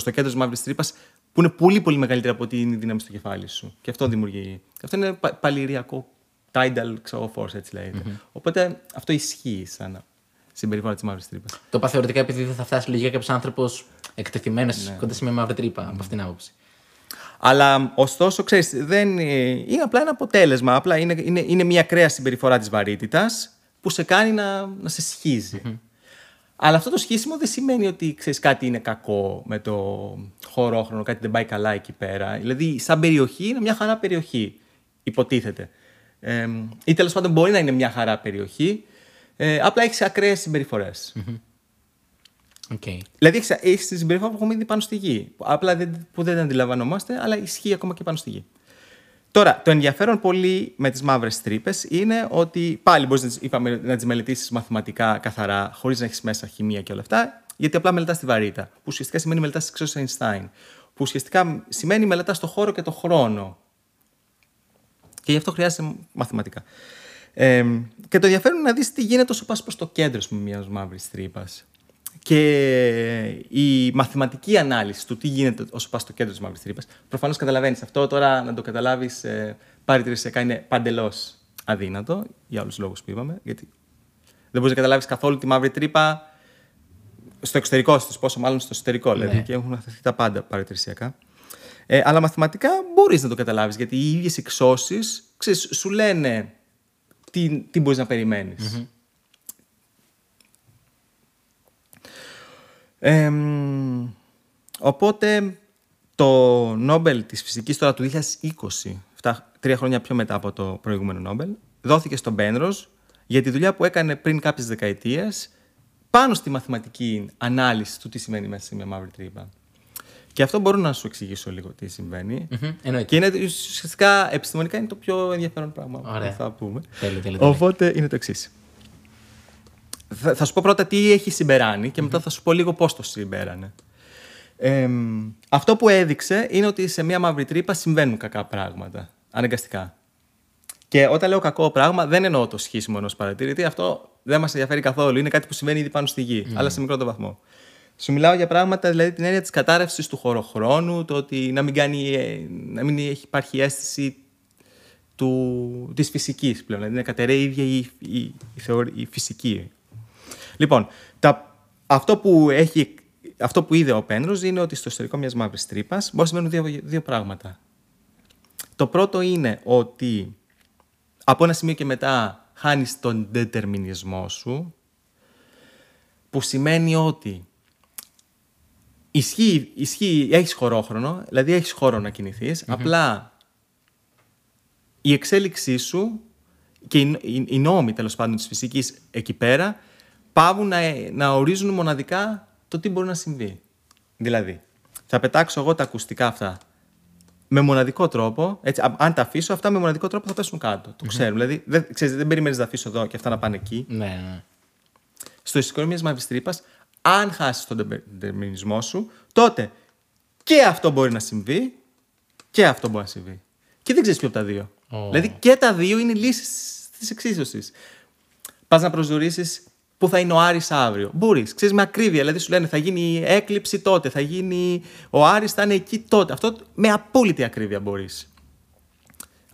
το κέντρο της μαύρης τρύπας που είναι πολύ πολύ μεγαλύτερη από ότι είναι η δύναμη στο κεφάλι σου. Και αυτό δημιουργεί. Αυτό είναι πα, παλιρροιακό tidal ξέρω, force, έτσι λέγεται. Οπότε αυτό ισχύει σαν συμπεριφορά της μαύρης τρύπας. Το είπα θεωρητικά επειδή δεν θα φτάσει λογικά κάποιος άνθρωπος εκτεθειμένος Ναι. κοντά σε μια μαύρη τρύπα από αυτήν την άποψη. Αλλά ωστόσο, ξέρεις, δεν, ε, είναι απλά ένα αποτέλεσμα. Απλά είναι, είναι, είναι μια ακραία συμπεριφορά της βαρύτητας που σε κάνει να, να σε σχίζει. Αλλά αυτό το σχίσιμο δεν σημαίνει ότι ξέρεις, κάτι είναι κακό με το χωρόχρονο, κάτι δεν πάει καλά εκεί πέρα. Δηλαδή, σαν περιοχή είναι μια χαρά περιοχή, υποτίθεται. Ε, ή τέλος πάντων μπορεί να είναι μια χαρά περιοχή, ε, απλά έχεις ακραίες συμπεριφορές. Okay. Δηλαδή έχεις έχεις τη συμπεριφορά που έχουμε ήδη πάνω στη γη. Απλά δεν, που δεν αντιλαμβανόμαστε, αλλά ισχύει ακόμα και πάνω στη γη. Τώρα, το ενδιαφέρον πολύ με τις μαύρες τρύπες είναι ότι πάλι μπορείς να, τις- είπαμε, να τις μελετήσεις μαθηματικά καθαρά, χωρίς να έχεις μέσα χημεία και όλα αυτά, γιατί απλά μελετάς τη βαρύτητα. Που ουσιαστικά σημαίνει μελετάς τι εξώσει Einstein. Που ουσιαστικά σημαίνει μελετάς το χώρο και το χρόνο. Και γι' αυτό χρειάζεται μαθηματικά. Ε, και το ενδιαφέρον είναι να δεις τι γίνεται όσο πας προς το κέντρο μια μιας μαύρης τρύπας. Και η μαθηματική ανάλυση του τι γίνεται όσο πας στο κέντρο της μαύρης τρύπας, προφανώς καταλαβαίνεις αυτό τώρα να το καταλάβεις ε, παρατηρησιακά είναι παντελώς αδύνατο, για όλους τους λόγους που είπαμε, γιατί δεν μπορείς να καταλάβεις καθόλου τη μαύρη τρύπα στο εξωτερικό της, πόσο μάλλον στο εσωτερικό, δηλαδή, Ναι. και έχουν αφαιθεί τα πάντα παρατηρησιακά. Ε, αλλά μαθηματικά μπορείς να το καταλάβεις, γιατί οι ίδιες εξώσεις ξέρεις, σου λένε τι, τι μπορείς να περιμένεις. Εμ, οπότε το Νόμπελ της φυσικής τώρα του 2020, φτά- τρία χρόνια πιο μετά από το προηγούμενο Νόμπελ, δόθηκε στον Πένρος για τη δουλειά που έκανε πριν κάποιες δεκαετίες πάνω στη μαθηματική ανάλυση του τι σημαίνει μέσα σε μια μαύρη τρύπα. Και αυτό μπορώ να σου εξηγήσω λίγο τι συμβαίνει. Μμμ, εννοείται. Και είναι ουσιαστικά επιστημονικά είναι το πιο ενδιαφέρον πράγμα Ωραία. που θα πούμε. Τέλεια, τέλεια, τέλεια. Οπότε είναι το εξής. Θα, θα σου πω πρώτα τι έχει συμπεράνει και μετά θα σου πω λίγο πώς το συμπέρανε. Εμ, αυτό που έδειξε είναι ότι σε μια μαύρη τρύπα συμβαίνουν κακά πράγματα. Αναγκαστικά. Και όταν λέω κακό πράγμα, δεν εννοώ το σχίσιμο ενός παρατηρητή. Αυτό δεν μας ενδιαφέρει καθόλου. Είναι κάτι που συμβαίνει ήδη πάνω στη γη, αλλά σε μικρότερο βαθμό. Σου μιλάω για πράγματα, δηλαδή την έννοια της κατάρρευσης του χωροχρόνου, το ότι να μην, κάνει, ε, να μην έχει, υπάρχει αίσθηση του, της φυσικής πλέον, δηλαδή να κατεραίει η ίδια η, η, η, η φυσική. Λοιπόν, τα, αυτό, που έχει, αυτό που είδε ο Πένρος είναι ότι στο εσωτερικό μιας μαύρης τρύπας μπορεί να συμβαίνουν δύο, δύο πράγματα. Το πρώτο είναι ότι από ένα σημείο και μετά χάνεις τον δετερμινισμό σου, που σημαίνει ότι ισχύει, ισχύει έχεις χωρόχρονο, δηλαδή έχεις χώρο να κινηθεις απλά η εξέλιξή σου και οι, οι νόμοι τέλος πάντων της φυσικής εκεί πέρα πάβουν να, να ορίζουν μοναδικά το τι μπορεί να συμβεί. Δηλαδή, θα πετάξω εγώ τα ακουστικά αυτά με μοναδικό τρόπο. Έτσι, αν τα αφήσω, αυτά με μοναδικό τρόπο θα πέσουν κάτω. Το ξέρουμε. Δηλαδή, δεν, ξέρεις, δεν περιμένεις να τα αφήσω εδώ και αυτά να πάνε εκεί. Ναι, ναι. Στο ισχυρό μιας μαύρης τρύπας, αν χάσεις τον δερμηνισμό σου, τότε και αυτό μπορεί να συμβεί και αυτό μπορεί να συμβεί. Και δεν ξέρεις ποιο από τα δύο. Oh. Δηλαδή και τα δύο είναι λύσεις της εξίσωσης. Πας να προσδιορίσεις πού θα είναι ο Άρης αύριο. Μπορείς, ξέρεις με ακρίβεια. Δηλαδή σου λένε θα γίνει έκλειψη τότε, θα γίνει. Ο Άρης θα είναι εκεί τότε. Αυτό με απόλυτη ακρίβεια μπορείς.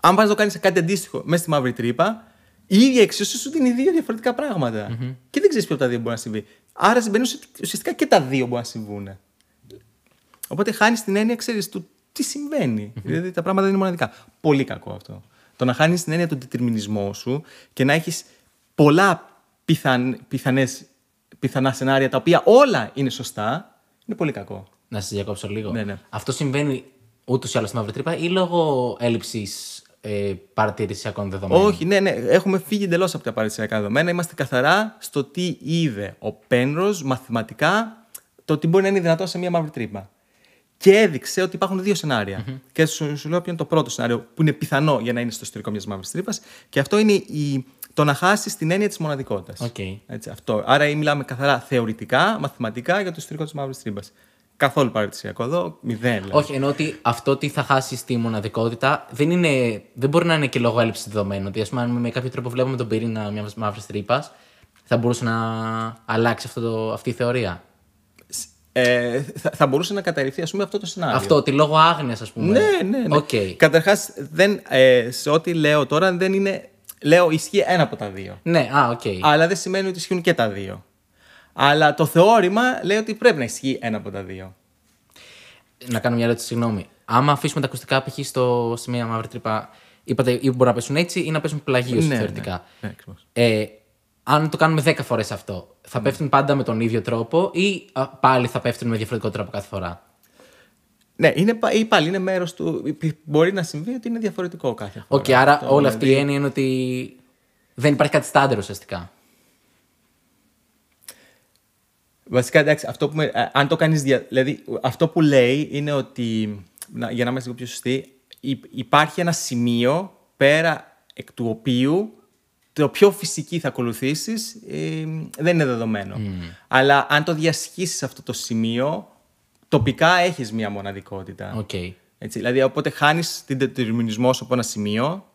Αν πας να το κάνεις κάτι αντίστοιχο μέσα στη μαύρη τρύπα, η ίδια εξίσωση σου δίνει δύο διαφορετικά πράγματα. Mm-hmm. Και δεν ξέρεις ποιο από τα δύο μπορεί να συμβεί. Άρα συμβαίνουν ουσιαστικά και τα δύο μπορεί να συμβούν. Οπότε χάνεις την έννοια, ξέρεις, του τι συμβαίνει. Mm-hmm. Δηλαδή τα πράγματα δεν είναι μοναδικά. Πολύ κακό αυτό. Το να χάνεις την έννοια του διτερμινισμό σου και να έχεις πολλά πιθαν, πιθανές, πιθανά σενάρια τα οποία όλα είναι σωστά, είναι πολύ κακό. Να σας διακόψω λίγο. Ναι, ναι. Αυτό συμβαίνει ούτως ή άλλως στη μαύρη τρύπα ή λόγω έλλειψης ε, παρατηρησιακών δεδομένων. Όχι, ναι, ναι. Έχουμε φύγει εντελώς από τα παρατηρησιακά δεδομένα. Είμαστε καθαρά στο τι είδε ο Πένρος μαθηματικά, το τι μπορεί να είναι δυνατό σε μια μαύρη τρύπα. Και έδειξε ότι υπάρχουν δύο σενάρια. Mm-hmm. Και σου, σου λέω ποιο είναι το πρώτο σενάριο που είναι πιθανό για να είναι στο ιστορικό μιας μαύρης τρύπας. Και αυτό είναι η, το να χάσεις την έννοια της μοναδικότητας. Okay. αυτό. Άρα μιλάμε καθαρά θεωρητικά, μαθηματικά για το ιστορικό της μαύρης τρύπας. Καθόλου παρατησιακό εδώ, μηδέν. Δηλαδή. Όχι, ενώ ότι αυτό ότι θα χάσει τη μοναδικότητα δεν, είναι, δεν μπορεί να είναι και λόγω έλλειψης δεδομένων. Ότι, ας πούμε, με κάποιο τρόπο βλέπουμε τον πυρήνα μιας μαύρης τρύπας, θα μπορούσε να αλλάξει αυτό το, αυτή η θεωρία; Ε, θα, θα, μπορούσε να καταρριφθεί ας πούμε, αυτό το σενάριο. Αυτό, ότι λόγω άγνοιας, ας πούμε. Ναι, ναι. ναι. Okay. Καταρχάς, ε, σε ό,τι λέω τώρα δεν είναι. Λέω ισχύει ένα από τα δύο. Ναι, α, οκ. Okay. Αλλά δεν σημαίνει ότι ισχύουν και τα δύο. Αλλά το θεώρημα λέει ότι πρέπει να ισχύει ένα από τα δύο. Να κάνω μια ερώτηση, συγγνώμη. Άμα αφήσουμε τα ακουστικά π.χ. σε μια μαύρη τρύπα, είπατε ή μπορεί να πέσουν έτσι ή να πέσουν πλαγίως ναι, θεωρητικά. Ναι, ε, αν το κάνουμε 10 φορές αυτό, θα ναι. πέφτουν πάντα με τον ίδιο τρόπο ή α, πάλι θα πέφτουν με διαφορετικό τρόπο κάθε φορά; Ναι, είναι, ή πάλι είναι μέρος του. Μπορεί να συμβεί ότι είναι διαφορετικό κάθε φορά. Οκ, okay, άρα όλη αυτή η δηλαδή- έννοια είναι ότι δεν υπάρχει κάτι στάντερ ουσιαστικά. Βασικά, εντάξει, αυτό που, ε, αν το κάνεις, δηλαδή, αυτό που λέει είναι ότι, για να είμαστε λίγο πιο σωστοί, υπάρχει ένα σημείο πέρα εκ του οποίου το πιο φυσική θα ακολουθήσεις ε, δεν είναι δεδομένο. Αλλά αν το διασχίσεις αυτό το σημείο, τοπικά έχεις μία μοναδικότητα. Okay. Έτσι, δηλαδή, οπότε χάνεις την δετερμινισμό σου από ένα σημείο.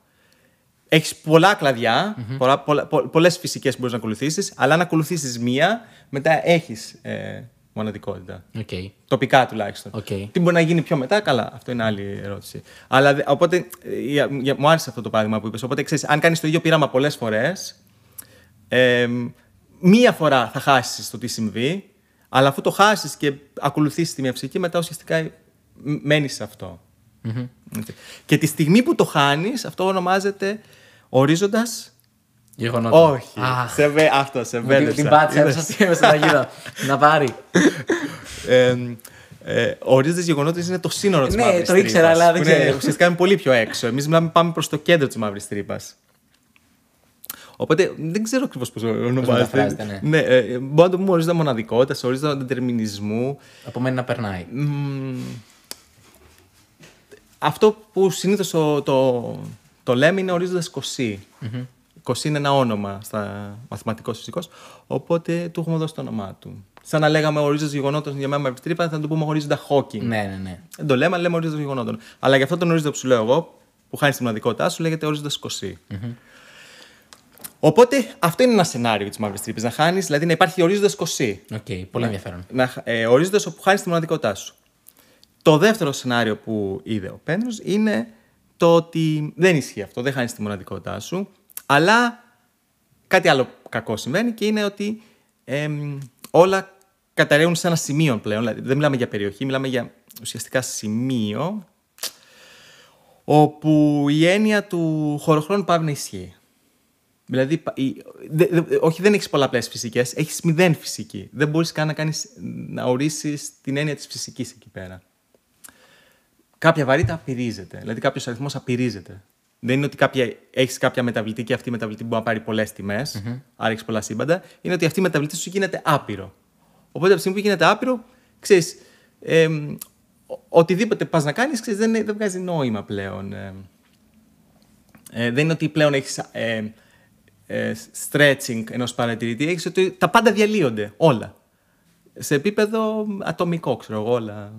Έχεις πολλά κλαδιά, mm-hmm. πολλά, πολλά, πολλές φυσικές που μπορείς να ακολουθήσεις, αλλά αν ακολουθήσεις μία, μετά έχεις ε, μοναδικότητα. Okay. Τοπικά τουλάχιστον. Okay. Τι μπορεί να γίνει πιο μετά, καλά. Αυτό είναι άλλη ερώτηση. Αλλά οπότε για, για, μου άρεσε αυτό το παράδειγμα που είπες. Οπότε ξέρεις, αν κάνεις το ίδιο πείραμα πολλές φορές, ε, μία φορά θα χάσεις το τι συμβεί, αλλά αφού το χάσεις και ακολουθήσεις τη μια φυσική, μετά ουσιαστικά μένεις σε αυτό. Mm-hmm. Και τη στιγμή που το χάνεις, αυτό ονομάζεται ορίζοντας Γεγονότας. Όχι. Σε βε... Αυτό, σε μπέρδεψα. Την πάτησα μέσα στην αγίδα. Να πάρει. ε, ε, ορίζοντας γεγονότας είναι το σύνορο της ναι, μαύρης τρύπα. Ναι, το ήξερα, αλλά δεν ξέρω. Ουσιαστικά είναι πολύ πιο έξω. Εμείς μιλάμε πάμε προς το κέντρο της μαύρης τρύπας. Οπότε δεν ξέρω ακριβώς πώς ονομάζεται. Ναι. ναι, ε, μπορεί να το πούμε ορίζοντα μοναδικότητας, ορίζοντα δετερμινισμού. Από μένα να περνάει. Μ, αυτό που συνήθως το, το, το, λέμε είναι ορίζοντας κοσί. Mm-hmm. Κοσί είναι ένα όνομα στα μαθηματικός φυσικός, οπότε του έχουμε δώσει το όνομά του. Σαν να λέγαμε ορίζοντας γεγονότων για μένα τρύπα, θα το πούμε ορίζοντα Hawking. Ναι, ναι, ναι. Δεν το λέμε, αλλά λέμε ορίζοντας γεγονότων. Αλλά για αυτό τον ορίζοντα που σου λέω εγώ, που χάνεις τη μοναδικότητά σου λέγεται ορίζοντας Οπότε αυτό είναι ένα σενάριο της μαύρης τρύπης. Να χάνεις, δηλαδή να υπάρχει ορίζοντας 20. Okay, πολύ ενδιαφέρον. Να, ε, ορίζοντας όπου χάνεις τη μοναδικότητά σου. Το δεύτερο σενάριο που είδε ο Πέντρο είναι το ότι δεν ισχύει αυτό, δεν χάνεις τη μοναδικότητά σου, αλλά κάτι άλλο κακό συμβαίνει και είναι ότι ε, όλα καταραίουν σε ένα σημείο πλέον. Δηλαδή, δεν μιλάμε για περιοχή, μιλάμε για ουσιαστικά σημείο όπου η έννοια του χωροχρόνου πάει να ισχύει. Δηλαδή, όχι δεν έχεις πολλαπλές φυσικές, έχεις μηδέν φυσική. Δεν μπορείς καν να, κάνεις, να ορίσεις την έννοια της φυσικής εκεί πέρα. Κάποια βαρύτητα απειρίζεται. Δηλαδή, κάποιος αριθμός απειρίζεται. Δεν είναι ότι έχεις κάποια μεταβλητή και αυτή η μεταβλητή μπορεί να πάρει πολλές τιμές, mm-hmm. άρα έχει πολλά σύμπαντα. Είναι ότι αυτή η μεταβλητή σου γίνεται άπειρο. Οπότε από τη στιγμή που γίνεται άπειρο, ξέρεις, ε, οτιδήποτε πας να κάνεις, δεν, δεν βγάζει νόημα πλέον. Ε, ε, δεν είναι ότι πλέον έχεις ε, ε, stretching ενός παρατηρητή, έχεις ότι τα πάντα διαλύονται, όλα. Σε επίπεδο ατομικό, ξέρω εγώ, όλα.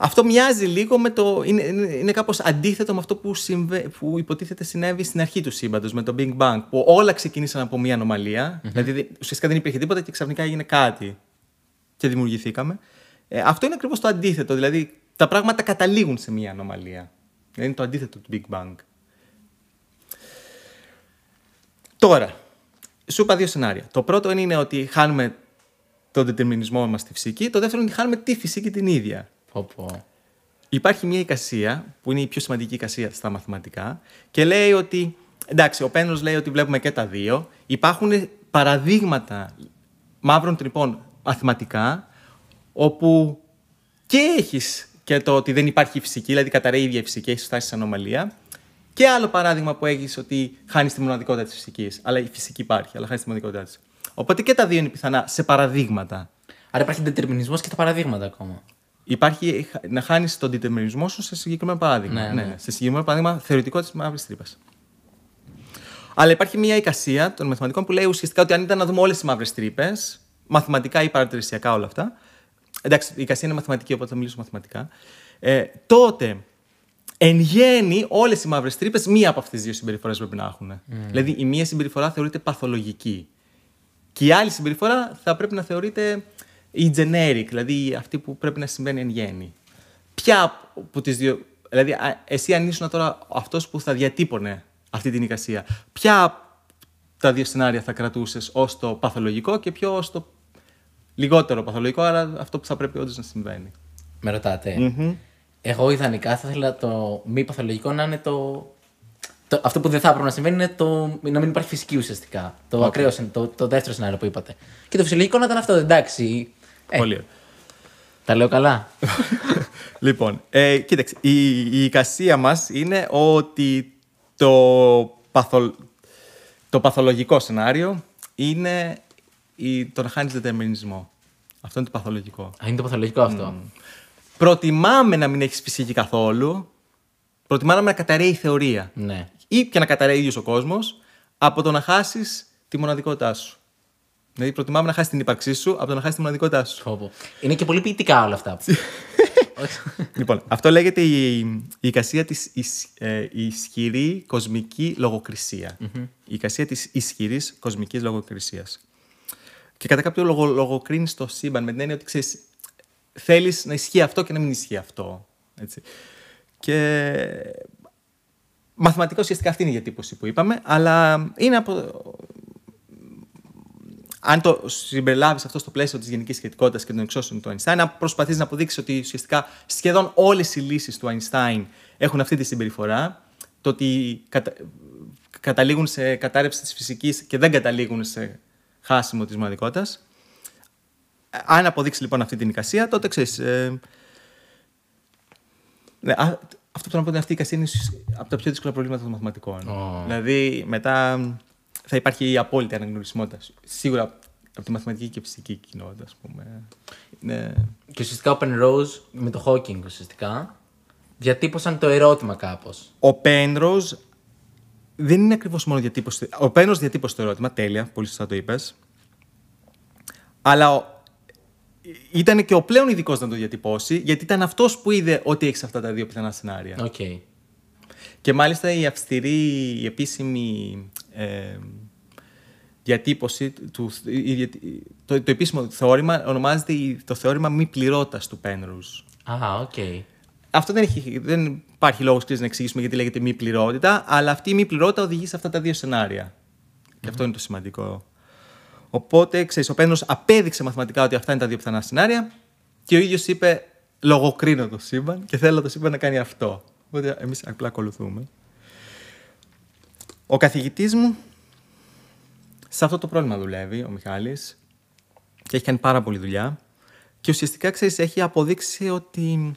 Αυτό μοιάζει λίγο με το. είναι, είναι κάπως αντίθετο με αυτό που, συμβε, που υποτίθεται συνέβη στην αρχή του σύμπαντος, με το Big Bang. Που όλα ξεκίνησαν από μια ανομαλία. Mm-hmm. Δηλαδή ουσιαστικά δεν υπήρχε τίποτα και ξαφνικά έγινε κάτι. Και δημιουργηθήκαμε. Ε, αυτό είναι ακριβώς το αντίθετο. Δηλαδή τα πράγματα καταλήγουν σε μια ανομαλία. Δηλαδή είναι το αντίθετο του Big Bang. Τώρα, σου είπα δύο σενάρια. Το πρώτο είναι ότι χάνουμε τον δετερμινισμό μας στη φυσική. Το δεύτερο είναι ότι χάνουμε τη φυσική την ίδια. Πω, Υπάρχει μια εικασία που είναι η πιο σημαντική εικασία στα μαθηματικά και λέει ότι. Εντάξει, ο Πένος λέει ότι βλέπουμε και τα δύο. Υπάρχουν παραδείγματα μαύρων τρυπών μαθηματικά όπου και έχεις και το ότι δεν υπάρχει φυσική, δηλαδή καταραίει η ίδια φυσική, έχεις φτάσει σε ανομαλία. Και άλλο παράδειγμα που έχεις ότι χάνεις τη μοναδικότητα της φυσικής. Αλλά η φυσική υπάρχει, αλλά χάνεις τη μοναδικότητα της. Οπότε και τα δύο είναι πιθανά σε παραδείγματα. Άρα υπάρχει δετερμινισμό και τα παραδείγματα ακόμα. Υπάρχει να χάνεις τον δετερμινισμό σου σε συγκεκριμένο παράδειγμα. Ναι, ναι. ναι. Σε συγκεκριμένο παράδειγμα θεωρητικό της μαύρης τρύπας. Αλλά υπάρχει μια εικασία των μαθηματικών που λέει ουσιαστικά ότι αν ήταν να δούμε όλες τις μαύρες τρύπες, μαθηματικά ή παρατηρησιακά όλα αυτά. Εντάξει, η εικασία είναι μαθηματική, οπότε θα μιλήσω μαθηματικά. Ε, τότε Εν γέννη, όλες οι μαύρες τρύπες μία από αυτές τις δύο συμπεριφορές πρέπει να έχουν. Mm. Δηλαδή, η μία συμπεριφορά θεωρείται παθολογική. Και η άλλη συμπεριφορά θα πρέπει να θεωρείται η generic, δηλαδή αυτή που πρέπει να συμβαίνει εν γέννη. Ποια από τις δύο. Δηλαδή, εσύ αν ήσουν τώρα αυτός που θα διατύπωνε αυτή την εικασία, ποια τα δύο σενάρια θα κρατούσες ως το παθολογικό και ποιο ως το λιγότερο παθολογικό, αλλά αυτό που θα πρέπει όντως να συμβαίνει. Με ρωτάτε. Mm-hmm. Εγώ ιδανικά θα ήθελα το μη παθολογικό να είναι το. το αυτό που δεν θα έπρεπε να συμβαίνει είναι το, να μην υπάρχει φυσική ουσιαστικά. Το okay. ακραίο, το, το δεύτερο σενάριο που είπατε. Και το φυσιολογικό να ήταν αυτό, εντάξει. Ε, Πολύ Τα λέω καλά; λοιπόν, ε, κοίταξε. Η, η εικασία μας είναι ότι το, παθο, το παθολογικό σενάριο είναι η, το να χάνεις δετερμινισμό. Αυτό είναι το παθολογικό. Α, είναι το παθολογικό αυτό. Mm προτιμάμε να μην έχεις φυσική καθόλου. Προτιμάμε να καταραίει η θεωρία. Ναι. Ή και να καταραίει ίδιος ο κόσμος, από το να χάσεις τη μοναδικότητά σου. Δηλαδή, προτιμάμε να χάσει την ύπαρξή σου από το να χάσει τη μοναδικότητά σου. Είναι και πολύ ποιητικά όλα αυτά. λοιπόν, αυτό λέγεται η, η εικασία της ε, ισχυρή κοσμική Η εικασία της ισχυρής κοσμικής λογοκρισίας. Και κατά κάποιο λόγο λογοκρίνεις το σύμπαν με την έννοια ότι ξέρεις, Θέλεις να ισχύει αυτό και να μην ισχύει αυτό. Έτσι. Και μαθηματικά ουσιαστικά αυτή είναι η διατύπωση που είπαμε, αλλά είναι από... Αν το συμπεριλάβεις αυτό στο πλαίσιο της γενικής σχετικότητας και των εξώσεων του Einstein, να προσπαθείς να αποδείξεις ότι ουσιαστικά σχεδόν όλες οι λύσεις του Einstein έχουν αυτή τη συμπεριφορά, το ότι κατα... καταλήγουν σε κατάρρευση της φυσικής και δεν καταλήγουν σε χάσιμο της μοναδικότητας, αν αποδείξεις λοιπόν αυτή την εικασία, τότε ξέρεις. Ε, ναι, αυτό που θέλω να πω είναι αυτή η εικασία είναι από τα πιο δύσκολα προβλήματα των μαθηματικών. Δηλαδή, μετά θα υπάρχει η απόλυτη αναγνωρισιμότητα. Σίγουρα από τη μαθηματική και φυσική κοινότητα, ας πούμε. Ναι. Και ουσιαστικά ο Penrose με το Hawking ουσιαστικά διατύπωσαν το ερώτημα κάπως. Ο Penrose δεν είναι ακριβώς μόνο διατύπωση. Ο Penrose διατύπωσε το ερώτημα, τέλεια, πολύ σωστά το είπες. Αλλά ήταν και ο πλέον ειδικός να το διατυπώσει, γιατί ήταν αυτός που είδε ότι έχεις αυτά τα δύο πιθανά σενάρια. Okay. Και μάλιστα η αυστηρή, η επίσημη ε, διατύπωση, του, το, το επίσημο θεώρημα ονομάζεται το θεώρημα μη πληρότητα του Penrose. Α, οκ. Okay. Αυτό δεν, έχει, δεν υπάρχει λόγος να εξηγήσουμε γιατί λέγεται μη πληρότητα, αλλά αυτή η μη πληρότητα οδηγεί σε αυτά τα δύο σενάρια. Και αυτό είναι το σημαντικό. Οπότε, ξέρεις, ο Πένρος απέδειξε μαθηματικά ότι αυτά είναι τα δύο πιθανά σενάρια και ο ίδιος είπε: Λογοκρίνω το σύμπαν και θέλω το σύμπαν να κάνει αυτό. Οπότε εμείς απλά ακολουθούμε. Ο καθηγητής μου σε αυτό το πρόβλημα δουλεύει, ο Μιχάλης, και έχει κάνει πάρα πολλή δουλειά. Και ουσιαστικά, ξέρεις, έχει αποδείξει ότι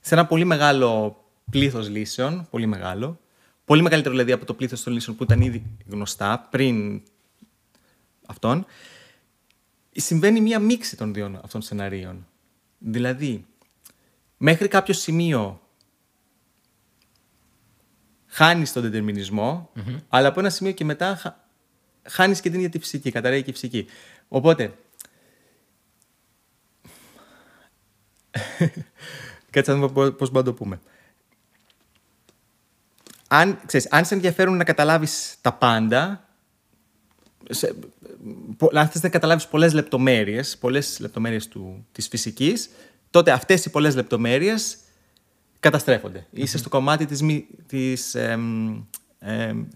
σε ένα πολύ μεγάλο πλήθος λύσεων, πολύ μεγάλο, πολύ μεγαλύτερο δηλαδή από το πλήθος των λύσεων που ήταν ήδη γνωστά πριν αυτόν, συμβαίνει μία μίξη των δύο αυτών των σεναρίων. Δηλαδή, μέχρι κάποιο σημείο χάνεις τον δετερμινισμο αλλά από ένα σημείο και μετά χάνεις και την ίδια τη φυσική, καταραίει και η φυσική. Οπότε, Κάτσε να δούμε πώς μπορούμε να το πούμε. Αν, ξέρεις, αν σε ενδιαφέρουν να καταλάβεις τα πάντα, σε, αν θες να καταλάβεις πολλές λεπτομέρειες, πολλές λεπτομέρειες του, της φυσικής, τότε αυτές οι πολλές λεπτομέρειες καταστρέφονται. Είσαι στο κομμάτι της μη, της,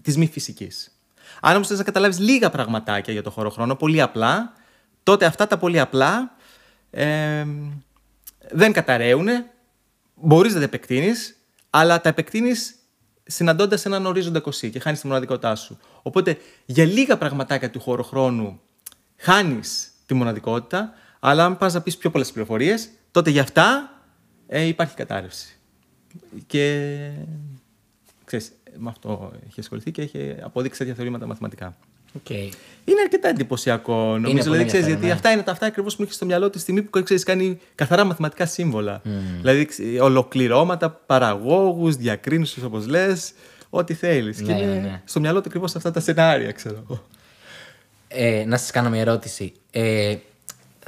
της μη φυσικής. Αν όμως θες να καταλάβεις λίγα πραγματάκια για το χώρο χρόνο, πολύ απλά, τότε αυτά τα πολύ απλά δεν καταραίουν, μπορείς να τα επεκτείνεις, αλλά τα επεκτείνεις συναντώντας έναν ορίζοντα κοσί και χάνεις τη μοναδικότητά σου. Οπότε για λίγα πραγματάκια του χώρου χρόνου χάνεις τη μοναδικότητα, αλλά αν πας να πεις πιο πολλές πληροφορίες, τότε για αυτά ε, υπάρχει κατάρρευση. Και ξέρεις, με αυτό έχει ασχοληθεί και έχει αποδείξει τέτοια θεωρήματα μαθηματικά. Okay. Είναι αρκετά εντυπωσιακό, νομίζω. Δηλαδή, ξέρεις, γιατί ναι. αυτά είναι τα αυτά ακριβώς που έχει στο μυαλό τη στιγμή που ξέρεις, κάνει καθαρά μαθηματικά σύμβολα. Mm. Δηλαδή, ολοκληρώματα, παραγόγους, διακρίνουσε, όπως λες, ό,τι θέλεις. Ναι, και είναι ναι. στο μυαλό του ακριβώς αυτά τα σενάρια, ξέρω εγώ. Ε, να σας κάνω μια ερώτηση. Ε,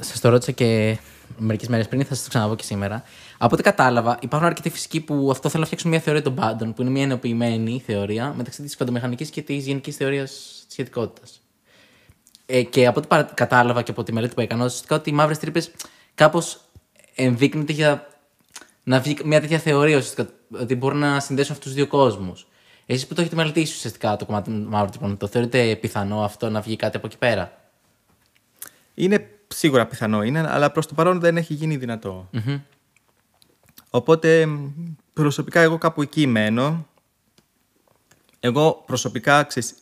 σας το ρώτησα και μερικές μέρες πριν, θα σας το ξαναπώ και σήμερα. Από ό,τι κατάλαβα, υπάρχουν αρκετοί φυσικοί που αυτό θέλουν να φτιάξουν μια θεωρία των πάντων, που είναι μια ενοποιημένη θεωρία μεταξύ της κοντομηχανικής και της γενικής θεωρίας τη σχετικότητας. Ε, και από ό,τι κατάλαβα και από τη μελέτη που έκανα, ουσιαστικά ότι οι μαύρες τρύπες κάπως ενδείκνυται για να βγει μια τέτοια θεωρία, ουσιαστικά, ότι μπορούν να συνδέσουν αυτούς τους δύο κόσμους. Εσείς που το έχετε μελετήσει ουσιαστικά το κομμάτι των μαύρων τρύπων, το θεωρείτε πιθανό αυτό να βγει κάτι από εκεί πέρα; Είναι σίγουρα πιθανό είναι, αλλά προς το παρόν δεν έχει γίνει Οπότε προσωπικά εγώ κάπου εκεί μένω. Εγώ προσωπικά ξέρεις,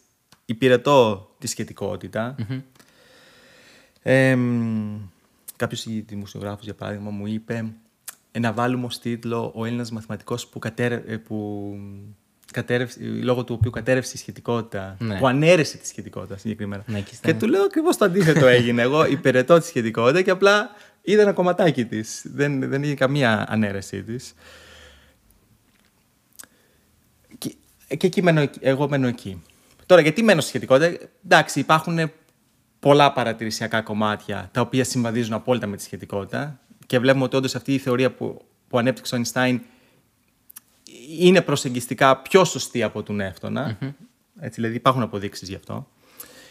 υπηρετώ τη σχετικότητα. Mm-hmm. Ε, κάποιος δημοσιογράφος για παράδειγμα μου είπε να βάλουμε ως τίτλο ο Έλληνας μαθηματικός που, κατέρε, ε, που κατέρευσε, λόγω του οποίου κατέρευσε η σχετικότητα, ναι. που ανέρεσε τη σχετικότητα συγκεκριμένα. Ναι, και, και του λέω ακριβώς το αντίθετο έγινε. Εγώ υπηρετώ τη σχετικότητα και απλά είδα ένα κομματάκι της. Δεν, δεν είχε καμία ανέρεσή της. Και, και εκεί μένω, εγώ μένω εκεί. Τώρα, γιατί μένω στη σχετικότητα; Εντάξει, υπάρχουν πολλά παρατηρησιακά κομμάτια τα οποία συμβαδίζουν απόλυτα με τη σχετικότητα και βλέπουμε ότι όντως αυτή η θεωρία που, που ανέπτυξε ο Einstein είναι προσεγγιστικά πιο σωστή από τον εύτονα. Mm-hmm. Έτσι, δηλαδή υπάρχουν αποδείξεις γι' αυτό.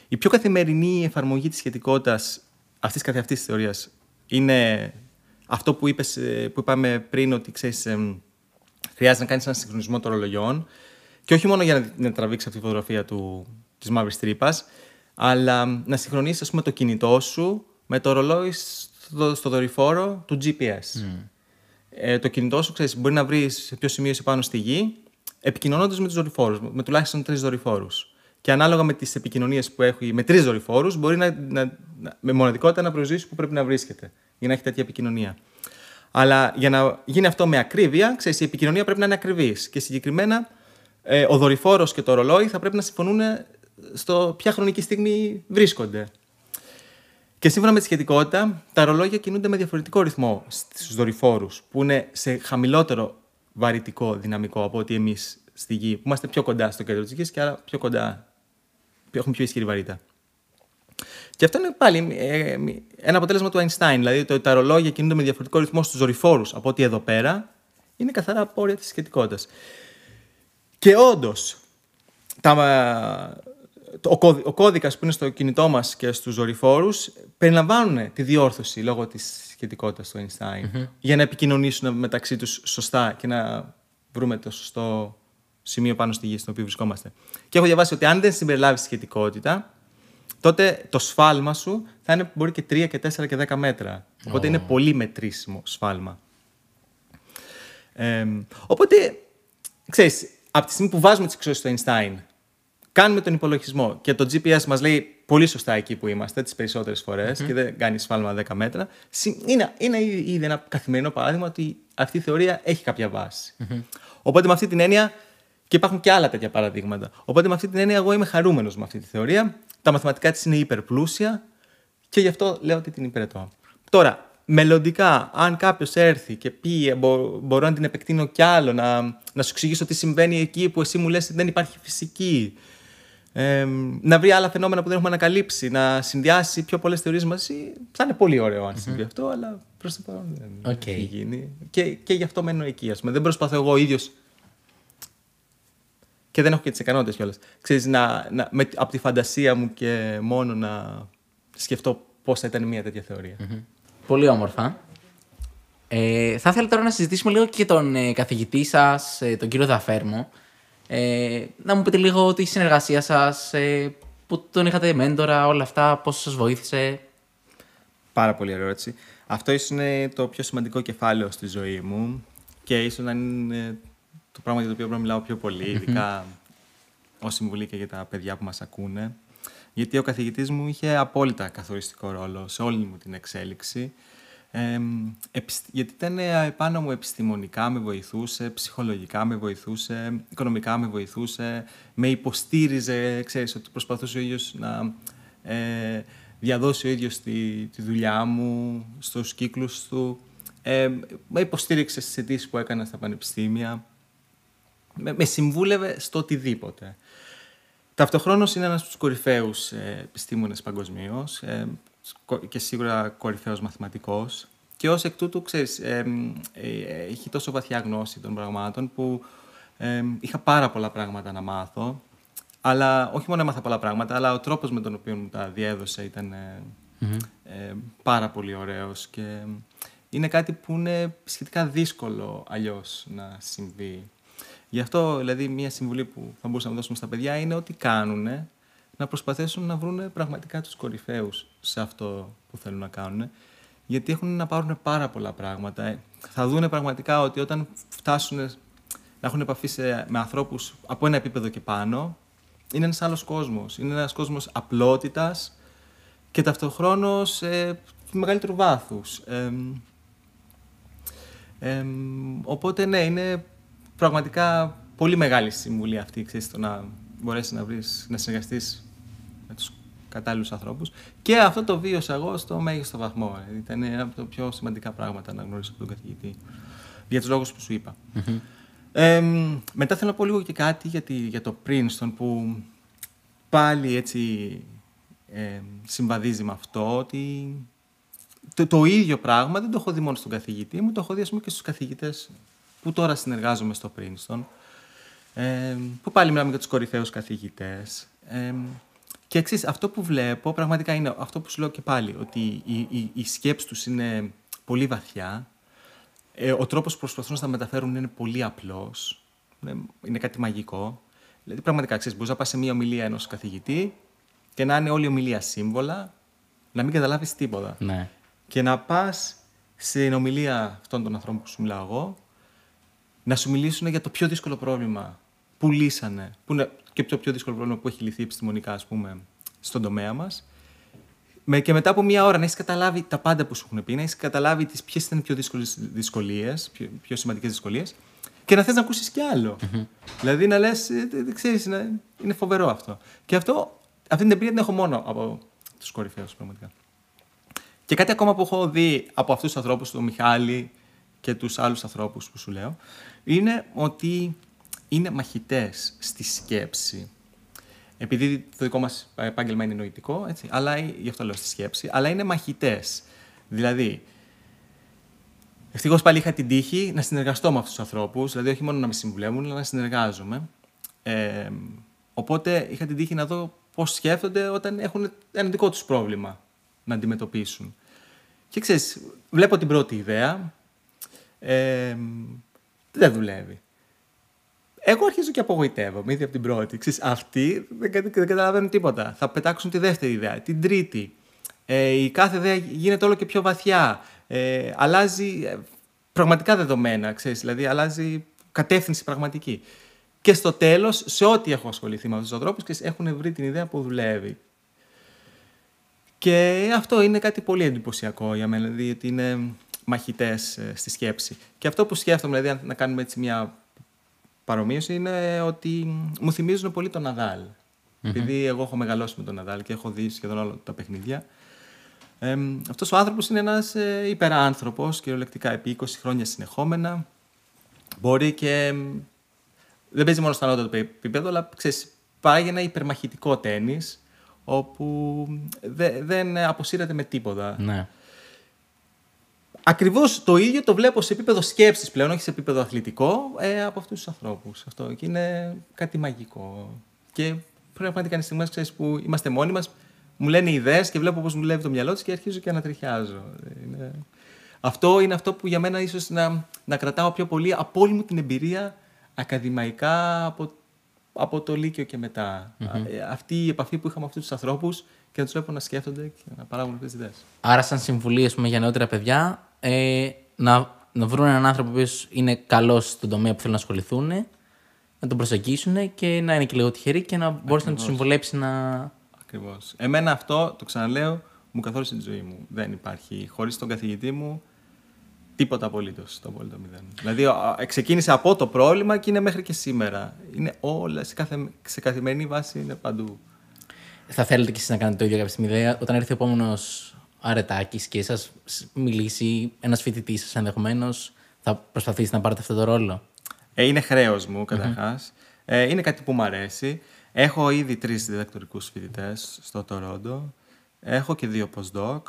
Η πιο καθημερινή εφαρμογή της σχετικότητας αυτής καθ' αυτή της θεωρίας είναι αυτό που, είπες, ε, που είπαμε πριν, ότι ξέρεις, χρειάζεται να κάνεις ένα συγχρονισμό των ορολογιών. Και όχι μόνο για να, να τραβήξεις αυτή τη φωτογραφία της μαύρης τρύπας, αλλά να συγχρονίσεις το κινητό σου με το ρολόι στο, στο δορυφόρο του GPS. Mm. Ε, το κινητό σου, ξέρεις, μπορεί να βρεις σε ποιο σημείο είσαι πάνω στη γη, επικοινωνώντας με τους δορυφόρους, με τουλάχιστον τρεις δορυφόρους. Και ανάλογα με τις επικοινωνίες που έχει με τρεις δορυφόρους, μπορεί να, να, να, με μοναδικότητα να προσδιορίσει που πρέπει να βρίσκεται για να έχει τέτοια επικοινωνία. Αλλά για να γίνει αυτό με ακρίβεια, ξέρεις, η επικοινωνία πρέπει να είναι ακριβής. Και συγκεκριμένα ε, ο δορυφόρος και το ρολόι θα πρέπει να συμφωνούν στο ποια χρονική στιγμή βρίσκονται. Και σύμφωνα με τη σχετικότητα, τα ρολόγια κινούνται με διαφορετικό ρυθμό στους δορυφόρους, που είναι σε χαμηλότερο βαρυτικό δυναμικό από ότι εμείς στη Γη, που είμαστε πιο κοντά στο κέντρο της Γης και άρα πιο κοντά, έχουμε πιο ισχυρή βαρύτητα. Και αυτό είναι πάλι ε, ένα αποτέλεσμα του Einstein. Δηλαδή, το, τα ρολόγια κινούνται με διαφορετικό ρυθμό στους δορυφόρους από ότι εδώ πέρα, είναι καθαρά απόρρια της σχετικότητας. Και όντως, ο, κώδι, ο κώδικας που είναι στο κινητό μας και στους δορυφόρους περιλαμβάνουν τη διόρθωση λόγω της σχετικότητας του Einstein για να επικοινωνήσουν μεταξύ τους σωστά και να βρούμε το σωστό σημείο πάνω στη γη στο οποίο βρισκόμαστε. Και έχω διαβάσει ότι αν δεν συμπεριλάβεις σχετικότητα, τότε το σφάλμα σου θα είναι μπορεί και 3 και 4 και 10 μέτρα. Οπότε είναι πολύ μετρήσιμο σφάλμα. Ε, οπότε, ξέρεις, από τη στιγμή που βάζουμε τις εξώσεις του Einstein, κάνουμε τον υπολογισμό και το GPS μας λέει πολύ σωστά εκεί που είμαστε τις περισσότερες φορές και δεν κάνει σφάλμα 10 μέτρα, είναι, είναι ήδη ένα καθημερινό παράδειγμα ότι αυτή η θεωρία έχει κάποια Οπότε με αυτή την έννοια και υπάρχουν και άλλα τέτοια παραδείγματα. Οπότε με αυτή την έννοια, εγώ είμαι χαρούμενος με αυτή τη θεωρία. Τα μαθηματικά της είναι υπερπλούσια και γι' αυτό λέω ότι την υπηρετώ. Τώρα, μελλοντικά, αν κάποιος έρθει και πει «Ε, μπορώ να την επεκτείνω κι άλλο, να, να σου εξηγήσω τι συμβαίνει εκεί που εσύ μου λες ότι δεν υπάρχει φυσική, ε, να βρει άλλα φαινόμενα που δεν έχουμε ανακαλύψει, να συνδυάσει πιο πολλές θεωρίες μαζί, θα είναι πολύ ωραίο αν συμβεί αυτό, αλλά προς το παρόν δεν okay. έχει γίνει. Και, και γι' αυτό μένω εκεί. Δεν προσπαθώ εγώ ίδιος και δεν έχω και τις ικανότητες κιόλας. Ξέρεις, να, να, με, από τη φαντασία μου και μόνο να σκεφτώ πώς θα ήταν μια τέτοια θεωρία. Mm-hmm. Πολύ όμορφα. Ε, θα ήθελα τώρα να συζητήσουμε λίγο και τον ε, καθηγητή σας, ε, τον κύριο Δαφέρμο. Ε, να μου πείτε λίγο τη συνεργασία σας, ε, που τον είχατε μέντορα, όλα αυτά, πώς σας βοήθησε. Πάρα πολύ ερώτηση. Αυτό ίσως είναι το πιο σημαντικό κεφάλαιο στη ζωή μου και ίσως να είναι το πράγμα για το οποίο πρέπει να μιλάω πιο πολύ, ειδικά ως συμβουλή και για τα παιδιά που μας ακούνε. Γιατί ο καθηγητής μου είχε απόλυτα καθοριστικό ρόλο σε όλη μου την εξέλιξη. Ε, γιατί ήταν επάνω μου επιστημονικά, με βοηθούσε, ψυχολογικά με βοηθούσε, οικονομικά με βοηθούσε, με υποστήριζε, ξέρεις, ότι προσπαθούσε ο ίδιος να ε, διαδώσει ο ίδιος τη, τη δουλειά μου στους κύκλους του. Ε, με υποστήριξε στις αιτήσεις που έκανα στα πανεπιστήμια με, με συμβούλευε στο οτιδήποτε. Ταυτοχρόνως είναι ένας από τους κορυφαίους ε, επιστήμονες παγκοσμίως ε, και σίγουρα κορυφαίος μαθηματικός. Και ως εκ τούτου, ξέρεις, ε, ε, έχει τόσο βαθιά γνώση των πραγμάτων που ε, είχα πάρα πολλά πράγματα να μάθω. Αλλά όχι μόνο έμαθα πολλά πράγματα, αλλά ο τρόπος με τον οποίο μου τα διέδωσε ήταν πάρα πολύ ωραίος και είναι κάτι που είναι σχετικά δύσκολο αλλιώς να συμβεί. Γι' αυτό, δηλαδή, μια συμβουλή που θα μπορούσαμε να δώσουμε στα παιδιά είναι ότι κάνουν να προσπαθήσουν να βρουν πραγματικά τους κορυφαίους σε αυτό που θέλουν να κάνουν. Γιατί έχουν να πάρουν πάρα πολλά πράγματα. Θα δούνε πραγματικά ότι όταν φτάσουν να έχουν επαφή με ανθρώπους από ένα επίπεδο και πάνω, είναι ένας άλλος κόσμος. Είναι ένας κόσμος απλότητας και ταυτοχρόνως ε, μεγαλύτερου βάθους. Ε, οπότε ναι, είναι πραγματικά πολύ μεγάλη συμβουλή αυτή, ξέρεις, το να μπορέσεις να βρεις, να συνεργαστείς με τους κατάλληλους ανθρώπους. Και αυτό το βίωσα εγώ στο μέγιστο βαθμό. Ε. Ήταν ένα από τα πιο σημαντικά πράγματα να γνωρίσω από τον καθηγητή. Για τους λόγους που σου είπα. Ε, μετά θέλω να πω λίγο και κάτι για, τη, για το Princeton που πάλι έτσι ε, συμβαδίζει με αυτό ότι το, το, ίδιο πράγμα δεν το έχω δει μόνο στον καθηγητή μου, το έχω δει ας πούμε, και στους καθηγητές που τώρα συνεργάζομαι στο Princeton, ε, που πάλι μιλάμε για τους κορυφαίους καθηγητές. Ε, και εξή, αυτό που βλέπω πραγματικά είναι αυτό που σου λέω και πάλι, ότι η, η, η σκέψη τους είναι πολύ βαθιά, ε, ο τρόπος που προσπαθούν να τα μεταφέρουν είναι πολύ απλός, είναι, είναι κάτι μαγικό. Δηλαδή, πραγματικά, ξέρεις, μπορείς να πας σε μία ομιλία ενός καθηγητή και να είναι όλη η ομιλία σύμβολα, να μην καταλάβεις τίποτα. Ναι. Και να πας στην ομιλία αυτών των ανθρώπων που σου μιλάω εγώ να σου μιλήσουν για το πιο δύσκολο πρόβλημα που λύσανε, που είναι και το πιο δύσκολο πρόβλημα που έχει λυθεί επιστημονικά, ας πούμε, στον τομέα μας. Με, και μετά από μία ώρα να έχεις καταλάβει τα πάντα που σου έχουν πει, να έχεις καταλάβει ποιες ήταν οι πιο δύσκολες δυσκολίες, πιο, πιο σημαντικές δυσκολίες, και να θες να ακούσεις κι άλλο. Mm-hmm. Δηλαδή να λες, δεν ξέρεις, είναι φοβερό αυτό. Και αυτό, αυτή την εμπειρία την έχω μόνο από τους κορυφαίους, πραγματικά. Και κάτι ακόμα που έχω δει από αυτούς τους ανθρώπους, τον Μιχάλη και τους άλλους ανθρώπους που σου λέω, είναι ότι είναι μαχητές στη σκέψη. Επειδή το δικό μας επάγγελμα είναι νοητικό, έτσι, αλλά γι' αυτό λέω στη σκέψη, αλλά είναι μαχητές. Δηλαδή, Ευτυχώς πάλι είχα την τύχη να συνεργαστώ με αυτούς τους ανθρώπους, δηλαδή όχι μόνο να με συμβουλεύουν, αλλά να συνεργάζομαι. Ε, οπότε είχα την τύχη να δω πώς σκέφτονται όταν έχουν ένα δικό τους πρόβλημα να αντιμετωπίσουν. Και ξέρεις, βλέπω την πρώτη ιδέα. Ε, δεν δουλεύει. Εγώ αρχίζω και απογοητεύομαι ήδη από την πρώτη. Ξέρεις, αυτοί δεν, δεν, δεν καταλαβαίνουν τίποτα. Θα πετάξουν τη δεύτερη ιδέα, την τρίτη. Ε, η κάθε ιδέα γίνεται όλο και πιο βαθιά. Ε, αλλάζει ε, πραγματικά δεδομένα, ξέρεις, δηλαδή αλλάζει κατεύθυνση πραγματική. Και στο τέλος, σε ό,τι έχω ασχοληθεί με αυτούς τους ανθρώπους, έχουν βρει την ιδέα που δουλεύει. Και αυτό είναι κάτι πολύ εντυπωσιακό για μένα, δηλαδή ότι είναι μαχητές ε, στη σκέψη. Και αυτό που σκέφτομαι, δηλαδή, να κάνουμε έτσι μια παρομοίωση, είναι ότι μου θυμίζουν πολύ τον Ναδάλ. Επειδή εγώ έχω μεγαλώσει με τον Ναδάλ και έχω δει σχεδόν όλα τα παιχνίδια. Ε, αυτός ο άνθρωπος είναι ένας ε, υπεράνθρωπος, κυριολεκτικά επί 20 χρόνια συνεχόμενα. Μπορεί και δεν παίζει μόνο στο ανώτατο επίπεδο, αλλά ξέρεις, πάει ένα υπερμαχητικό τέννη όπου δεν αποσύρεται με τίποτα. Ναι. Ακριβώς το ίδιο το βλέπω σε επίπεδο σκέψης πλέον, όχι σε επίπεδο αθλητικό, ε, από αυτούς τους ανθρώπους. Αυτό και είναι κάτι μαγικό. Και πραγματικά είναι στιγμές που είμαστε μόνοι μας, μου λένε ιδέες και βλέπω πώς μου λέει το μυαλό τους και αρχίζω και ανατριχιάζω. Είναι... Αυτό είναι αυτό που για μένα ίσως να, να κρατάω πιο πολύ από όλη μου την εμπειρία ακαδημαϊκά από, από το Λύκειο και μετα ε, Αυτή η επαφή που είχαμε με αυτούς τους ανθρώπους και να τους βλέπω να σκέφτονται και να παράγουν αυτές τις ιδέες. Άρα, σαν συμβουλή πούμε, για νεότερα παιδιά, ε, να, να βρουν έναν άνθρωπο που είναι καλός στον τομέα που θέλουν να ασχοληθούν, να τον προσεγγίσουν και να είναι και λίγο τυχεροί και να μπορέσει να τους συμβουλέψει να. Ακριβώς. Εμένα αυτό, το ξαναλέω, μου καθόρισε τη ζωή μου. Δεν υπάρχει. Χωρίς τον καθηγητή μου, Τίποτα απολύτως. Το απόλυτο μηδέν. Δηλαδή, ξεκίνησε από το πρόβλημα και είναι μέχρι και σήμερα. Είναι όλα σε, καθε, σε καθημερινή βάση, είναι παντού. Θα θέλετε κι εσείς να κάνετε το ίδιο κάποια στιγμή. Όταν έρθει ο επόμενος αρετάκι και σας μιλήσει ένας φοιτητής σας ενδεχομένως, θα προσπαθήσετε να πάρετε αυτό το ρόλο; Ε, είναι χρέος μου καταρχάς. Ε, είναι κάτι που μου αρέσει. Έχω ήδη τρεις διδακτορικούς φοιτητές στο Τορόντο. Έχω και δύο postdoc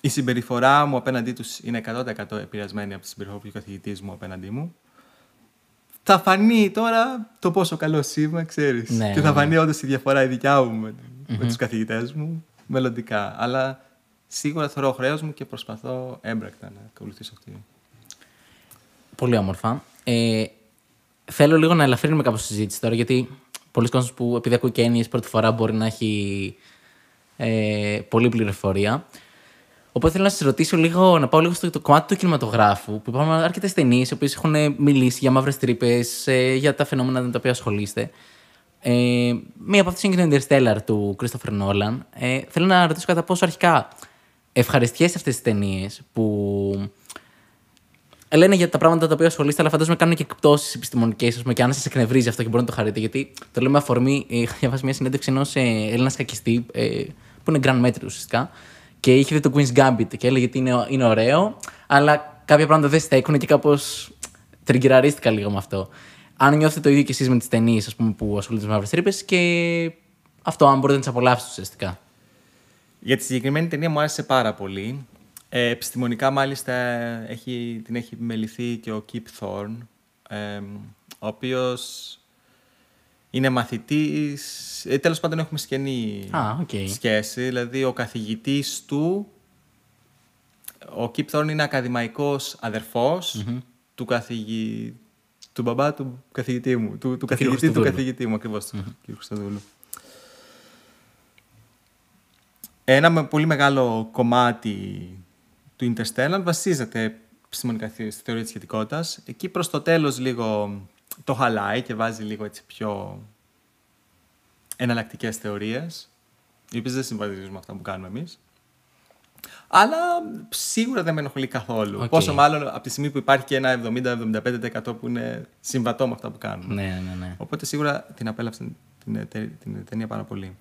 η συμπεριφορά μου απέναντί τους είναι 100% επηρεασμένη από τη συμπεριφορά του καθηγητής μου απέναντί μου. Θα φανεί τώρα το πόσο καλός είμαι, ξέρεις. Ναι, και θα ναι, φανεί ναι. όντως η διαφορά η δικιά μου με, mm-hmm. με τους καθηγητές μου μελλοντικά. Αλλά σίγουρα θεωρώ χρέος μου και προσπαθώ έμπρακτα να ακολουθήσω αυτή. Πολύ όμορφα. Ε, θέλω λίγο να ελαφρύνουμε κάπως τη συζήτηση τώρα, γιατί πολλοί κόσμοι που επειδή ακούει και έννοιες πρώτη φορά μπορεί να έχει ε, πολλή πληροφορία. Οπότε θέλω να σας ρωτήσω λίγο, να πάω λίγο στο το κομμάτι του κινηματογράφου, που υπάρχουν αρκετές ταινίες οι οποίες έχουν μιλήσει για μαύρες τρύπες, ε, για τα φαινόμενα με τα οποία ασχολείστε. Ε, μία από αυτές είναι και το Interstellar του Christopher Nolan. Ε, θέλω να ρωτήσω κατά πόσο αρχικά ευχαριστιέσαι αυτές τις ταινίες που λένε για τα πράγματα τα οποία ασχολείστε, αλλά φαντάζομαι κάνουν και εκπτώσεις επιστημονικές, και αν σας εκνευρίζει αυτό και μπορεί να το χαρείτε. Γιατί το λέμε αφορμή, είχα διαβάσει μια συνέντευξη ενός ε, Έλληνα κακιστή, ε, που είναι Grand Μέτρη ουσιαστικά, και είχε δει το Queen's Gambit και έλεγε ότι είναι, είναι ωραίο, αλλά κάποια πράγματα δεν στέκουν και κάπως τριγκυραρίστηκα λίγο με αυτό. Αν νιώθετε το ίδιο κι εσείς με τις ταινίες που ασχολούνται με μαύρε τρύπε και αυτό, αν μπορείτε να τις απολαύσετε ουσιαστικά. Για τη συγκεκριμένη ταινία μου άρεσε πάρα πολύ. Ε, επιστημονικά μάλιστα έχει, την έχει μεληθεί και ο Kip Thorne, ε, ο οποίος είναι μαθητής, ε, τέλος πάντων έχουμε σκηνή okay. σχέση, δηλαδή ο καθηγητής του, ο Kip Thorne είναι ακαδημαϊκός του καθηγητή, του μπαμπά του καθηγητή μου, του, του καθηγητή του καθηγητή μου, ακριβώς, mm-hmm. του κ. Ένα πολύ μεγάλο κομμάτι του Interstellar βασίζεται επιστημονικά στη θεωρία της σχετικότητας. Εκεί προς το τέλος λίγο το χαλάει και βάζει λίγο έτσι πιο εναλλακτικές θεωρίες, οι οποίες δεν συμβαδίζουν με αυτά που κάνουμε εμείς. Αλλά σίγουρα δεν με ενοχλεί καθόλου. Okay. Πόσο μάλλον από τη στιγμή που υπάρχει και ένα 70-75% που είναι συμβατό με αυτά που κάνουμε. Ναι, ναι, ναι. Οπότε σίγουρα την απέλαυσα την, την, την ταινία πάρα πολύ.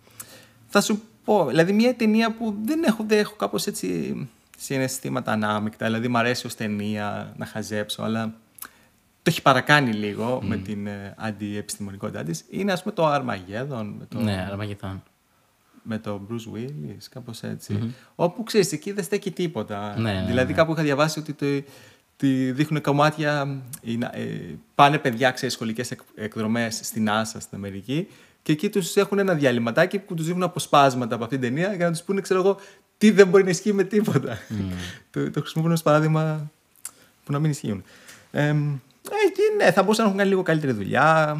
Θα σου πω, δηλαδή μια ταινία που δεν έχω, δεν έχω κάπως έτσι συναισθήματα ανάμεικτα. Δηλαδή, μου αρέσει ως ταινία να χαζέψω, αλλά το έχει παρακάνει λίγο με την ε, αντιεπιστημονικότητά της. Είναι, ας πούμε, το Αρμαγέδον. Το... Ναι, Αρμαγέδον. Με τον Bruce Willis, κάπως έτσι. Όπου ξέρεις, εκεί δεν στέκει τίποτα. Ναι, ναι, δηλαδή, ναι. κάπου είχα διαβάσει ότι το, τη δείχνουν κομμάτια. οι να- ε, πάνε παιδιά, ξέρεις, σχολικές εκ, εκδρομές στην NASA στην Αμερική και εκεί τους έχουν ένα διαλυματάκι που τους δείχνουν αποσπάσματα από αυτήν την ταινία για να τους πούνε, ξέρω εγώ, τι δεν μπορεί να ισχύει με τίποτα. το, το χρησιμοποιούν ως παράδειγμα που να μην ισχύουν. Ε, ε, και ναι, θα μπορούσαν να έχουν κάνει λίγο καλύτερη δουλειά.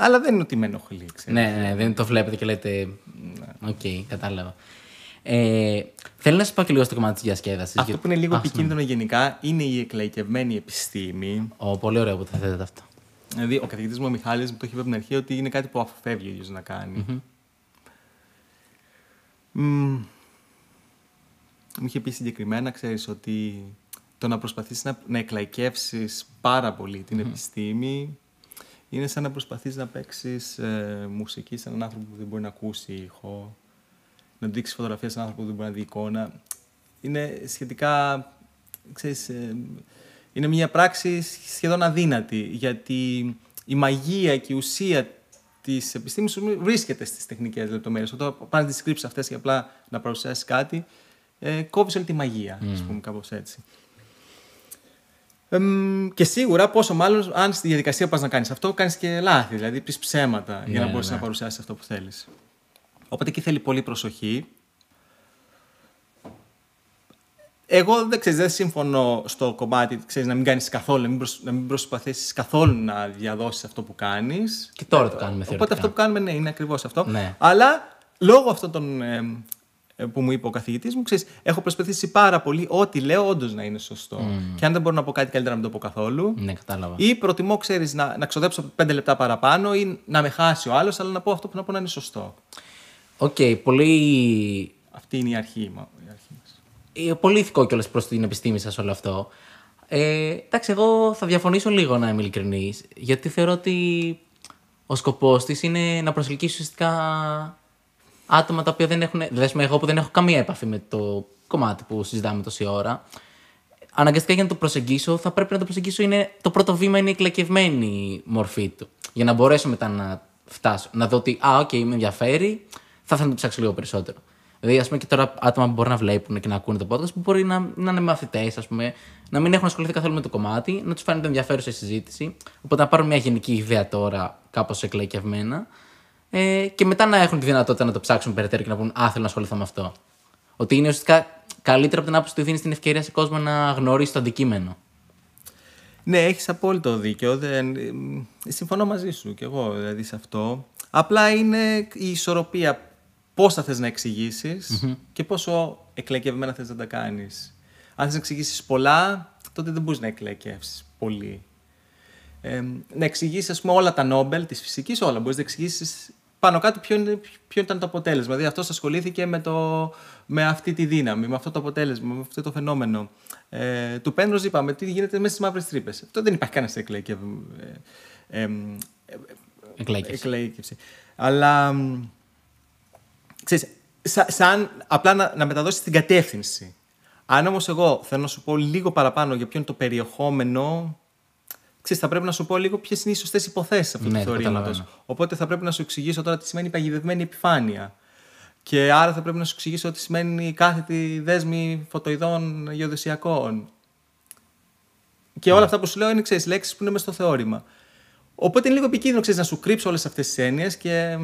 Αλλά δεν είναι ότι με ενοχλεί, ξέρεις. Ναι, ναι, δεν το βλέπετε και λέτε. Οκ, κατάλαβα. Ε, θέλω να σας πω και λίγο στο κομμάτι της διασκέδασης. Αυτό που είναι λίγο επικίνδυνο γενικά είναι η εκλαϊκευμένη επιστήμη. Ο, πολύ ωραίο που το θέτετε αυτό. Δηλαδή, ο καθηγητής μου ο Μιχάλης μου το έχει πει από την αρχή ότι είναι κάτι που αποφεύγει ο ίδιος να κάνει. Μμμ. Μου είχε πει συγκεκριμένα, ξέρεις, ότι το να προσπαθείς να, να εκλαϊκεύσεις πάρα πολύ την επιστήμη είναι σαν να προσπαθείς να παίξεις ε, μουσική σε έναν άνθρωπο που δεν μπορεί να ακούσει ήχο, να του δείξεις φωτογραφία σε έναν άνθρωπο που δεν μπορεί να δει εικόνα. Είναι σχετικά, ξέρεις, ε, είναι μια πράξη σχεδόν αδύνατη, γιατί η μαγεία και η ουσία της επιστήμης βρίσκεται στις τεχνικές λεπτομέρειες. Όταν πάνε να τις κρύψει αυτές και απλά να παρουσιάσεις κάτι, ε, κόβεις όλη τη μαγεία, ας πούμε, κάπως έτσι. Εμ, και σίγουρα, πόσο μάλλον αν στη διαδικασία πας να κάνεις αυτό, κάνεις και λάθη. Δηλαδή, πεις ψέματα για να Ναι, μπορέσει ναι. να παρουσιάσεις αυτό που θέλεις. Οπότε εκεί θέλει πολύ προσοχή. Εγώ δεν, ξέρεις, δεν συμφωνώ στο κομμάτι ξέρεις, να μην κάνεις καθόλου, να μην, προσ, να μην προσπαθήσεις καθόλου να διαδώσεις αυτό που κάνεις. Και τώρα το κάνουμε Οπότε θεωρητικά. αυτό που κάνουμε ναι, είναι ακριβώς αυτό. Ναι. Αλλά λόγω αυτών των, ε, ε, που μου είπε ο καθηγητής μου, ξέρεις, έχω προσπαθήσει πάρα πολύ ό,τι λέω όντως να είναι σωστό. Και αν δεν μπορώ να πω κάτι καλύτερα να μην το πω καθόλου. Ναι, κατάλαβα. Ή προτιμώ, ξέρεις, να, να ξοδέψω πέντε λεπτά παραπάνω ή να με χάσει ο άλλος, αλλά να πω αυτό που να πω να είναι σωστό. Οκ, πολύ. Αυτή είναι η αρχή, μα- η αρχή μας. ε, Πολύ ηθικό κιόλας προς την επιστήμη σας όλο αυτό. Ε, εντάξει, εγώ θα διαφωνήσω λίγο να είμαι ειλικρινής. Γιατί θεωρώ ότι ο σκοπός της είναι να προσελκύσει ουσιαστικά άτομα τα οποία δεν έχουν. Δηλαδή, πούμε, εγώ που δεν έχω καμία επαφή με το κομμάτι που συζητάμε τόση ώρα. Αναγκαστικά για να το προσεγγίσω, θα πρέπει να το προσεγγίσω. Είναι, το πρώτο βήμα είναι η εκλαϊκευμένη μορφή του. Για να μπορέσω μετά να φτάσω. Να δω ότι, α, οκ, με ενδιαφέρει, θα ήθελα να το ψάξω λίγο περισσότερο. Δηλαδή, ας πούμε, και τώρα άτομα που μπορεί να βλέπουν και να ακούνε το podcast, που μπορεί να, να είναι μαθητές, ας πούμε, να μην έχουν ασχοληθεί καθόλου με το κομμάτι, να τους φαίνεται ενδιαφέρουσα η συζήτηση. Οπότε να πάρουν μια γενική ιδέα τώρα, κάπως εκλαϊκευμένα, ε, και μετά να έχουν τη δυνατότητα να το ψάξουν περαιτέρω και να πούν Α, θέλω να ασχοληθώ με αυτό. Ότι είναι ουσιαστικά καλύτερα από την άποψη του δίνεις την ευκαιρία σε κόσμο να γνωρίσει το αντικείμενο. Ναι, έχεις απόλυτο δίκιο. Δεν... εμ, Συμφωνώ μαζί σου κι εγώ δηλαδή σε αυτό. Απλά είναι η ισορροπία πώς θα θες να εξηγησεις και πόσο εκλεκευμένα θες να τα κάνεις. Αν θες να εξηγήσεις πολλά, τότε δεν μπορείς να εκλεκεύσεις πολύ. Ε, να εξηγήσεις ας πούμε, όλα τα Νόμπελ της φυσικής, όλα. Μπορείς να εξηγήσεις πάνω κάτω ποιο, είναι, ποιο ήταν το αποτέλεσμα. Δηλαδή αυτός ασχολήθηκε με, το, με αυτή τη δύναμη, με αυτό το αποτέλεσμα, με αυτό το φαινόμενο. Ε, του Πέντρο είπαμε τι γίνεται μέσα στις μαύρες τρύπες. Αυτό δεν υπάρχει κανένας εκλέκευ, ε, ε, Εκλέκευσης. εκλέκευση. Αλλά μ, ξέρεις, σα- σαν απλά να, να μεταδώσεις την κατεύθυνση. Αν όμως εγώ θέλω να σου πω λίγο παραπάνω για ποιο είναι το περιεχόμενο, ξέρεις, θα πρέπει να σου πω λίγο ποιες είναι οι σωστές υποθέσεις αυτού Ναι, του το θεωρήματο. καταλαβαίνω. Οπότε θα πρέπει να σου εξηγήσω τώρα τι σημαίνει παγιδευμένη επιφάνεια. Και άρα θα πρέπει να σου εξηγήσω τι σημαίνει κάθετη δέσμη φωτοειδών γεωδεσιακών. Και Ναι. όλα αυτά που σου λέω είναι ξέρεις, λέξεις που είναι μέσα στο θεώρημα. Οπότε είναι λίγο επικίνδυνο ξέρεις, να σου κρύψω όλες αυτές τις έννοιες και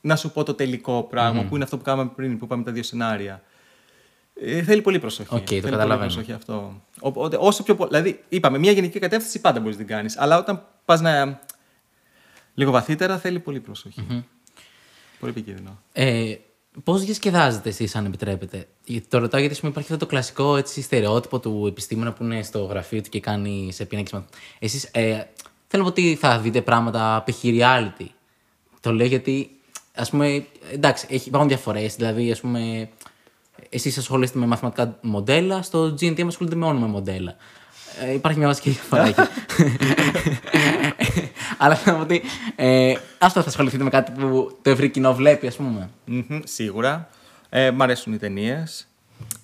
να σου πω το τελικό πράγμα που είναι αυτό που κάναμε πριν, που είπαμε τα δύο σενάρια. Ε, θέλει πολύ προσοχή. Οκ, το θέλει πολύ καταλαβαίνω. προσοχή αυτό. Οπότε, όσο πιο πο- Δηλαδή, είπαμε, μια γενική κατεύθυνση πάντα μπορείς να την κάνεις. Αλλά όταν πας να. λίγο βαθύτερα, θέλει πολύ προσοχή. Πολύ επικίνδυνο. Ε, Πώς διασκεδάζετε εσείς, αν επιτρέπετε; Γιατί Το ρωτάω γιατί ας πούμε, υπάρχει αυτό το κλασικό έτσι, στερεότυπο του επιστήμονα που είναι στο γραφείο του και κάνει σε πίνακες. Εσείς ε, θέλω να πω ότι θα δείτε πράγματα π.χ. reality. Το λέω γιατί, ας πούμε, εντάξει, έχει, υπάρχουν διαφορές. Δηλαδή, ας πούμε, εσείς ασχολείστε με μαθηματικά μοντέλα, στο GNTM ασχολείται με μόνο με μοντέλα. Ε, υπάρχει μια βασική διαφορά εκεί. Αλλά θέλω να πω ότι ε, αυτό θα ασχοληθείτε με κάτι που το ευρύ κοινό βλέπει, ας πούμε. Μμμ, σίγουρα. Ε, μ' αρέσουν οι ταινίες.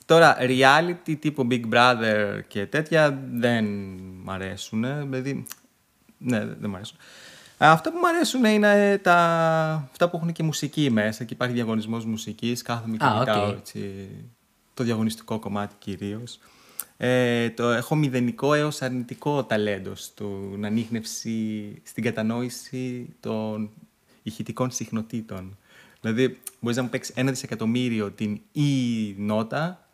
Τώρα, reality τύπου Big Brother και τέτοια δεν μ' αρέσουν. Δηλαδή, ναι, δεν μ' αρέσουν. Ε, αυτά που μου αρέσουν είναι τα... αυτά που έχουν και μουσική μέσα και υπάρχει διαγωνισμός μουσικής. Κάθομαι και Α, κοιτάω οκ. έτσι, το διαγωνιστικό κομμάτι κυρίως. Ε, το, έχω μηδενικό έως αρνητικό ταλέντο στην ανίχνευση, στην κατανόηση των ηχητικών συχνοτήτων. Δηλαδή, μπορείς να μου παίξεις ένα δισεκατομμύριο την E νότα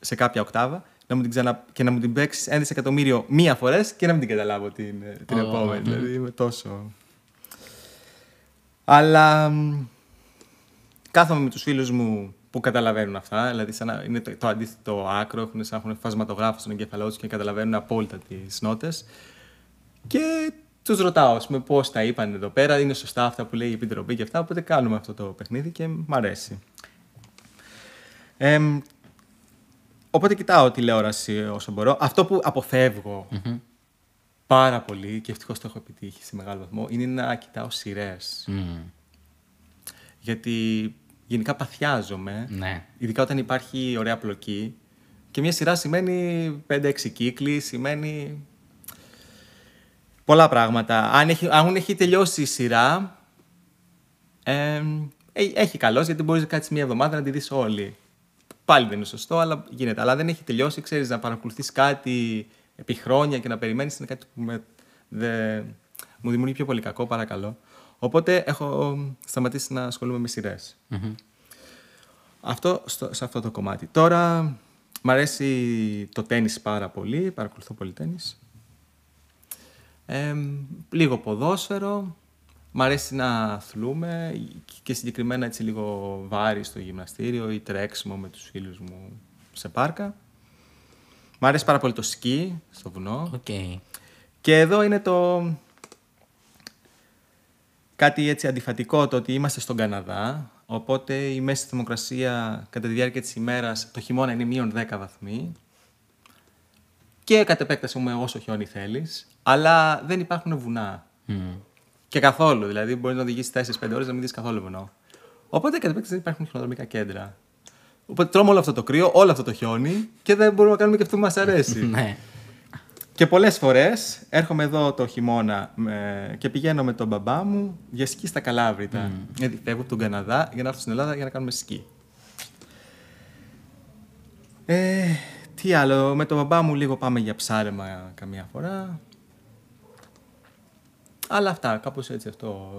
σε κάποια οκτάβα να μου την ξανα... και να μου την παίξεις ένα δισεκατομμύριο μία φορές και να μην την καταλάβω την, ε, την Ω, επόμενη. μμμ. Δηλαδή, είμαι τόσο... Αλλά μ, κάθομαι με τους φίλους μου που καταλαβαίνουν αυτά, δηλαδή σαν να είναι το, το αντίθετο άκρο, έχουν, σαν να έχουν φασματογράφο στον εγκέφαλό τους και καταλαβαίνουν απόλυτα τις νότες και τους ρωτάω, ας πούμε, πώς τα είπαν εδώ πέρα, είναι σωστά αυτά που λέει η Επιτροπή και αυτά, οπότε κάνουμε αυτό το παιχνίδι και μ' αρέσει. Εμ, οπότε κοιτάω τηλεόραση όσο μπορώ. Αυτό που αποφεύγω πάρα πολύ και ευτυχώς το έχω επιτύχει σε μεγάλο βαθμό είναι να κοιτάω σειρές. Μμ. Γιατί γενικά παθιάζομαι, Ναι. ειδικά όταν υπάρχει ωραία πλοκή. Και μια σειρά σημαίνει 5-6 κύκλοι, σημαίνει πολλά πράγματα. Αν έχει, αν έχει τελειώσει η σειρά, ε, ε, έχει καλώς γιατί μπορείς να κάτσεις μια εβδομάδα να τη δεις όλη. Πάλι δεν είναι σωστό, αλλά γίνεται. Αλλά δεν έχει τελειώσει, ξέρεις, να παρακολουθείς κάτι επί χρόνια και να περιμένεις είναι κάτι που με, δε, μου δημιουργεί πιο πολύ κακό, παρακαλώ. Οπότε έχω σταματήσει να ασχολούμαι με σειρές. Μμμ. Αυτό στο, σε αυτό το κομμάτι. Τώρα μ' αρέσει το τένις πάρα πολύ, παρακολουθώ πολύ τένις. Ε, λίγο ποδόσφαιρο, μ' αρέσει να αθλούμαι και συγκεκριμένα έτσι λίγο βάρη στο γυμναστήριο ή τρέξιμο με τους φίλους μου σε πάρκα. Μ' αρέσει πάρα πολύ το σκι στο βουνό. Οκ. Και εδώ είναι το κάτι έτσι αντιφατικό το ότι είμαστε στον Καναδά, οπότε η μέση θερμοκρασία κατά τη διάρκεια της ημέρας το χειμώνα είναι μείον 10 βαθμοί και κατ' επέκταση με όσο χιόνι θέλεις, αλλά δεν υπάρχουν βουνά. Μμ. Και καθόλου, δηλαδή μπορεί να οδηγήσει 4-5 ώρες να μην δεις καθόλου βουνό. Οπότε κατ' επέκταση δεν υπάρχουν χιονοδρομικά κέντρα. Οπότε τρώμε όλο αυτό το κρύο, όλο αυτό το χιόνι και δεν μπορούμε να κάνουμε και αυτό που μας αρέσει. Ναι. Και πολλές φορές έρχομαι εδώ το χειμώνα με- και πηγαίνω με τον μπαμπά μου για σκι στα Καλάβρητα. Γιατί φεύγω από τον Καναδά για να έρθω στην Ελλάδα για να κάνουμε σκι. Ε, τι άλλο, με τον μπαμπά μου λίγο πάμε για ψάρεμα καμιά φορά. Αλλά αυτά, κάπως έτσι αυτό.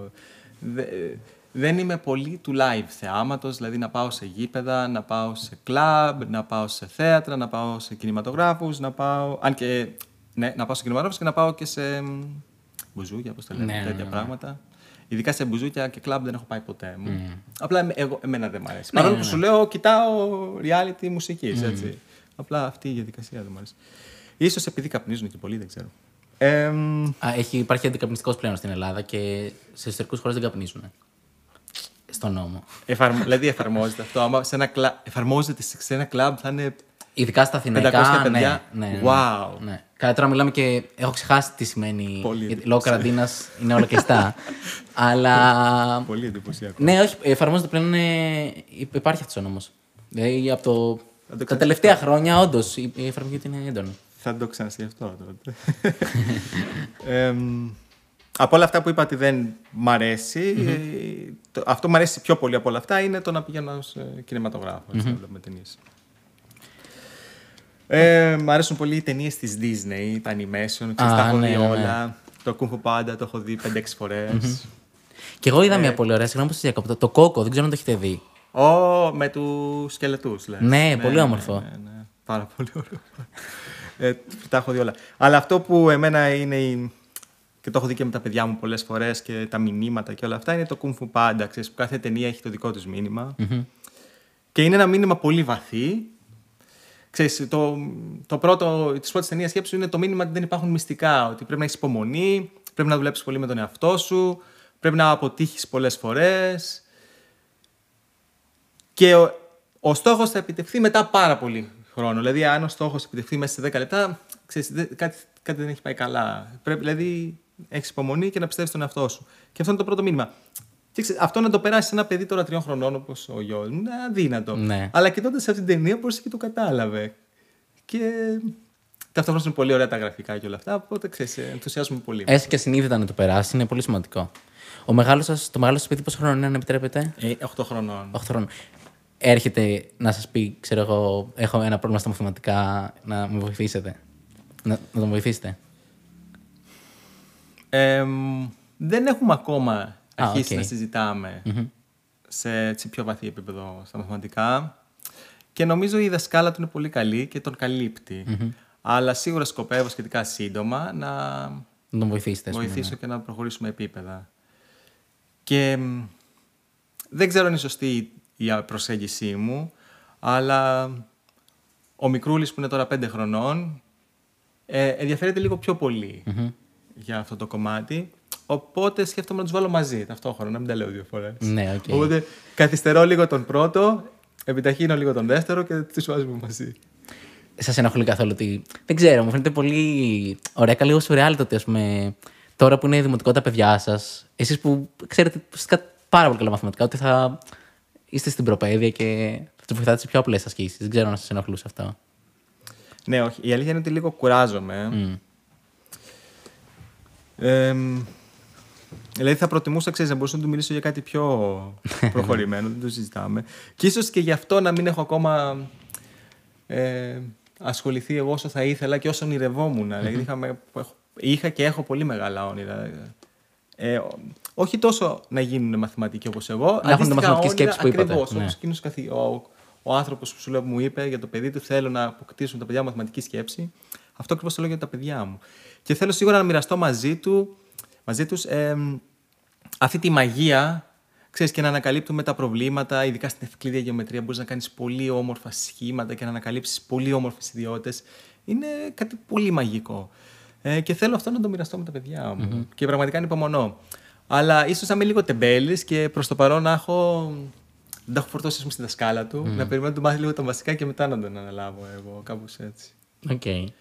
Δε- δεν είμαι πολύ του live θεάματος, δηλαδή να πάω σε γήπεδα, να πάω σε κλαμπ, να πάω σε θέατρα, να πάω σε κινηματογράφους, να πάω... Αν και, ναι, να πάω σε κινηματογράφους και να πάω και σε μ, μπουζούκια, όπως τα λέμε, Ναι, ναι, τέτοια ναι. πράγματα. Ειδικά σε μπουζούκια και κλαμπ δεν έχω πάει ποτέ μου. Απλά εμέ- εγώ, εμένα δεν μου αρέσει. Ναι, Παρόλο ναι, που ναι. σου λέω, κοιτάω reality μουσικής, έτσι. Απλά αυτή η διαδικασία δεν μου αρέσει. Ίσως επειδή καπνίζουν και πολλοί, δεν ξέρω. Ε, μ, Α, έχει, υπάρχει αντικαπνιστικός πλέον στην Ελλάδα και σε εσωτερικούς χώρε δεν καπνίζουν. Στον νόμο. Εφαρμο... δηλαδή εφαρμόζεται αυτό. Άμα σε ένα κλα... εφαρμόζεται σε- σε ένα κλαμπ θα είναι. Ειδικά στα 500 αθηναϊκά. παιδιά. Ναι, ναι, ναι. Wow. Ναι. Καλά, τώρα μιλάμε και. Έχω ξεχάσει τι σημαίνει. Πολύ γιατί λόγω καραντίνας είναι όλα κλειστά. Αλλά. Πολύ εντυπωσιακό. Ναι, όχι, εφαρμόζεται πλέον. ε, υπάρχει αυτός ο νόμος. Δηλαδή από το. Θα το Τα τελευταία χρόνια, όντως, η η εφαρμογή του είναι έντονη. Θα το ξανασκεφτώ τότε. ε, μ, από όλα αυτά που είπα ότι δεν μ' αρέσει, ε, το, αυτό μου αρέσει πιο πολύ από όλα αυτά είναι το να πηγαίνω σε κινηματογράφο. έτσι, να βλέπουμε ταινίες. Ε, μ' αρέσουν πολύ οι ταινίες της Disney, τα animation. Ξέρεις, Α, τα έχω ναι, δει ναι, ναι. όλα. Το Kung Fu Panda το έχω δει 5-6 φορές. Και εγώ Ε. είδα μια πολύ ωραία, συγγνώμη που σα διακόπτω. Το, το κόκο, δεν ξέρω αν το έχετε δει. Ω, με τους σκελετούς, λες. Ναι, πολύ όμορφο. Ναι, ναι, Πάρα πολύ ωραίο. Ε, τα έχω δει όλα. Αλλά αυτό που εμένα είναι. η- και το έχω δει και με τα παιδιά μου πολλές φορές και τα μηνύματα και όλα αυτά είναι το Kung Fu Panda. Ξέρεις, που κάθε ταινία έχει το δικό της μήνυμα. Και είναι ένα μήνυμα πολύ βαθύ. Ξέρεις, το, το πρώτο τη πρώτη ταινία σκέψης είναι το μήνυμα ότι δεν υπάρχουν μυστικά. Ότι πρέπει να έχεις υπομονή, πρέπει να δουλέψεις πολύ με τον εαυτό σου, πρέπει να αποτύχεις πολλές φορές. Και ο, ο στόχος θα επιτευχθεί μετά πάρα πολύ χρόνο. Δηλαδή, αν ο στόχος επιτευχθεί μέσα σε 10 λεπτά, ξέρεις, δεν- κάτι, κάτι δεν έχει πάει καλά. Πρέπει, δηλαδή, έχεις υπομονή και να πιστεύεις στον εαυτό σου. Και αυτό είναι το πρώτο μήνυμα. Και ξέρεις, αυτό να το περάσεις ένα παιδί τώρα τριών χρονών, όπως ο γιο μου, είναι αδύνατο. Ναι. Αλλά κοιτώντας αυτή την ταινία, μπορείς και το κατάλαβε. Και Ταυτόχρονα είναι πολύ ωραία τα γραφικά και όλα αυτά. Οπότε ξέρεις, ενθουσιάζομαι πολύ. Έστω και ασυνείδητα να το περάσει, είναι πολύ σημαντικό. Ο μεγάλος σας, το μεγάλο σας παιδί πόσο χρονών είναι, αν επιτρέπετε; Ε, 8 χρονών. 8 χρονών. Έρχεται να σας πει, ξέρω εγώ, έχω ένα πρόβλημα στα μαθηματικά, να με βοηθήσετε. Να, να τον βοηθήσετε. Ε, δεν έχουμε ακόμα αρχίσει οκ. να συζητάμε σε έτσι, πιο βαθύ επίπεδο στα μαθηματικά. Και νομίζω η δασκάλα του είναι πολύ καλή και τον καλύπτει Αλλά σίγουρα σκοπεύω σχετικά σύντομα να Να τον βοηθήσετε, ας πούμε, βοηθήσω και να προχωρήσουμε επίπεδα. Και μ, δεν ξέρω αν είναι σωστή η προσέγγιση μου, αλλά ο μικρούλης που είναι τώρα 5 χρονών ε, ενδιαφέρεται λίγο πιο πολύ για αυτό το κομμάτι. Οπότε σκέφτομαι να τους βάλω μαζί ταυτόχρονα, να μην τα λέω δύο φορές. Ναι, οκ. Οπότε καθυστερώ λίγο τον πρώτο, επιταχύνω λίγο τον δεύτερο και τους βάζουμε μαζί. Σας ενοχλεί καθόλου ότι. Δεν ξέρω, μου φαίνεται πολύ ωραία και λίγο σουρεάλ το ότι ας πούμε, τώρα που είναι δημοτικό τα παιδιά σας, εσείς που ξέρετε ουσιαστικά πάρα πολύ καλά μαθηματικά, ότι θα είστε στην προπαίδεια και θα του βοηθάτε σε πιο απλές ασκήσεις. Δεν ξέρω αν σας ενοχλούσε αυτό. Ναι, όχι. Η αλήθεια είναι ότι λίγο κουράζομαι. Ε, μ, δηλαδή θα προτιμούσα, ξέρεις, να μπορούσα να του μιλήσω για κάτι πιο προχωρημένο, δεν το συζητάμε. Και ίσως και γι' αυτό να μην έχω ακόμα ε, ασχοληθεί εγώ όσο θα ήθελα και όσο ονειρευόμουν. Δηλαδή είχαμε, έχω- είχα και έχω πολύ μεγάλα όνειρα. Ε, ό- όχι τόσο να γίνουν μαθηματικοί όπως εγώ, έχουν τη αντίστοιχα μαθηματική όνειρα σκέψη που είπατε, ακριβώς, ναι. όπως εκείνος καθη- ο, ο άνθρωπος που σου λέω που μου είπε για το παιδί του θέλω να αποκτήσουν τα παιδιά μου μαθηματική σκέψη. Αυτό ακριβώς το λέω για τα παιδιά μου. Και θέλω σίγουρα να μοιραστώ μαζί, του, μαζί τους εμ, αυτή τη μαγεία ξέρεις, και να ανακαλύπτουμε τα προβλήματα, ειδικά στην ευκλήδια γεωμετρία μπορείς να κάνεις πολύ όμορφα σχήματα και να ανακαλύψεις πολύ όμορφες ιδιότητες. Είναι κάτι πολύ μαγικό. Ε, και θέλω αυτό να το μοιραστώ με τα παιδιά μου. Και πραγματικά ανυπομονώ. Αλλά ίσως να είμαι λίγο τεμπέλης και προς το παρόν να έχω... Δεν τα έχω φορτώσει ας πούμε, στη δασκάλα του, να περιμένω να του μάθει λίγο τα βασικά και μετά να τον αναλάβω εγώ, κάπως έτσι. Οκ.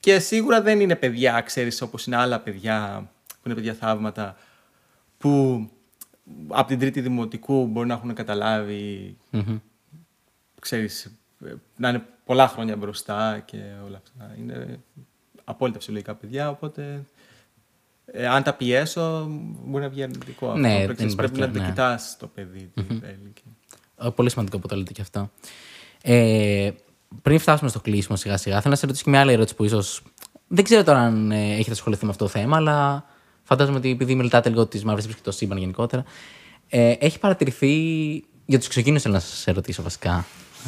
Και σίγουρα δεν είναι παιδιά, ξέρεις, όπως είναι άλλα παιδιά που είναι παιδιά θαύματα, που από την τρίτη δημοτικού μπορεί να έχουν καταλάβει, ξέρεις, ε, να είναι πολλά χρόνια μπροστά και όλα αυτά. Είναι απόλυτα φυσιολογικά παιδιά, οπότε ε, αν τα πιέσω μπορεί να βγει αρνητικό αυτό. Ναι, Πρέπει, δεν ξέρεις, πρέπει να υπάρχει, το ναι. κοιτάς το παιδί τι θέλει. και- Ε, Πολύ σημαντικό που το λέτε και αυτό. Ε, πριν φτάσουμε στο κλείσιμο σιγά σιγά, θέλω να σε ρωτήσω και μια άλλη ερώτηση που ίσω. Δεν ξέρω τώρα αν ε, έχετε ασχοληθεί με αυτό το θέμα, αλλά φαντάζομαι ότι επειδή μελετάτε λίγο τις μαύρες και το σύμπαν γενικότερα. Ε, έχει παρατηρηθεί. Για τους εξωγήνους θέλω να σας ρωτήσω βασικά.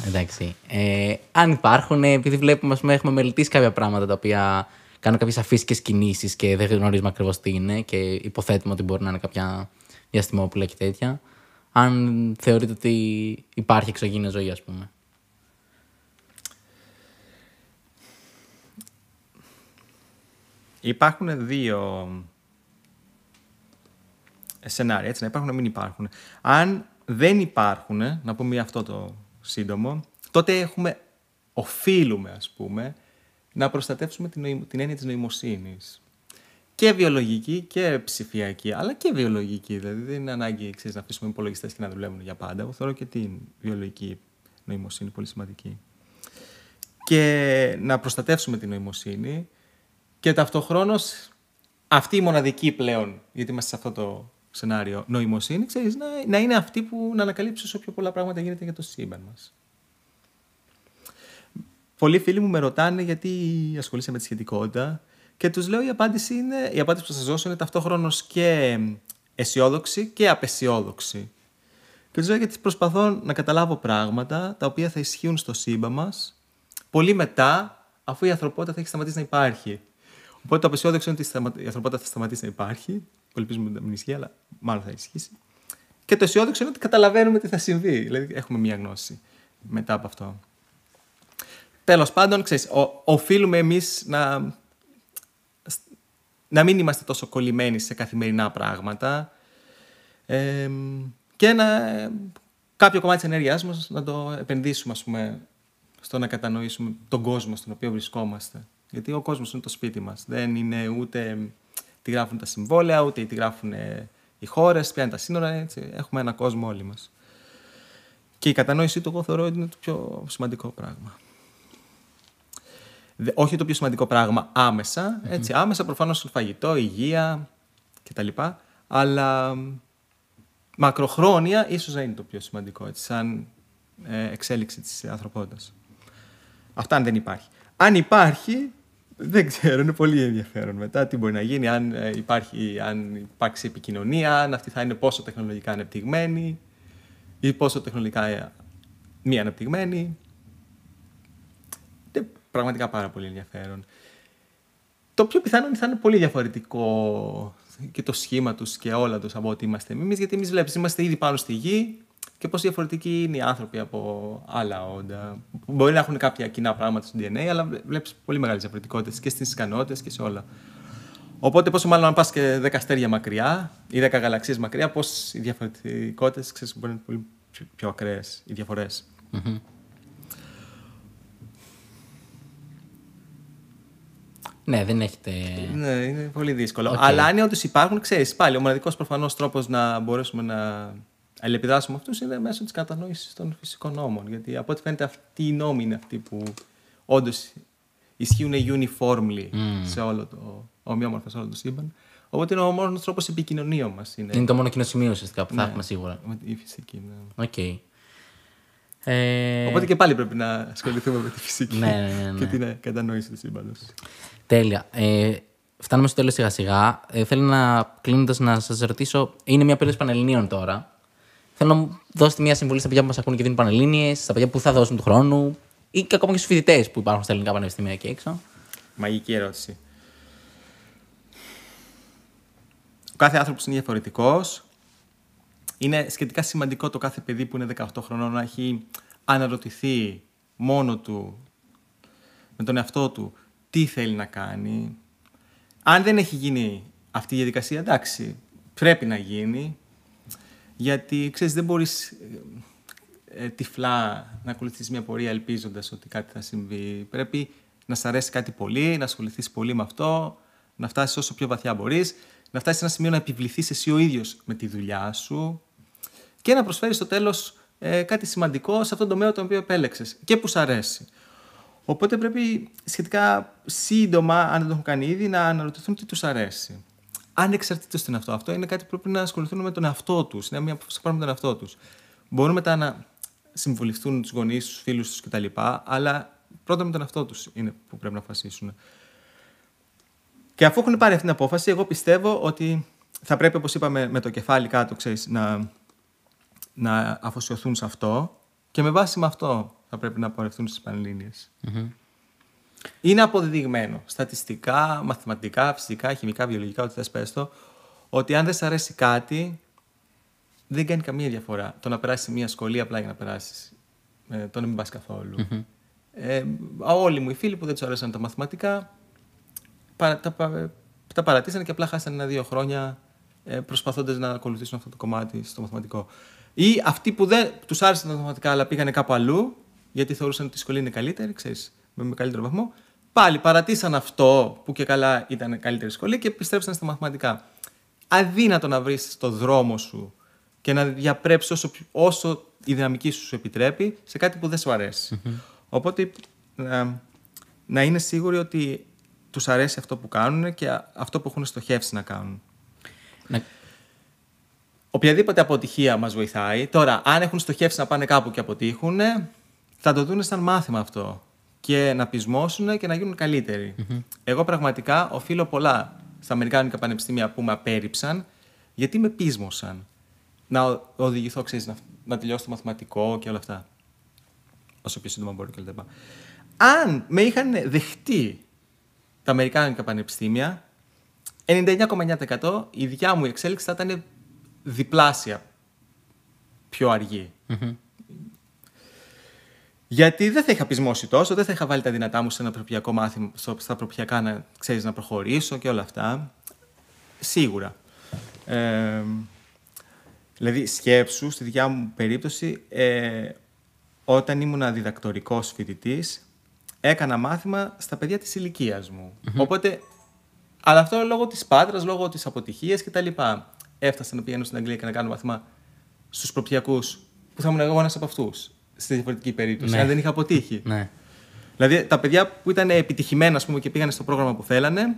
Εντάξει. Ε, αν υπάρχουν, ε, επειδή βλέπουμε, ας πούμε, έχουμε μελετήσει κάποια πράγματα τα οποία κάνουν κάποιες αφύσικε κινήσεις και δεν γνωρίζουμε ακριβώς τι είναι και υποθέτουμε ότι μπορεί να είναι κάποια διαστημόπουλα και τέτοια. Αν θεωρείτε ότι υπάρχει εξωγήινη ζωή, ας πούμε. Υπάρχουν δύο σενάρια, έτσι να υπάρχουν, να μην υπάρχουν. Αν δεν υπάρχουν, να πούμε αυτό το σύντομο, τότε έχουμε, οφείλουμε ας πούμε, να προστατεύσουμε την, νοη- την έννοια της νοημοσύνης. Και βιολογική και ψηφιακή, αλλά και βιολογική. Δηλαδή δεν είναι ανάγκη ξέρεις, να αφήσουμε υπολογιστές και να δουλεύουν για πάντα. Εγώ θεωρώ και την βιολογική νοημοσύνη πολύ σημαντική. Και να προστατεύσουμε την νοημοσύνη και ταυτοχρόνως αυτή η μοναδική πλέον, γιατί είμαστε σε αυτό το σενάριο, νοημοσύνη, ξέρεις, να, να είναι αυτή που να ανακαλύψει όσο πιο πολλά πράγματα γίνεται για το σύμπαν μας. Πολλοί φίλοι μου με ρωτάνε γιατί ασχολείσαι με τη σχετικότητα και τους λέω η απάντηση, είναι, η απάντηση που θα σας δώσω είναι ταυτόχρονος και αισιόδοξη και απεσιόδοξη. Και τους λέω γιατί προσπαθώ να καταλάβω πράγματα τα οποία θα ισχύουν στο σύμπαν μας πολύ μετά, αφού η ανθρωπότητα θα έχει σταματήσει να υπάρχει. Οπότε το απεσιόδοξο είναι ότι σταμα- η ανθρωπότητα θα σταματήσει να υπάρχει. Που ελπίζουμε να μην ισχύει, αλλά μάλλον θα ισχύσει. Και το αισιόδοξο είναι ότι καταλαβαίνουμε τι θα συμβεί. Δηλαδή έχουμε μία γνώση μετά από αυτό. Τέλος πάντων, ξέρεις, ο, οφείλουμε εμείς να, να μην είμαστε τόσο κολλημένοι σε καθημερινά πράγματα ε, και να, κάποιο κομμάτι της ενέργειάς μας να το επενδύσουμε, ας πούμε, στο να κατανοήσουμε τον κόσμο στον οποίο βρισκόμαστε. Γιατί ο κόσμος είναι το σπίτι μας. Δεν είναι ούτε τι γράφουν τα συμβόλαια, ούτε τι γράφουν ε, οι χώρες, ποια είναι τα σύνορα. Έτσι. Έχουμε ένα κόσμο όλοι μας. Και η κατανόησή του, εγώ θεωρώ, είναι το πιο σημαντικό πράγμα. Δε- όχι το πιο σημαντικό πράγμα άμεσα. Έτσι, άμεσα προφανώς φαγητό, υγεία κτλ. Αλλά μ, μακροχρόνια ίσως να είναι το πιο σημαντικό, έτσι, σαν ε, εξέλιξη της ανθρωπότητας. Αυτά αν δεν υπάρχει. Αν υπάρχει, δεν ξέρω, είναι πολύ ενδιαφέρον μετά τι μπορεί να γίνει, αν, ε, υπάρχει, αν υπάρξει επικοινωνία, αν αυτή θα είναι πόσο τεχνολογικά ανεπτυγμένη ή πόσο τεχνολογικά ε, μη ανεπτυγμένη. Είναι πραγματικά πάρα πολύ ενδιαφέρον. Το πιο πιθανό είναι θα είναι πολύ διαφορετικό και το σχήμα τους και όλα τους από ό,τι είμαστε εμείς, γιατί εμείς βλέπεις, είμαστε ήδη πάνω στη γη και πόσο διαφορετικοί είναι οι άνθρωποι από άλλα όντα. που Μπορεί να έχουν κάποια κοινά πράγματα στο DNA, αλλά βλέπεις πολύ μεγάλες διαφορετικότητες και στις ικανότητες και σε όλα. Οπότε πόσο μάλλον αν πας και 10 αστέρια μακριά ή 10 γαλαξίες μακριά, πώς οι διαφορετικότητες ξέρεις, μπορεί να είναι πολύ πιο, πιο ακραίες οι διαφορές. Ναι, δεν έχετε. Ναι, είναι πολύ δύσκολο. Οκ. Αλλά αν όντως υπάρχουν, ξέρεις πάλι, ο μοναδικός προφανώς τρόπος να μπορέσουμε να αλληλεπιδράσουμε με αυτούς είναι μέσω της κατανόησης των φυσικών νόμων. Γιατί από ό,τι φαίνεται, αυτοί οι νόμοι είναι αυτοί που όντως ισχύουν uniformly σε όλο το ομοιόμορφα σε όλο το σύμπαν. Οπότε είναι ο μόνος τρόπος επικοινωνία μας. Είναι, Είναι το μόνο κοινό σημείο ουσιαστικά που θα Ναι. έχουμε σίγουρα. με η φυσική. Ναι. Οκ. Ε, Οπότε και πάλι πρέπει να ασχοληθούμε με τη φυσική Ναι, ναι, ναι, ναι. και την κατανόηση του σύμπαντος. Τέλεια. Ε, φτάνουμε στο τέλος σιγά σιγά. Ε, θέλω να κλείνοντας να σας ρωτήσω, είναι μια περίοδος πανελληνίων τώρα. Θέλω να μου δώσετε μια συμβουλή στα παιδιά που μας ακούνε και δίνουν πανελλήνιες, στα παιδιά που θα δώσουν του χρόνου ή και ακόμα και στους φοιτητές που υπάρχουν στα ελληνικά πανεπιστήμια εκεί έξω. Μαγική ερώτηση. Ο κάθε άνθρωπος είναι διαφορετικός. Είναι σχετικά σημαντικό το κάθε παιδί που είναι 18 χρονών να έχει αναρωτηθεί μόνο του, με τον εαυτό του, τι θέλει να κάνει. Αν δεν έχει γίνει αυτή η διαδικασία, εντάξει, πρέπει να γίνει. Γιατί, ξέρεις, δεν μπορείς ε, ε, τυφλά να ακολουθείς μια πορεία ελπίζοντας ότι κάτι θα συμβεί. Πρέπει να σ' αρέσει κάτι πολύ, να ασχοληθείς πολύ με αυτό, να φτάσεις όσο πιο βαθιά μπορείς, να φτάσεις σε ένα σημείο να επιβληθείς εσύ ο ίδιος με τη δουλειά σου και να προσφέρεις στο τέλος ε, κάτι σημαντικό σε αυτόν τον τομέα τον οποίο επέλεξες και που σ' αρέσει. Οπότε πρέπει σχετικά σύντομα, αν δεν το έχουν κάνει ήδη, να αναρωτηθούν τι τους αρέσει. Ανεξαρτήτως τι είναι αυτό. Αυτό είναι κάτι που πρέπει να ασχοληθούν με τον εαυτό τους. Είναι μια απόφαση που πάρουν με τον εαυτό τους. Μπορούν μετά να συμβουλευτούν τους γονείς, τους φίλους τους κτλ. Αλλά πρώτα με τον εαυτό τους είναι που πρέπει να αποφασίσουν. Και αφού έχουν πάρει αυτή την απόφαση, εγώ πιστεύω ότι θα πρέπει, όπως είπαμε, με το κεφάλι κάτω, ξέρεις, να, να αφοσιωθούν σε αυτό και με βάση με αυτό θα πρέπει να πορευτούν στις πανελλήνιες. Είναι αποδεδειγμένο στατιστικά, μαθηματικά, φυσικά, χημικά, βιολογικά, ό,τι θες πες το, ότι αν δεν σε αρέσει κάτι, δεν κάνει καμία διαφορά. Το να περάσεις μια σχολή απλά για να περάσεις. Ε, το να μην πας καθολου Ε, όλοι μου οι φίλοι που δεν τους αρέσαν τα μαθηματικά, παρα, τα, πα- τα παρατήσανε και απλά χάσανε ένα-δύο χρόνια ε, προσπαθώντας να ακολουθήσουν αυτό το κομμάτι στο μαθηματικό. Ή αυτοί που δεν τους άρεσαν τα μαθηματικά αλλά πήγανε κάπου αλλού, γιατί θεωρούσαν ότι η σχολή είναι καλύτερη, ξέρεις, με, με καλύτερο βαθμό, πάλι παρατήσαν αυτό που και καλά ήταν καλύτερη σχολή και επιστρέψαν στα μαθηματικά. Αδύνατο να βρεις το δρόμο σου και να διαπρέψεις όσο, πιο- όσο η δυναμική σου σου επιτρέπει σε κάτι που δεν σου αρεσει Οπότε να, να είναι σίγουροι ότι τους αρέσει αυτό που κάνουν και α- αυτό που έχουν στοχεύσει να κάνουν. Να... Οποιαδήποτε αποτυχία μας βοηθάει. Τώρα, αν έχουν στοχεύσει να πάνε κάπου και αποτύχουν, θα το δουν σαν μάθημα αυτό. Και να πεισμώσουν και να γίνουν καλύτεροι. Εγώ πραγματικά οφείλω πολλά στα Αμερικάνικα πανεπιστήμια που με απέρριψαν, γιατί με πείσμωσαν. Να ο- οδηγηθώ, ξέρεις, να, να τελειώσω το μαθηματικό και όλα αυτά. Όσο πιο σύντομα μπορώ και όλα τα λοιπά. Αν με είχαν δεχτεί τα Αμερικάνικα πανεπιστήμια, 99,9% η δικιά μου εξέλιξη θα ήταν διπλάσια πιο αργή. Γιατί δεν θα είχα πεισμώσει τόσο, δεν θα είχα βάλει τα δυνατά μου σε ένα προπιακό μάθημα, στο- στα προπιακά να ξέρεις να προχωρήσω και όλα αυτά. Σίγουρα. Ε, δηλαδή σκέψου, στη δικιά μου περίπτωση, ε, όταν ήμουν διδακτορικός φοιτητής, έκανα μάθημα στα παιδιά της ηλικίας μου. Οπότε, αλλά αυτό λόγω της πάτρας, λόγω της αποτυχίας κτλ. Έφτασα να πηγαίνω στην Αγγλία και να κάνω μάθημα στους προπιακούς, που θα ήμουν εγώ ένας από αυτούς, στη διαφορετική περίπτωση, Ναι. αν δεν είχα αποτύχει. Ναι. Δηλαδή τα παιδιά που ήταν επιτυχημένα ας πούμε, και πήγαν στο πρόγραμμα που θέλανε,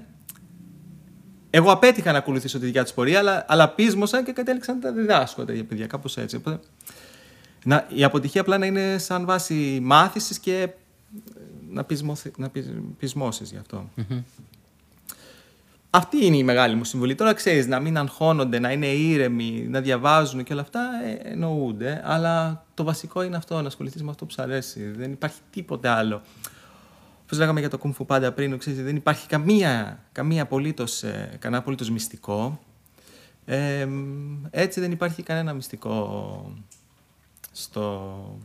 εγώ απέτυχα να ακολουθήσω τη δικιά τους πορεία, αλλά, αλλά πείσμωσαν και κατέληξαν να τα διδάσκω τα παιδιά, κάπως έτσι. Οπότε, να, η αποτυχία απλά να είναι σαν βάση μάθησης και να, πεισμωθ, να πεισμώσεις γι' αυτό. Αυτή είναι η μεγάλη μου συμβουλή. Τώρα ξέρεις, να μην αγχώνονται, να είναι ήρεμοι, να διαβάζουν και όλα αυτά ε, εννοούνται. Αλλά το βασικό είναι αυτό, να ασχοληθείς με αυτό που σου αρέσει. Δεν υπάρχει τίποτε άλλο. Όπως λέγαμε για το κουμφου πάντα πριν, ξέρεις, δεν υπάρχει καμία, καμία απολύτως, ε, κανένα απολύτως μυστικό. Ε, έτσι δεν υπάρχει κανένα μυστικό στο,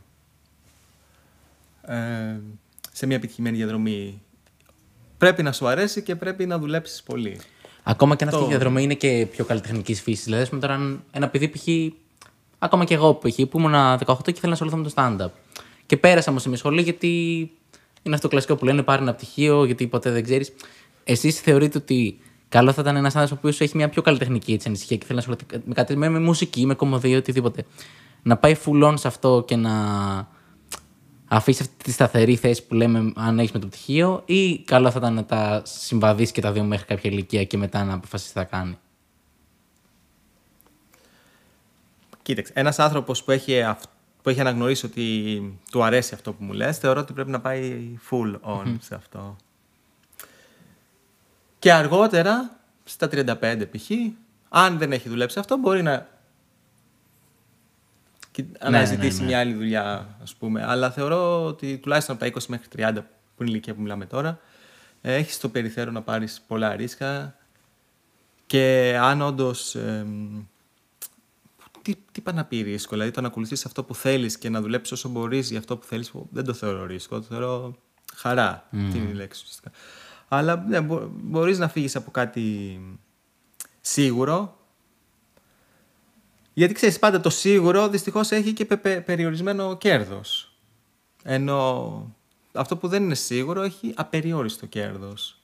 ε, σε μια επιτυχημένη διαδρομή. Πρέπει να σου αρέσει και πρέπει να δουλέψεις πολύ. Ακόμα και αν αυτή η διαδρομή είναι και πιο καλλιτεχνικής φύσης. Δηλαδή, πούμε τώρα ένα παιδί π.χ. Ακόμα και εγώ π.χ. που ήμουν 18 και ήθελα να ασχοληθώ με το stand-up. Και πέρασα όμω σε μια σχολή γιατί είναι αυτό το κλασικό που λένε πάρει ένα πτυχίο, γιατί ποτέ δεν ξέρεις. Εσείς θεωρείτε ότι καλό θα ήταν ένας άνθρωπος που έχει μια πιο καλλιτεχνική έτσι, ανησυχία και θέλει να ασχοληθεί με κάτι με, με μουσική, με κομμωδία, οτιδήποτε. Να πάει φουλών σε αυτό και να αφήσει αυτή τη σταθερή θέση που λέμε αν έχεις με το πτυχίο, ή καλό θα ήταν να τα συμβαδίσεις και τα δύο μέχρι κάποια ηλικία και μετά να αποφασίσεις τι θα κάνει. Κοίταξε, ένας άνθρωπος που έχει, που έχει αναγνωρίσει ότι του αρέσει αυτό που μου λες, θεωρώ ότι πρέπει να πάει full on σε αυτό. Και αργότερα, στα 35 π.χ., αν δεν έχει δουλέψει αυτό, μπορεί να και αναζητήσει ναι, ναι, ναι. μια άλλη δουλειά, ας πούμε. Αλλά θεωρώ ότι τουλάχιστον από τα 20 μέχρι 30, που είναι η ηλικία που μιλάμε τώρα, έχεις το περιθώριο να πάρεις πολλά ρίσκα. Και αν όντως. Ε, τι, τι πάει να πει ρίσκο, δηλαδή το να ακολουθήσεις αυτό που θέλεις και να δουλέψεις όσο μπορείς για αυτό που θέλεις, δεν το θεωρώ ρίσκο. Το θεωρώ χαρά. Mm. Τι είναι η λέξη ουσιαστικά. Αλλά ναι, μπορείς να φύγεις από κάτι σίγουρο γιατί ξέρεις, πάντα το σίγουρο δυστυχώς έχει και περιορισμένο κέρδος. Ενώ αυτό που δεν είναι σίγουρο έχει απεριόριστο κέρδος.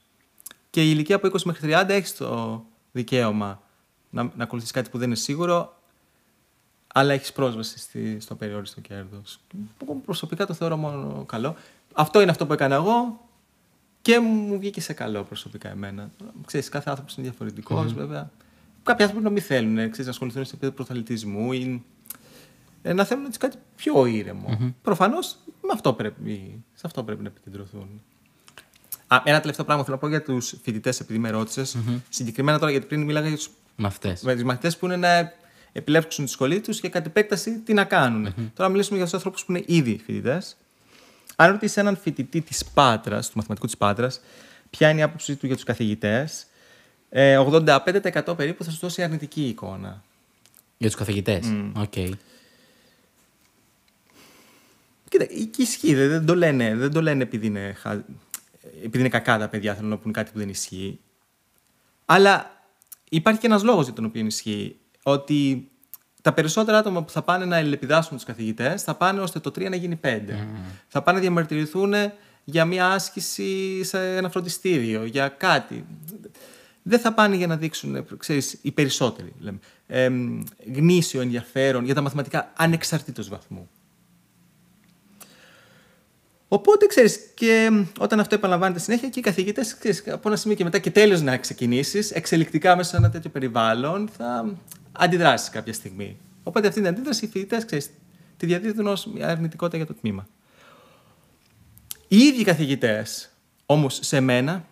Και η ηλικία από 20 μέχρι 30 έχει το δικαίωμα να, να ακολουθεί κάτι που δεν είναι σίγουρο, αλλά έχεις πρόσβαση στη, στο περιόριστο κέρδος. Προσωπικά το θεωρώ μόνο καλό. Αυτό είναι αυτό που έκανα εγώ και μου βγήκε σε καλό προσωπικά εμένα. Ξέρεις, κάθε άνθρωπος είναι διαφορετικός, βέβαια. Κάποιοι άνθρωποι να μην θέλουν ξέρεις, να ασχοληθούν στο επίπεδο προθαλητισμού ή ε, να θέλουν έτσι κάτι πιο ήρεμο. Mm-hmm. Προφανώς σε αυτό πρέπει να επικεντρωθούν. Α, ένα τελευταίο πράγμα θέλω να πω για τους φοιτητές, επειδή με ρώτησες. Mm-hmm. Συγκεκριμένα τώρα, γιατί πριν μίλαγα για τους μαθητές. Με τους μαθητές που είναι να επιλέξουν τη σχολή τους και κατ' επέκταση τι να κάνουν. Mm-hmm. Τώρα μιλήσουμε για τους ανθρώπους που είναι ήδη φοιτητές. Αν ρωτήσεις έναν φοιτητή της Πάτρας, του μαθηματικού της Πάτρας, ποια είναι η άποψή του για τους καθηγητές, 85% ε, περίπου θα σου δώσει αρνητική εικόνα. Για τους καθηγητές. OK. Okay. Κοίτα, και ισχύει. Δεν το λένε, δεν το λένε επειδή, είναι, επειδή είναι κακά τα παιδιά, θέλουν να πούνε κάτι που δεν ισχύει. Αλλά υπάρχει και ένας λόγος για τον οποίο ισχύει. Ότι τα περισσότερα άτομα που θα πάνε να ελεπιδάσουν τους καθηγητές θα πάνε ώστε το 3 να γίνει 5. Θα πάνε να διαμαρτυρηθούν για μια άσκηση σε ένα φροντιστήριο, για κάτι δεν θα πάνε για να δείξουν, ξέρεις, οι περισσότεροι, λέμε, ε, γνήσιο ενδιαφέρον για τα μαθηματικά ανεξαρτήτως βαθμού. Οπότε, ξέρεις, και όταν αυτό επαναλαμβάνεται συνέχεια και οι καθηγητές, ξέρεις, από ένα σημείο και μετά και τέλος να ξεκινήσεις, εξελικτικά μέσα σε ένα τέτοιο περιβάλλον, θα αντιδράσεις κάποια στιγμή. Οπότε αυτή την αντίδραση οι φοιτητές, ξέρεις, τη διαδίδουν ως μια αρνητικότητα για το τμήμα. Οι ίδιοι καθηγητές, όμως σε μένα,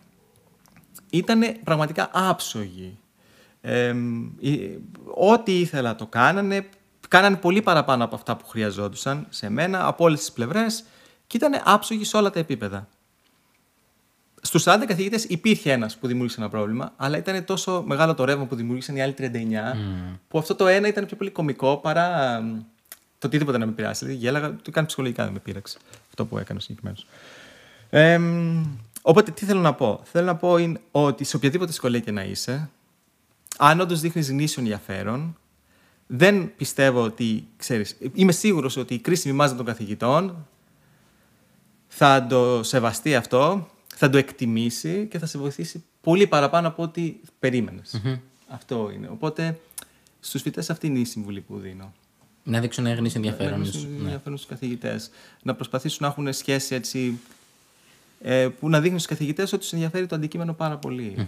ήταν πραγματικά άψογοι. Ε, ό,τι ήθελα το κάνανε, κάνανε πολύ παραπάνω από αυτά που χρειαζόντουσαν σε μένα, από όλες τις πλευρές και ήταν άψογοι σε όλα τα επίπεδα. Στους 40 καθηγητές υπήρχε ένας που δημιούργησε ένα πρόβλημα, αλλά ήταν τόσο μεγάλο το ρεύμα που δημιούργησαν οι άλλοι 39, mm. που αυτό το ένα ήταν πιο πολύ κωμικό παρά το οτιδήποτε να με πειράσει. Δηλαδή, γέλαγα, το κάνει ψυχολογικά, δεν με πείραξε αυτό που έκανε συγκεκριμένος. Ε, Οπότε τι θέλω να πω; Θέλω να πω είναι ότι σε οποιαδήποτε σχολή και να είσαι, αν όντως δείχνεις γνήσιο ενδιαφέρον, δεν πιστεύω ότι, ξέρεις, είμαι σίγουρος ότι η κρίσιμη μάζα των καθηγητών θα το σεβαστεί αυτό, θα το εκτιμήσει και θα σε βοηθήσει πολύ παραπάνω από ό,τι Αυτό είναι. Οπότε στους φοιτές αυτή είναι η συμβουλή που δίνω. Να δείξουν γνήσιο ενδιαφέρον. Να δείξουν ενδιαφέρον στους καθηγητές. Να προσπαθήσουν να έχουν σχέση έτσι ε, που να δείχνει στους καθηγητές ότι τους ενδιαφέρει το αντικείμενο πάρα πολύ.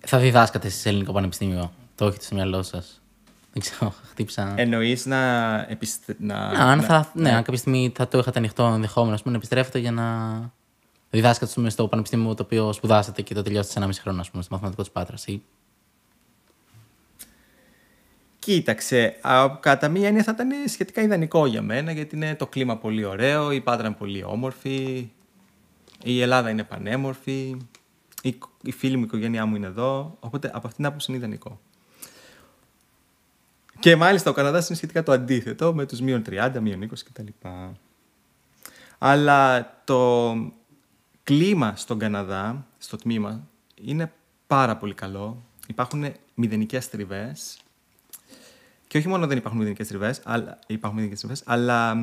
Θα διδάσκατε σε ελληνικό πανεπιστήμιο; Το έχετε στο μυαλό σας; Δεν ξέρω, χτύπησα. Εννοείς να, επιστε... να, Α, αν θα, ναι, αν κάποια στιγμή θα το είχατε ανοιχτό ενδεχόμενο ας πούμε, να επιστρέφετε για να διδάσκατε ας πούμε, στο πανεπιστήμιο το οποίο σπουδάσατε και το τελειώσατε σε ένα μισή χρόνο, ας πούμε, στο μαθηματικό της Πάτρας. Ή... Κοίταξε, α, κατά μία έννοια θα ήταν σχετικά ιδανικό για μένα, γιατί είναι το κλίμα πολύ ωραίο, η Πάτρα είναι πολύ όμορφη, η Ελλάδα είναι πανέμορφη, η, η φίλη μου, η οικογένειά μου είναι εδώ, οπότε από αυτήν την άποψη είναι ιδανικό. Και μάλιστα ο Καναδάς είναι σχετικά το αντίθετο, με τους μείον 30, μείον 20 κτλ. Αλλά το κλίμα στον Καναδά, στο τμήμα, είναι πάρα πολύ καλό. Υπάρχουν μηδενικές τριβές. Και όχι μόνο δεν υπάρχουν μηδενικές τριβές, αλλά, υπάρχουν μηδενικές τριβές, αλλά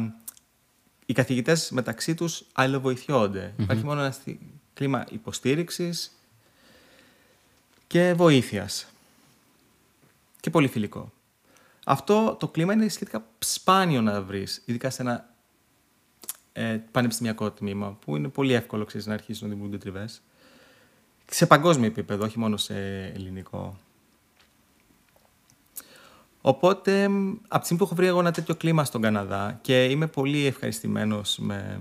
οι καθηγητές μεταξύ τους αλληλοβοηθιόνται. Υπάρχει μόνο ένα κλίμα υποστήριξης και βοήθειας. Και πολύ φιλικό. Αυτό το κλίμα είναι σχετικά σπάνιο να βρεις, ειδικά σε ένα ε, πανεπιστημιακό τμήμα, που είναι πολύ εύκολο ξέρεις, να αρχίσουν να δημιουργούνται τριβές. Σε παγκόσμιο επίπεδο, όχι μόνο σε ελληνικό. Οπότε, από τη στιγμή που έχω βρει εγώ ένα τέτοιο κλίμα στον Καναδά και είμαι πολύ ευχαριστημένος με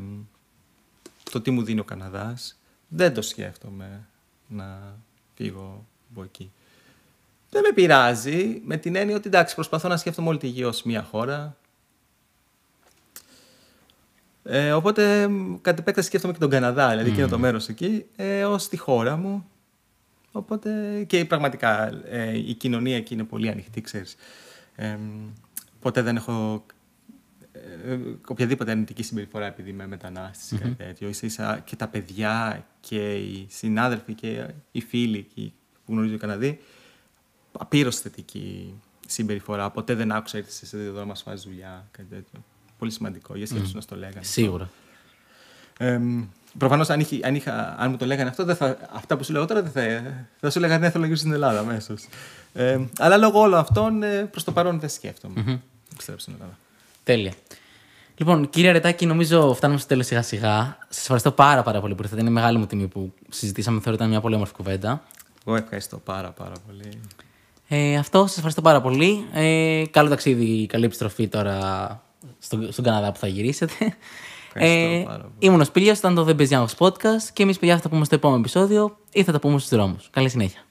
το τι μου δίνει ο Καναδάς, δεν το σκέφτομαι να φύγω από εκεί. Δεν με πειράζει, με την έννοια ότι εντάξει, προσπαθώ να σκέφτομαι όλη τη γη ως μια χώρα. Ε, οπότε, κατ' επέκταση σκέφτομαι και τον Καναδά, δηλαδή και το μέρος εκεί, ε, ως τη χώρα μου. Οπότε, και πραγματικά ε, η κοινωνία εκεί είναι πολύ ανοιχτή, ξέρεις. Ε, ποτέ δεν έχω ε, οποιαδήποτε αρνητική συμπεριφορά επειδή είμαι μετανάστης ή κάτι τέτοιο. Ίσα και τα παιδιά και οι συνάδελφοι και οι φίλοι που γνωρίζει ο Καναδί απείρως θετική συμπεριφορά. Ποτέ δεν άκουσα ότι σε εδώ να μας φάζει δουλειά, κάτι τέτοιο. Πολύ σημαντικό. Για σκέψου mm. να το λέγανε. Σίγουρα. Ε, Προφανώς, αν, αν, αν μου το λέγανε αυτό, δεν θα, αυτά που σου λέω τώρα δεν θα, θα σου λέγανε ναι, θέλω να γυρίσω στην Ελλάδα αμέσως. Ε, αλλά λόγω όλων αυτών, ε, προς το παρόν δεν σκέφτομαι. Mm-hmm. Επιστρέψω στην Ελλάδα. Τέλεια. Λοιπόν, κύριε Ρετάκη, νομίζω φτάνουμε στο τέλος σιγά σιγά. Σας ευχαριστώ πάρα, πάρα πολύ που ήρθατε. Είναι μεγάλη μου τιμή που συζητήσαμε. Θεωρώ ότι ήταν μια πολύ όμορφη κουβέντα. Εγώ ευχαριστώ πάρα, πάρα πολύ. Ε, αυτό, σας ευχαριστώ πάρα πολύ. Ε, καλό ταξίδι, καλή επιστροφή τώρα στο, στον Καναδά που θα γυρίσετε. Ε, ήμουν ο Σπίλιος, ήταν το The Best Young Podcast και εμείς παιδιά θα τα πούμε στο επόμενο επεισόδιο ή θα τα πούμε στους δρόμους. Καλή συνέχεια.